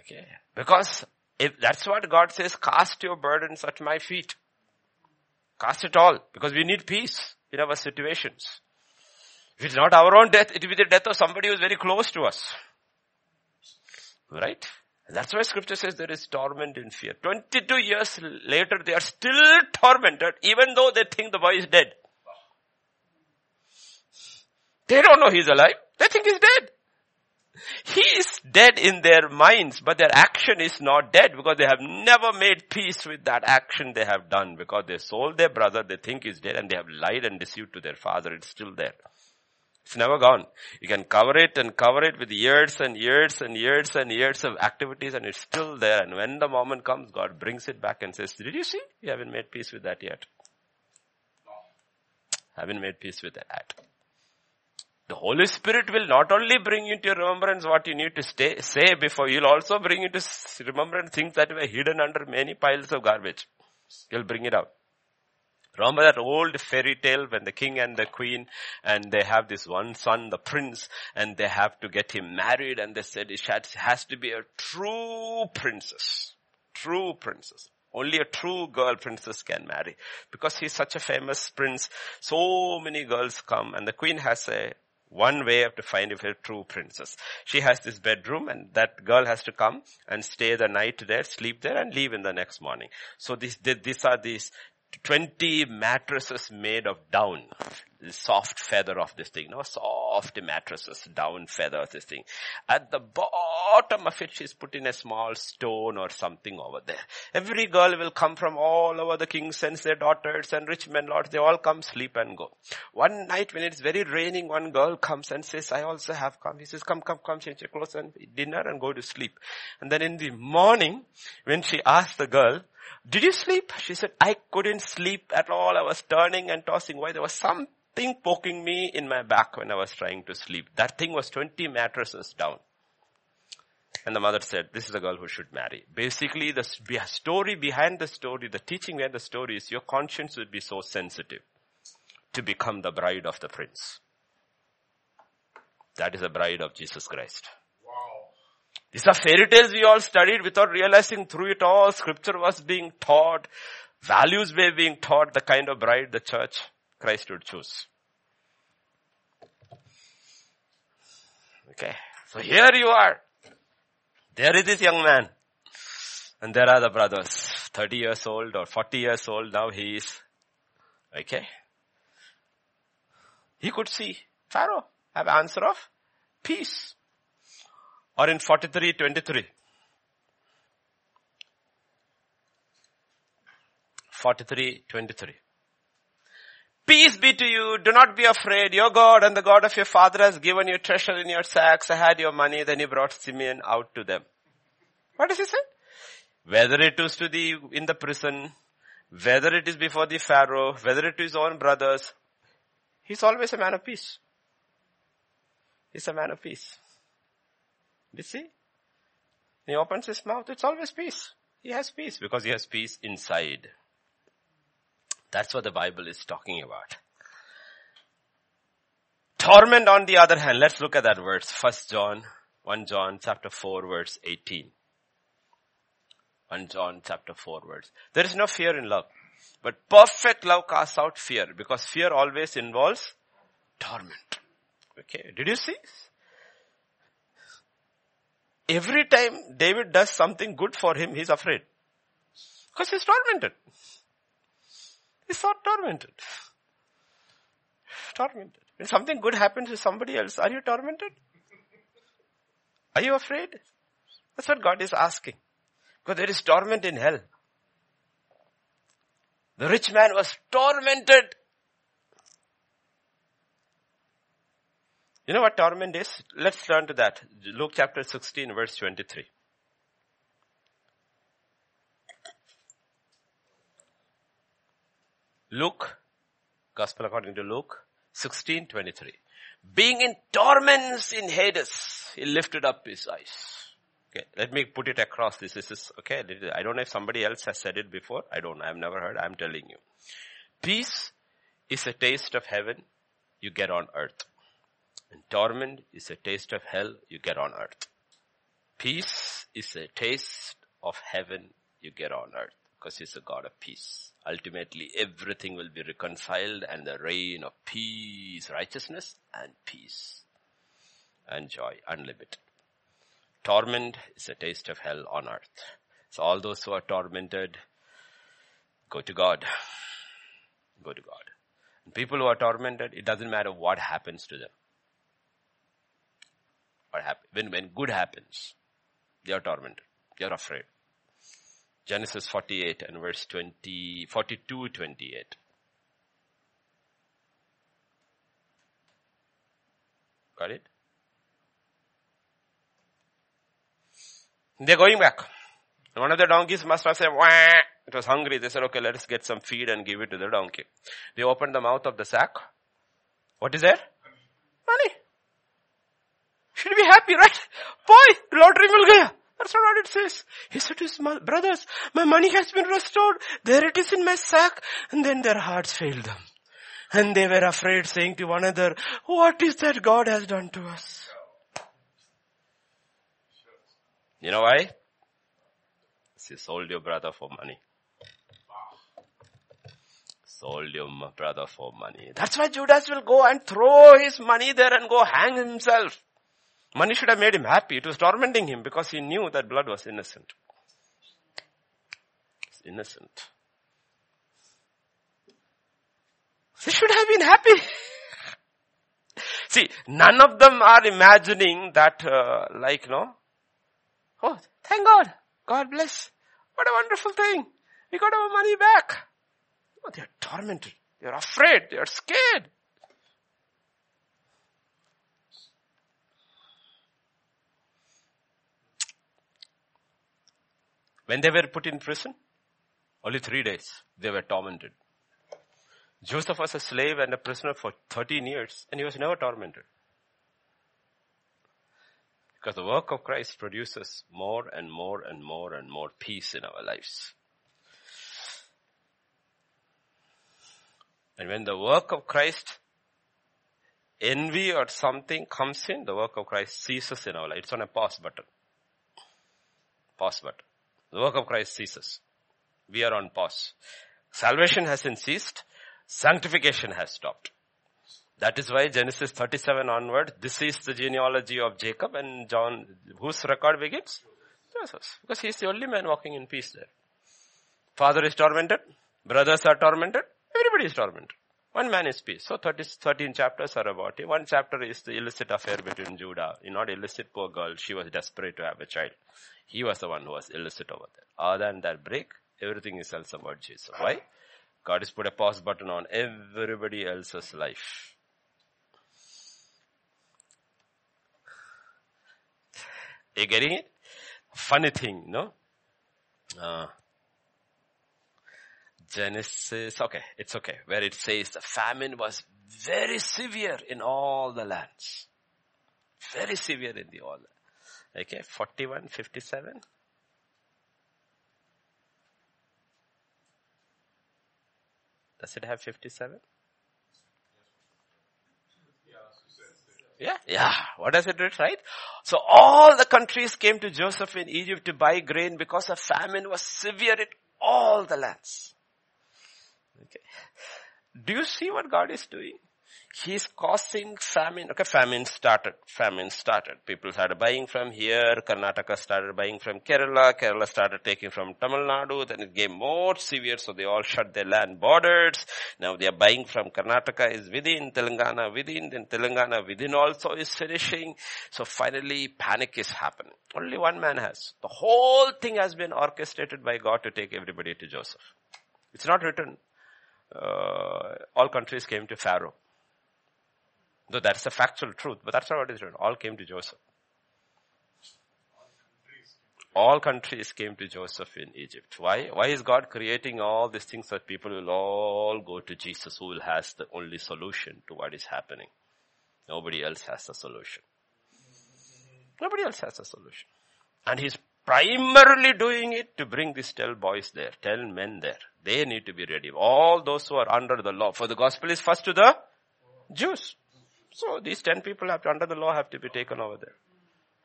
Okay. Because if that's what God says, cast your burdens at my feet. Cast it all. Because we need peace in our situations. If it's not our own death, it will be the death of somebody who is very close to us. Right? That's why scripture says there is torment in fear. 22 years later, they are still tormented even though they think the boy is dead. They don't know he's alive. They think he's dead. He is dead in their minds, but their action is not dead because they have never made peace with that action they have done because they sold their brother, they think he's dead and they have lied and deceived to their father. It's still there. It's never gone. You can cover it and cover it with years and years and years and years of activities and it's still there. And when the moment comes, God brings it back and says, did you see? You haven't made peace with that yet. Haven't made peace with that. The Holy Spirit will not only bring into your remembrance what you need to stay, say before, He'll also bring into remembrance things that were hidden under many piles of garbage. He'll bring it out. Remember that old fairy tale when the king and the queen and they have this one son, the prince, and they have to get him married and they said it has to be a true princess. True princess. Only a true girl princess can marry. Because he's such a famous prince, so many girls come and the queen has a one way to find if a true princess. She has this bedroom and that girl has to come and stay the night there, sleep there and leave in the next morning. So these, these are these 20 mattresses made of down. Soft feather of this thing. No, soft mattresses, down feather of this thing. At the bottom of it, she's put in a small stone or something over there. Every girl will come from all over the kings and their daughters and rich men lords. They all come, sleep and go. One night when it's very raining, one girl comes and says, I also have come. He says, come, come, come, change your clothes and dinner and go to sleep. And then in the morning, when she asked the girl, did you sleep? She said, I couldn't sleep at all. I was turning and tossing. Why? There was something poking me in my back when I was trying to sleep. That thing was 20 mattresses down. And the mother said, this is a girl who should marry. Basically, the story behind the story, the teaching behind the story is your conscience would be so sensitive to become the bride of the prince. That is the bride of Jesus Christ. These are fairy tales we all studied without realizing through it all scripture was being taught, values were being taught, the kind of bride the church Christ would choose. Okay. So here you are. There is this young man. And there are the brothers. 30 years old or 40 years old. Now he is. Okay. He could see Pharaoh have answer of peace. Or in 43, 23. 43, 23. Peace be to you. Do not be afraid. Your God and the God of your father has given you treasure in your sacks. I had your money. Then he brought Simeon out to them. What does he say? Whether it is to the, in the prison, whether it is before the Pharaoh, whether it is own brothers, he's always a man of peace. He's a man of peace. You see? He opens his mouth, it's always peace. He has peace because he has peace inside. That's what the Bible is talking about. Torment on the other hand, let's look at that verse. First John, 1 John chapter 4 verse 18. 1 John chapter 4 verse. There is no fear in love. But perfect love casts out fear because fear always involves torment. Okay. Did you see? Every time David does something good for him, he's afraid. Because he's tormented. He's so tormented. Tormented. When something good happens to somebody else, are you tormented? Are you afraid? That's what God is asking. Because there is torment in hell. The rich man was tormented You know what torment is? Let's turn to that. Luke chapter 16 verse 23. Luke, Gospel according to Luke, 16, 23. Being in torments in Hades, he lifted up his eyes. Okay, let me put it across. This is, okay, I don't know if somebody else has said it before. I don't. I've never heard. I'm telling you. Peace is a taste of heaven you get on earth. And torment is a taste of hell you get on earth. Peace is a taste of heaven you get on earth because he's a God of peace. Ultimately, everything will be reconciled and the reign of peace, righteousness and peace and joy unlimited. Torment is a taste of hell on earth. So all those who are tormented, go to God. Go to God. And people who are tormented, it doesn't matter what happens to them. What happen, when, when good happens, they are tormented. They are afraid. Genesis 48 and verse 20, 42, 28. Got it? They're going back. One of the donkeys must have said, Wah! it was hungry. They said, okay, let us get some feed and give it to the donkey. They opened the mouth of the sack. What is there? Money. Should be happy, right? Boy, lottery mil gaya. That's not what it says. He said to his brothers, my money has been restored. There it is in my sack. And then their hearts failed them. And they were afraid saying to one another, what is that God has done to us? You know why? He sold your brother for money. Sold your brother for money. That's why Judas will go and throw his money there and go hang himself. Money should have made him happy. It was tormenting him because he knew that blood was innocent. It's innocent. He should have been happy. See, none of them are imagining that, uh, like, no, oh, thank God, God bless. What a wonderful thing. We got our money back. Oh, they are tormented. They are afraid. They are scared. When they were put in prison, only three days, they were tormented. Joseph was a slave and a prisoner for 13 years and he was never tormented. Because the work of Christ produces more and more and more and more peace in our lives. And when the work of Christ, envy or something comes in, the work of Christ ceases in our life. It's on a pause button. Pause button. The work of Christ ceases. We are on pause. Salvation hasn't ceased. Sanctification has stopped. That is why Genesis 37 onward, this is the genealogy of Jacob and John, whose record begins? Joseph. Because he is the only man walking in peace there. Father is tormented, brothers are tormented, everybody is tormented. One man is peace. So 30, 13 chapters are about it. One chapter is the illicit affair between Judah. You not illicit, poor girl. She was desperate to have a child. He was the one who was illicit over there. Other than that break, everything is else about Jesus. Why? God has put a pause button on everybody else's life. Are you getting it? Funny thing, no? Uh, Genesis, okay, it's okay, where it says the famine was very severe in all the lands. Very severe in the all. Okay, 41, 57. Does it have 57? Yeah, yeah. What does it read, right? So all the countries came to Joseph in Egypt to buy grain because the famine was severe in all the lands. Okay. Do you see what God is doing? He's causing famine. Okay, famine started. Famine started. People started buying from here. Karnataka started buying from Kerala. Kerala started taking from Tamil Nadu. Then it became more severe, so they all shut their land borders. Now they are buying from Karnataka is within, Telangana within, then Telangana within also is finishing. So finally panic is happening. Only one man has. The whole thing has been orchestrated by God to take everybody to Joseph. It's not written. Uh, all countries came to Pharaoh. Though that's a factual truth, but that's not what is written. All came to Joseph. All countries came to Joseph in Egypt. Why? Why is God creating all these things that people will all go to Jesus who will has the only solution to what is happening? Nobody else has the solution. Nobody else has a solution. And he's primarily doing it to bring these 12 boys there, 12 men there. They need to be ready. All those who are under the law. For the gospel is first to the Jews. So these 10 people have to, under the law have to be taken over there.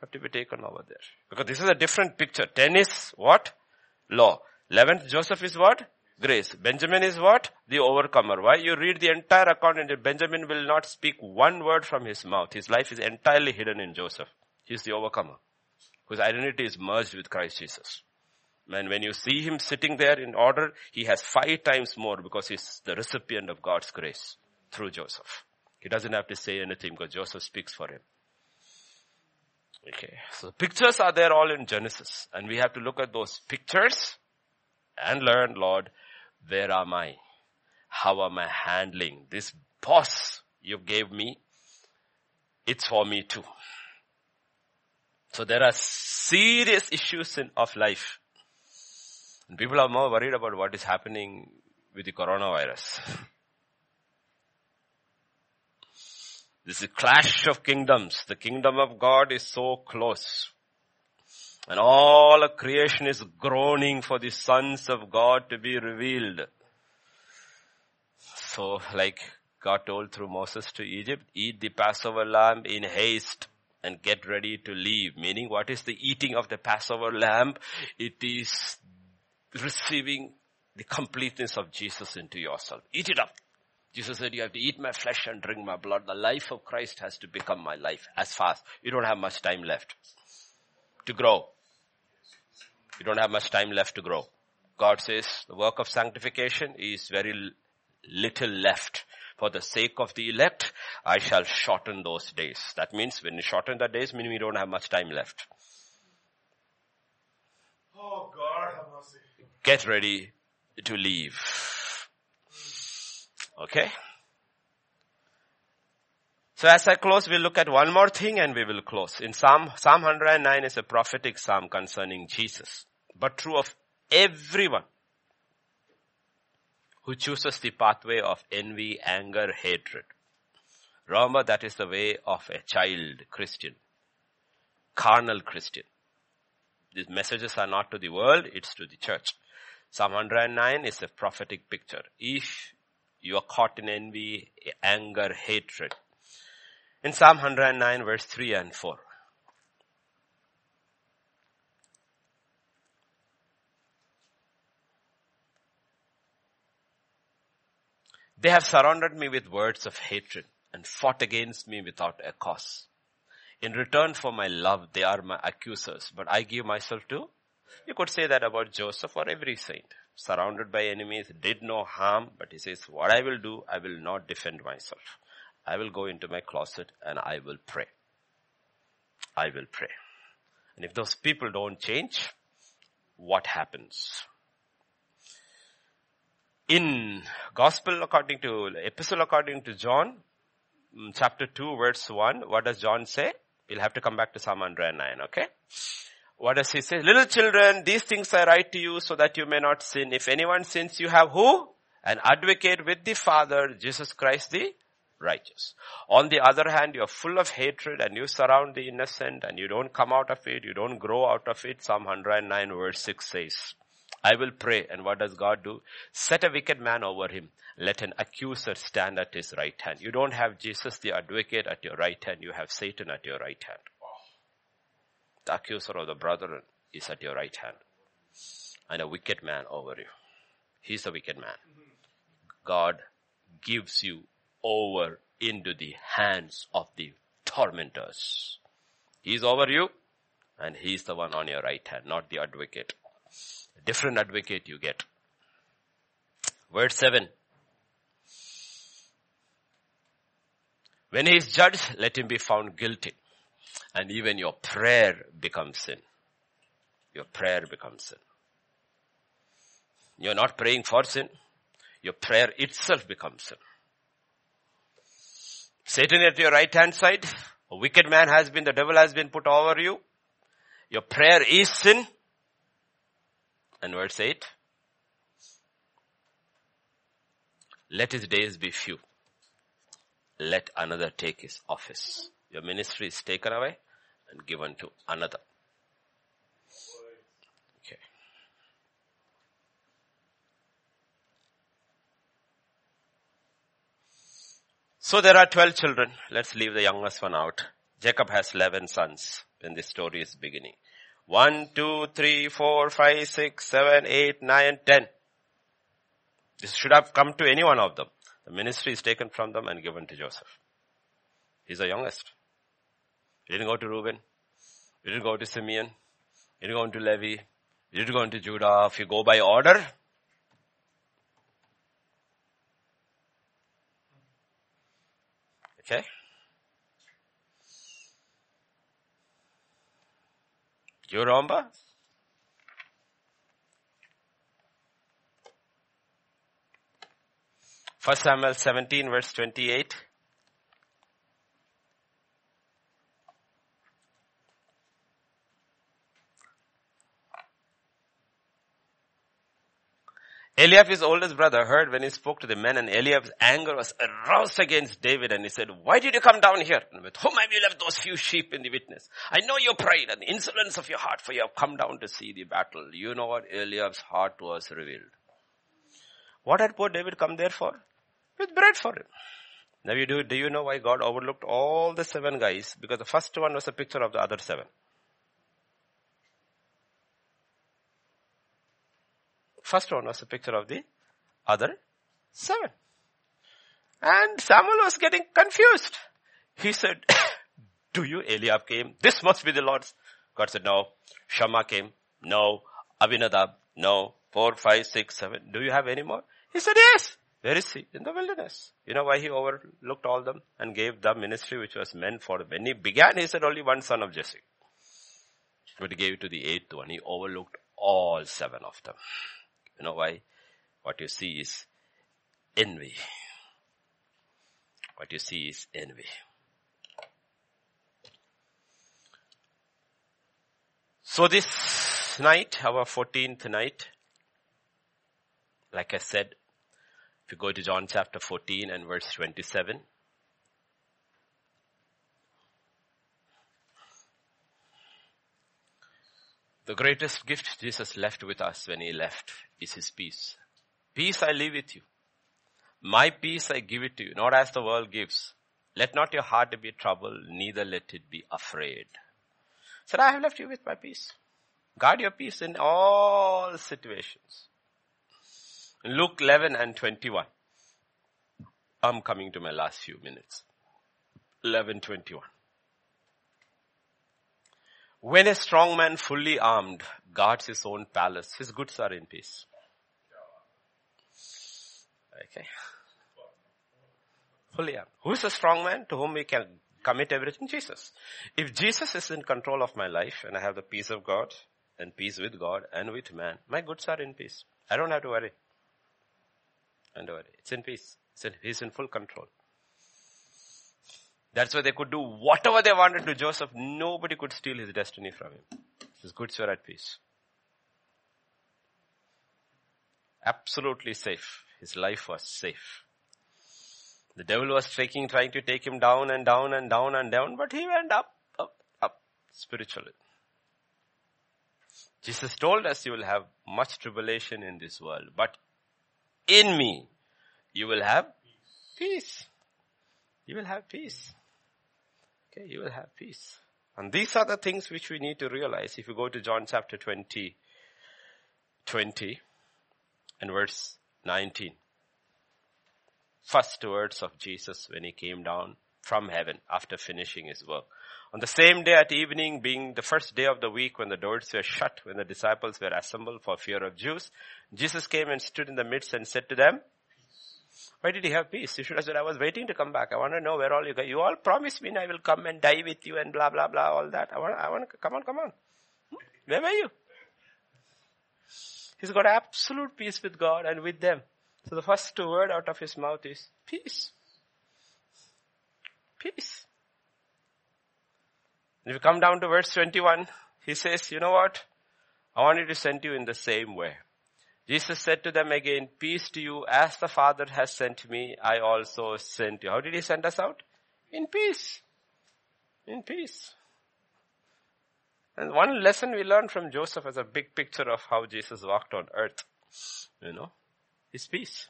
Have to be taken over there. Because this is a different picture. 10 is what? Law. 11th Joseph is what? Grace. Benjamin is what? The overcomer. Why? You read the entire account and Benjamin will not speak one word from his mouth. His life is entirely hidden in Joseph. He's the overcomer. Whose identity is merged with Christ Jesus. And when you see him sitting there in order, he has five times more because he's the recipient of God's grace through Joseph. He doesn't have to say anything because Joseph speaks for him. Okay. So pictures are there all in Genesis and we have to look at those pictures and learn, Lord, where am I? How am I handling this boss you gave me? It's for me too. So there are serious issues in, of life. And people are more worried about what is happening with the coronavirus. This is a clash of kingdoms. The kingdom of God is so close. And all of creation is groaning for the sons of God to be revealed. So like God told through Moses to Egypt, eat the Passover lamb in haste and get ready to leave. Meaning what is the eating of the Passover lamb? It is receiving the completeness of Jesus into yourself. Eat it up. Jesus said, you have to eat my flesh and drink my blood. The life of Christ has to become my life as fast. You don't have much time left to grow. You don't have much time left to grow. God says the work of sanctification is very little left. For the sake of the elect, I shall shorten those days. That means when you shorten the days, meaning we don't have much time left. Oh God, have mercy. Get ready to leave. Okay? So as I close, we'll look at one more thing and we will close. In Psalm, Psalm 109 is a prophetic psalm concerning Jesus, but true of everyone who chooses the pathway of envy, anger, hatred. Remember that is the way of a child Christian, carnal Christian. These messages are not to the world, it's to the church. Psalm 109 is a prophetic picture. If you are caught in envy, anger, hatred. In Psalm 109 verse 3 and 4. They have surrounded me with words of hatred and fought against me without a cause. In return for my love, they are my accusers, but I give myself to. You could say that about Joseph or every saint surrounded by enemies, did no harm, but he says, what I will do, I will not defend myself. I will go into my closet and I will pray. I will pray. And if those people don't change, what happens? In gospel according to, epistle according to John, mm, chapter 2 verse 1, what does John say? We'll have to come back to Psalm 109, okay? What does he say? Little children, these things I write to you so that you may not sin. If anyone sins, you have who? An advocate with the Father, Jesus Christ the righteous. On the other hand, you're full of hatred and you surround the innocent and you don't come out of it, you don't grow out of it. Psalm 109 verse 6 says, I will pray. And what does God do? Set a wicked man over him. Let an accuser stand at his right hand. You don't have Jesus the advocate at your right hand. You have Satan at your right hand. The accuser of the brethren is at your right hand. And a wicked man over you. He's a wicked man. God gives you over into the hands of the tormentors. He's over you and he's the one on your right hand, not the advocate. Different advocate you get. Verse 7. When he is judged, let him be found guilty. And even your prayer becomes sin. Your prayer becomes sin. You're not praying for sin. Your prayer itself becomes sin. Satan at your right hand side. A wicked man has been, the devil has been put over you. Your prayer is sin. And verse 8. Let his days be few. Let another take his office. Your ministry is taken away and given to another. Okay. So there are 12 children. Let's leave the youngest one out. Jacob has 11 sons when this story is beginning. 1, 2, 3, 4, 5, 6, 7, 8, 9, 10. This should have come to any one of them. The ministry is taken from them and given to Joseph. He's the youngest. He didn't go to Reuben. He didn't go to Simeon. He didn't go to Levi. He didn't go to Judah. If you go by order, okay. You remember? First Samuel 17 verse 28. Eliab, his oldest brother, heard when he spoke to the men and Eliab's anger was aroused against David and he said, why did you come down here? And with whom have you left those few sheep in the witness? I know your pride and the insolence of your heart for you have come down to see the battle. You know what Eliab's heart was revealed. What had poor David come there for? With bread for him. Now you do, do you know why God overlooked all the seven guys? Because the first one was a picture of the other seven. First one was a picture of the other seven. And Samuel was getting confused. He said, do you, Eliab came? This must be the Lord's. God said, no. Shammah came. No. Abinadab. No. Four, five, six, seven. Do you have any more? He said, yes. Where is he? In the wilderness. You know why he overlooked all them and gave the ministry which was meant for When he began, he said only one son of Jesse. But he gave it to the eighth one. He overlooked all seven of them. You know why? What you see is envy. What you see is envy. So this night, our 14th night, like I said, if you go to John chapter 14 and verse 27, the greatest gift Jesus left with us when he left is his peace. Peace I leave with you. My peace I give it to you, not as the world gives. Let not your heart be troubled, neither let it be afraid. Said, I have left you with my peace. Guard your peace in all situations. Luke 11 and 21. I'm coming to my last few minutes. 11:21. When a strong man fully armed guards his own palace, his goods are in peace. Okay. Fully armed. Who is a strong man to whom we can commit everything? Jesus. If Jesus is in control of my life and I have the peace of God and peace with God and with man, my goods are in peace. I don't have to worry. And it's in peace. It's in, he's in full control. That's why they could do whatever they wanted to Joseph. Nobody could steal his destiny from him. His goods were at peace. Absolutely safe. His life was safe. The devil was taking, trying to take him down and down and down and down, but he went up, up, up spiritually. Jesus told us you will have much tribulation in this world, but in me, you will have peace. You will have peace. Okay, you will have peace. And these are the things which we need to realize. If you go to John chapter 20, 20 and verse 19. First words of Jesus when he came down from heaven after finishing his work. On the same day at evening, being the first day of the week when the doors were shut, when the disciples were assembled for fear of Jews, Jesus came and stood in the midst and said to them, why did he have peace? He should have said, I was waiting to come back. I want to know where all you go. You all promised me I will come and die with you and blah, blah, blah, all that. I want, I want to, come on, come on. Hmm? Where were you? He's got absolute peace with God and with them. So the first word out of his mouth is peace. Peace. If you come down to verse 21, he says, you know what? I want you to send you in the same way. Jesus said to them again, peace to you as the Father has sent me, I also sent you. How did he send us out? In peace. In peace. And one lesson we learned from Joseph as a big picture of how Jesus walked on earth, you know, is peace.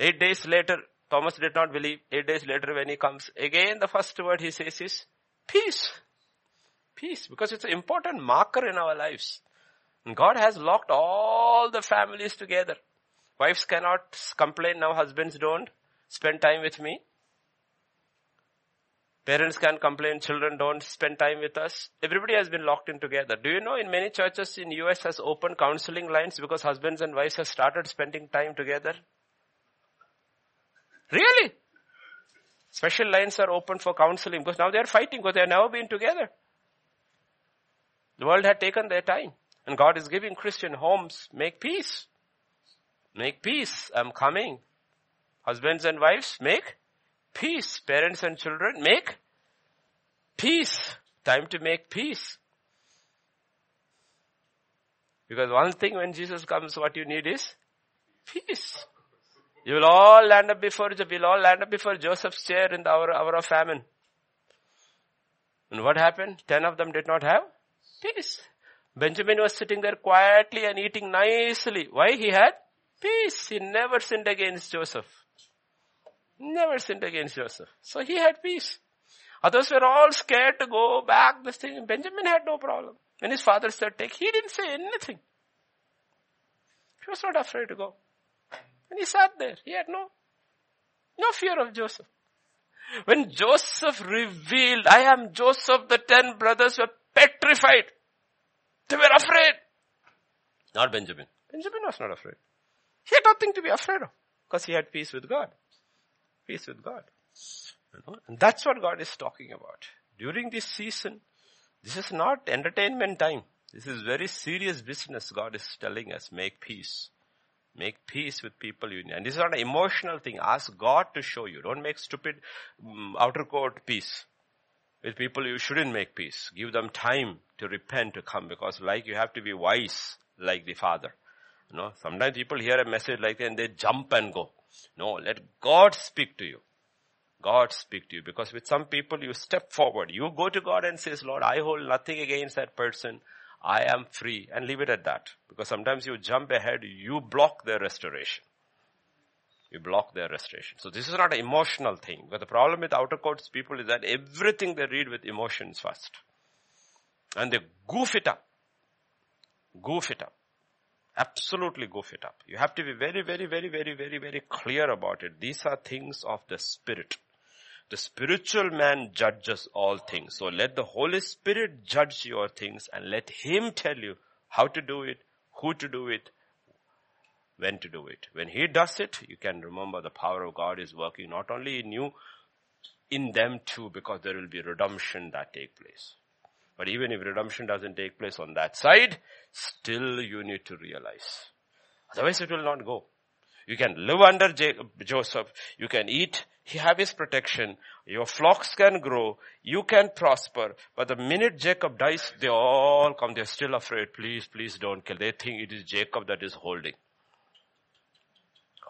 Eight days later, Thomas did not believe. Eight days later when he comes, again the first word he says is peace. Peace, because it's an important marker in our lives. God has locked all the families together. Wives cannot complain now, husbands don't spend time with me. Parents can complain, children don't spend time with us. Everybody has been locked in together. Do you know in many churches in US has opened counseling lines because husbands and wives have started spending time together? Really? Special lines are open for counseling because now they are fighting because they have never been together. The world had taken their time. And God is giving Christian homes, make peace. Make peace. I'm coming. Husbands and wives, make peace. Parents and children, make peace. Time to make peace. Because one thing when Jesus comes, what you need is peace. You will all land up before, we'll all land up before Joseph's chair in the hour, hour of famine. And what happened? Ten of them did not have peace. Benjamin was sitting there quietly and eating nicely. Why? He had peace. He never sinned against Joseph. Never sinned against Joseph. So he had peace. Others were all scared to go back. This thing. Benjamin had no problem. When his father said take, he didn't say anything. He was not afraid to go. And he sat there. He had no, no fear of Joseph. When Joseph revealed, I am Joseph, the ten brothers were petrified. They were afraid. Not Benjamin. Benjamin was not afraid. He had nothing to be afraid of because he had peace with God. Peace with God. You know? And that's what God is talking about. During this season, this is not entertainment time. This is very serious business God is telling us. Make peace. Make peace with people you And this is not an emotional thing. Ask God to show you. Don't make stupid um, outer court peace. With people you shouldn't make peace. Give them time to repent to come because like you have to be wise like the father. You know, sometimes people hear a message like that and they jump and go. No, let God speak to you. God speak to you because with some people you step forward. You go to God and says, Lord, I hold nothing against that person. I am free and leave it at that. Because sometimes you jump ahead, you block their restoration. You block their restoration. So this is not an emotional thing. But the problem with outer courts people is that everything they read with emotions first. And they goof it up. Goof it up. Absolutely goof it up. You have to be very, very, very, very, very, very clear about it. These are things of the spirit. The spiritual man judges all things. So let the Holy Spirit judge your things and let Him tell you how to do it, who to do it, when to do it. When He does it, you can remember the power of God is working not only in you, in them too, because there will be redemption that take place. But even if redemption doesn't take place on that side, still you need to realize. Otherwise it will not go. You can live under Joseph. You can eat. He have his protection. Your flocks can grow. You can prosper. But the minute Jacob dies, they all come. They're still afraid. Please, please don't kill. They think it is Jacob that is holding.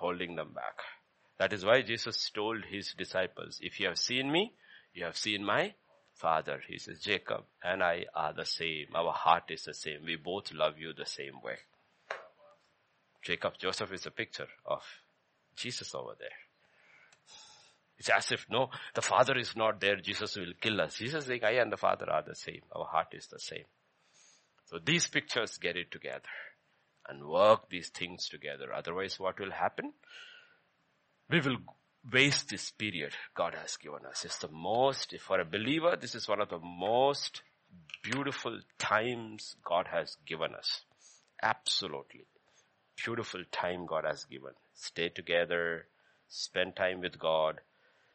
Holding them back. That is why Jesus told his disciples, if you have seen me, you have seen my father. He says, Jacob and I are the same. Our heart is the same. We both love you the same way. Jacob, Joseph is a picture of Jesus over there. It's as if, no, the Father is not there, Jesus will kill us. Jesus is saying, I and the Father are the same. Our heart is the same. So these pictures get it together and work these things together. Otherwise, what will happen? We will waste this period God has given us. It's the most, for a believer, this is one of the most beautiful times God has given us. Absolutely beautiful time God has given. Stay together, spend time with God,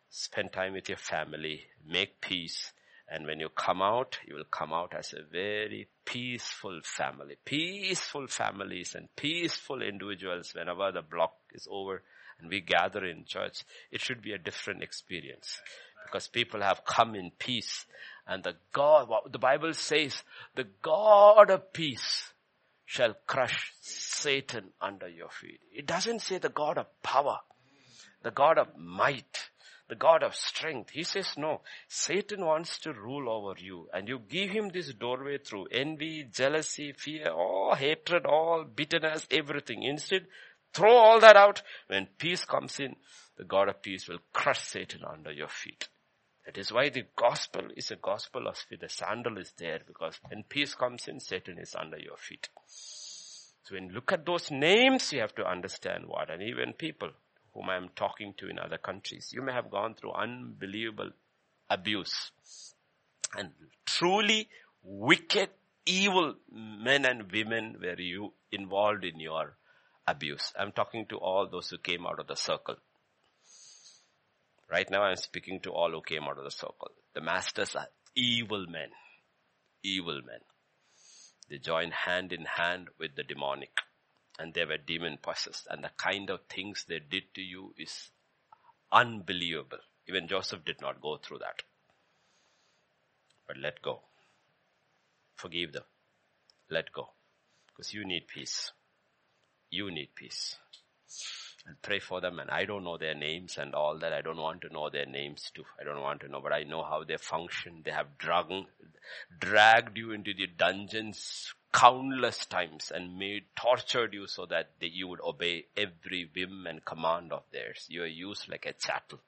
spend time with your family, make peace, and when you come out, you will come out as a very peaceful family. Peaceful families and peaceful individuals whenever the block is over and we gather in church. It should be a different experience because people have come in peace and the God, the Bible says, the God of peace shall crush Satan under your feet. It doesn't say the God of power, the God of might, the God of strength. He says no. Satan wants to rule over you and you give him this doorway through envy, jealousy, fear, all hatred, all bitterness, everything. Instead, throw all that out. When peace comes in, the God of peace will crush Satan under your feet. That is why the gospel is a gospel of feet. The sandal is there because when peace comes in, Satan is under your feet. So when you look at those names, you have to understand what, and even people whom I am talking to in other countries, you may have gone through unbelievable abuse and truly wicked, evil men and women were you involved in your abuse. I'm talking to all those who came out of the circle. Right now I'm speaking to all who came out of the circle. The masters are evil men. Evil men. They join hand in hand with the demonic and they were demon possessed and the kind of things they did to you is unbelievable. Even Joseph did not go through that. But let go. Forgive them. Let go. Because you need peace. You need peace and pray for them and I don't know their names and all that. I don't want to know their names too. I don't want to know, but I know how they function. They have drug, dragged you into the dungeons countless times and made, tortured you so that they, you would obey every whim and command of theirs. You are used like a chattel.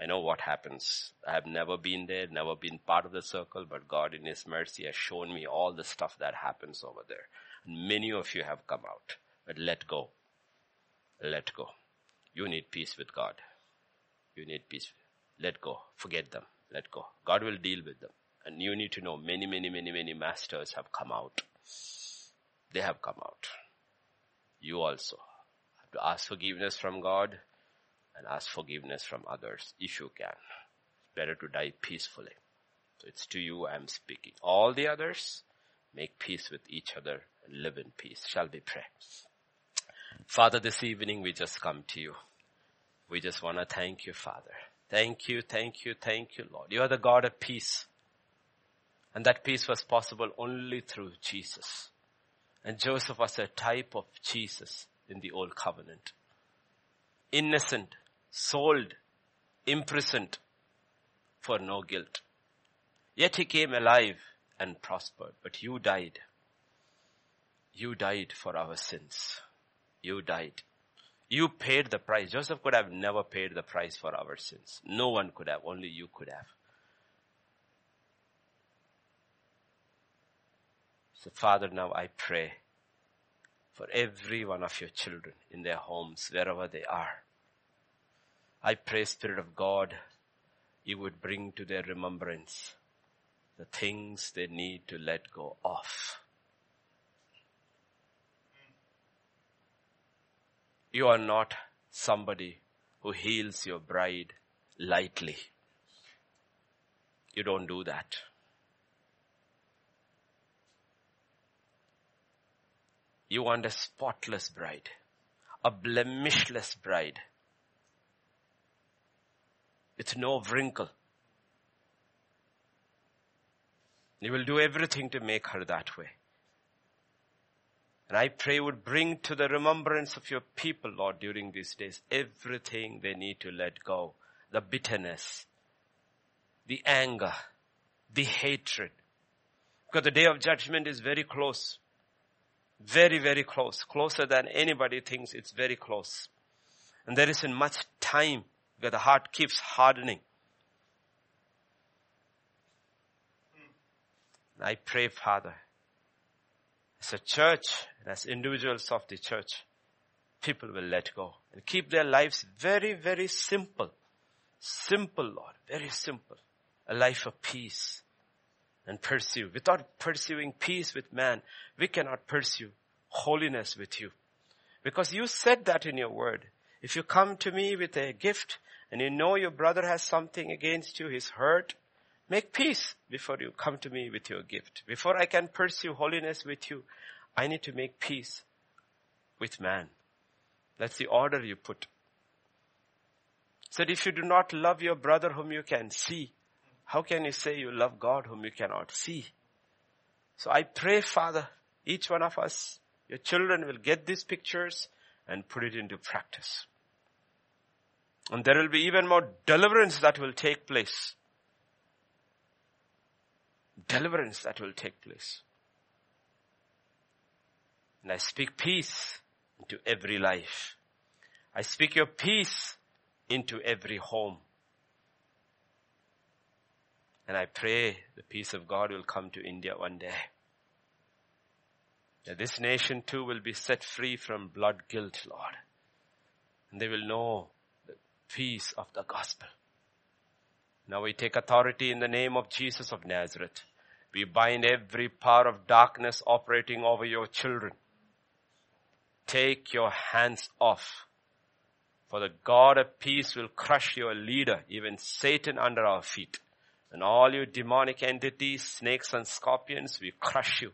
I know what happens. I have never been there, never been part of the circle, but God in His mercy has shown me all the stuff that happens over there. And many of you have come out. But let go. Let go. You need peace with God. You need peace. Let go. Forget them. Let go. God will deal with them. And you need to know many, many, many, many masters have come out. They have come out. You also have to ask forgiveness from God and ask forgiveness from others if you can. It's better to die peacefully. So it's to you I am speaking. All the others, make peace with each other and live in peace. Shall we pray? Father, this evening we just come to you. We just want to thank you, Father. Thank you, thank you, thank you, Lord. You are the God of peace. And that peace was possible only through Jesus. And Joseph was a type of Jesus in the old covenant. Innocent, sold, imprisoned for no guilt. Yet he came alive and prospered, but you died. You died for our sins. You died. You paid the price. Joseph could have never paid the price for our sins. No one could have. Only you could have. So Father, now I pray for every one of your children in their homes, wherever they are. I pray, Spirit of God, you would bring to their remembrance the things they need to let go of. You are not somebody who heals your bride lightly. You don't do that. You want a spotless bride, a blemishless bride, with no wrinkle. You will do everything to make her that way. And I pray would bring to the remembrance of your people, Lord, during these days, everything they need to let go. The bitterness, the anger, the hatred. Because the day of judgment is very close. Very, very close. Closer than anybody thinks it's very close. And there isn't much time because the heart keeps hardening. I pray, Father, as a church and as individuals of the church, people will let go and keep their lives very, very simple. Simple, Lord. Very simple. A life of peace and pursue. Without pursuing peace with man, we cannot pursue holiness with you. Because you said that in your word. If you come to me with a gift and you know your brother has something against you, he's hurt, make peace before you come to me with your gift. Before I can pursue holiness with you, I need to make peace with man. That's the order you put. Said if you do not love your brother whom you can see, how can you say you love God whom you cannot see? So I pray, Father, each one of us, your children will get these pictures and put it into practice. And there will be even more deliverance that will take place. Deliverance that will take place. And I speak peace into every life. I speak your peace into every home. And I pray the peace of God will come to India one day. That this nation too will be set free from blood guilt, Lord. And they will know the peace of the gospel. Now we take authority in the name of Jesus of Nazareth. We bind every power of darkness operating over your children. Take your hands off. For the God of peace will crush your leader, even Satan under our feet. And all you demonic entities, snakes and scorpions, we crush you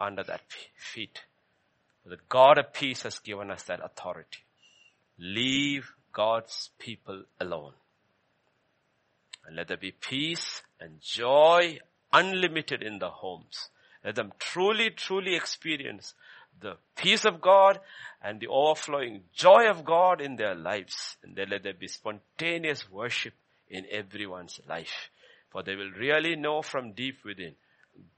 under that feet. The God of peace has given us that authority. Leave God's people alone. And let there be peace and joy unlimited in the homes. Let them truly, truly experience the peace of God and the overflowing joy of God in their lives. And then let there be spontaneous worship in everyone's life. For they will really know from deep within,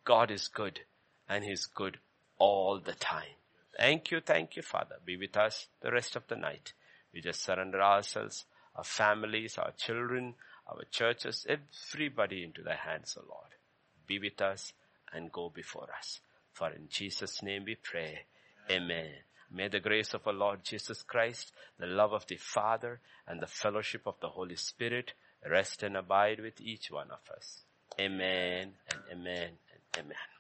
God is good and He's good all the time. Thank you, thank you, Father. Be with us the rest of the night. We just surrender ourselves, our families, our children, our churches, everybody into the hands, of Lord. Be with us and go before us. For in Jesus' name we pray. Amen May the grace of our Lord Jesus Christ, the love of the Father, and the fellowship of the Holy Spirit rest and abide with each one of us. Amen and amen and amen.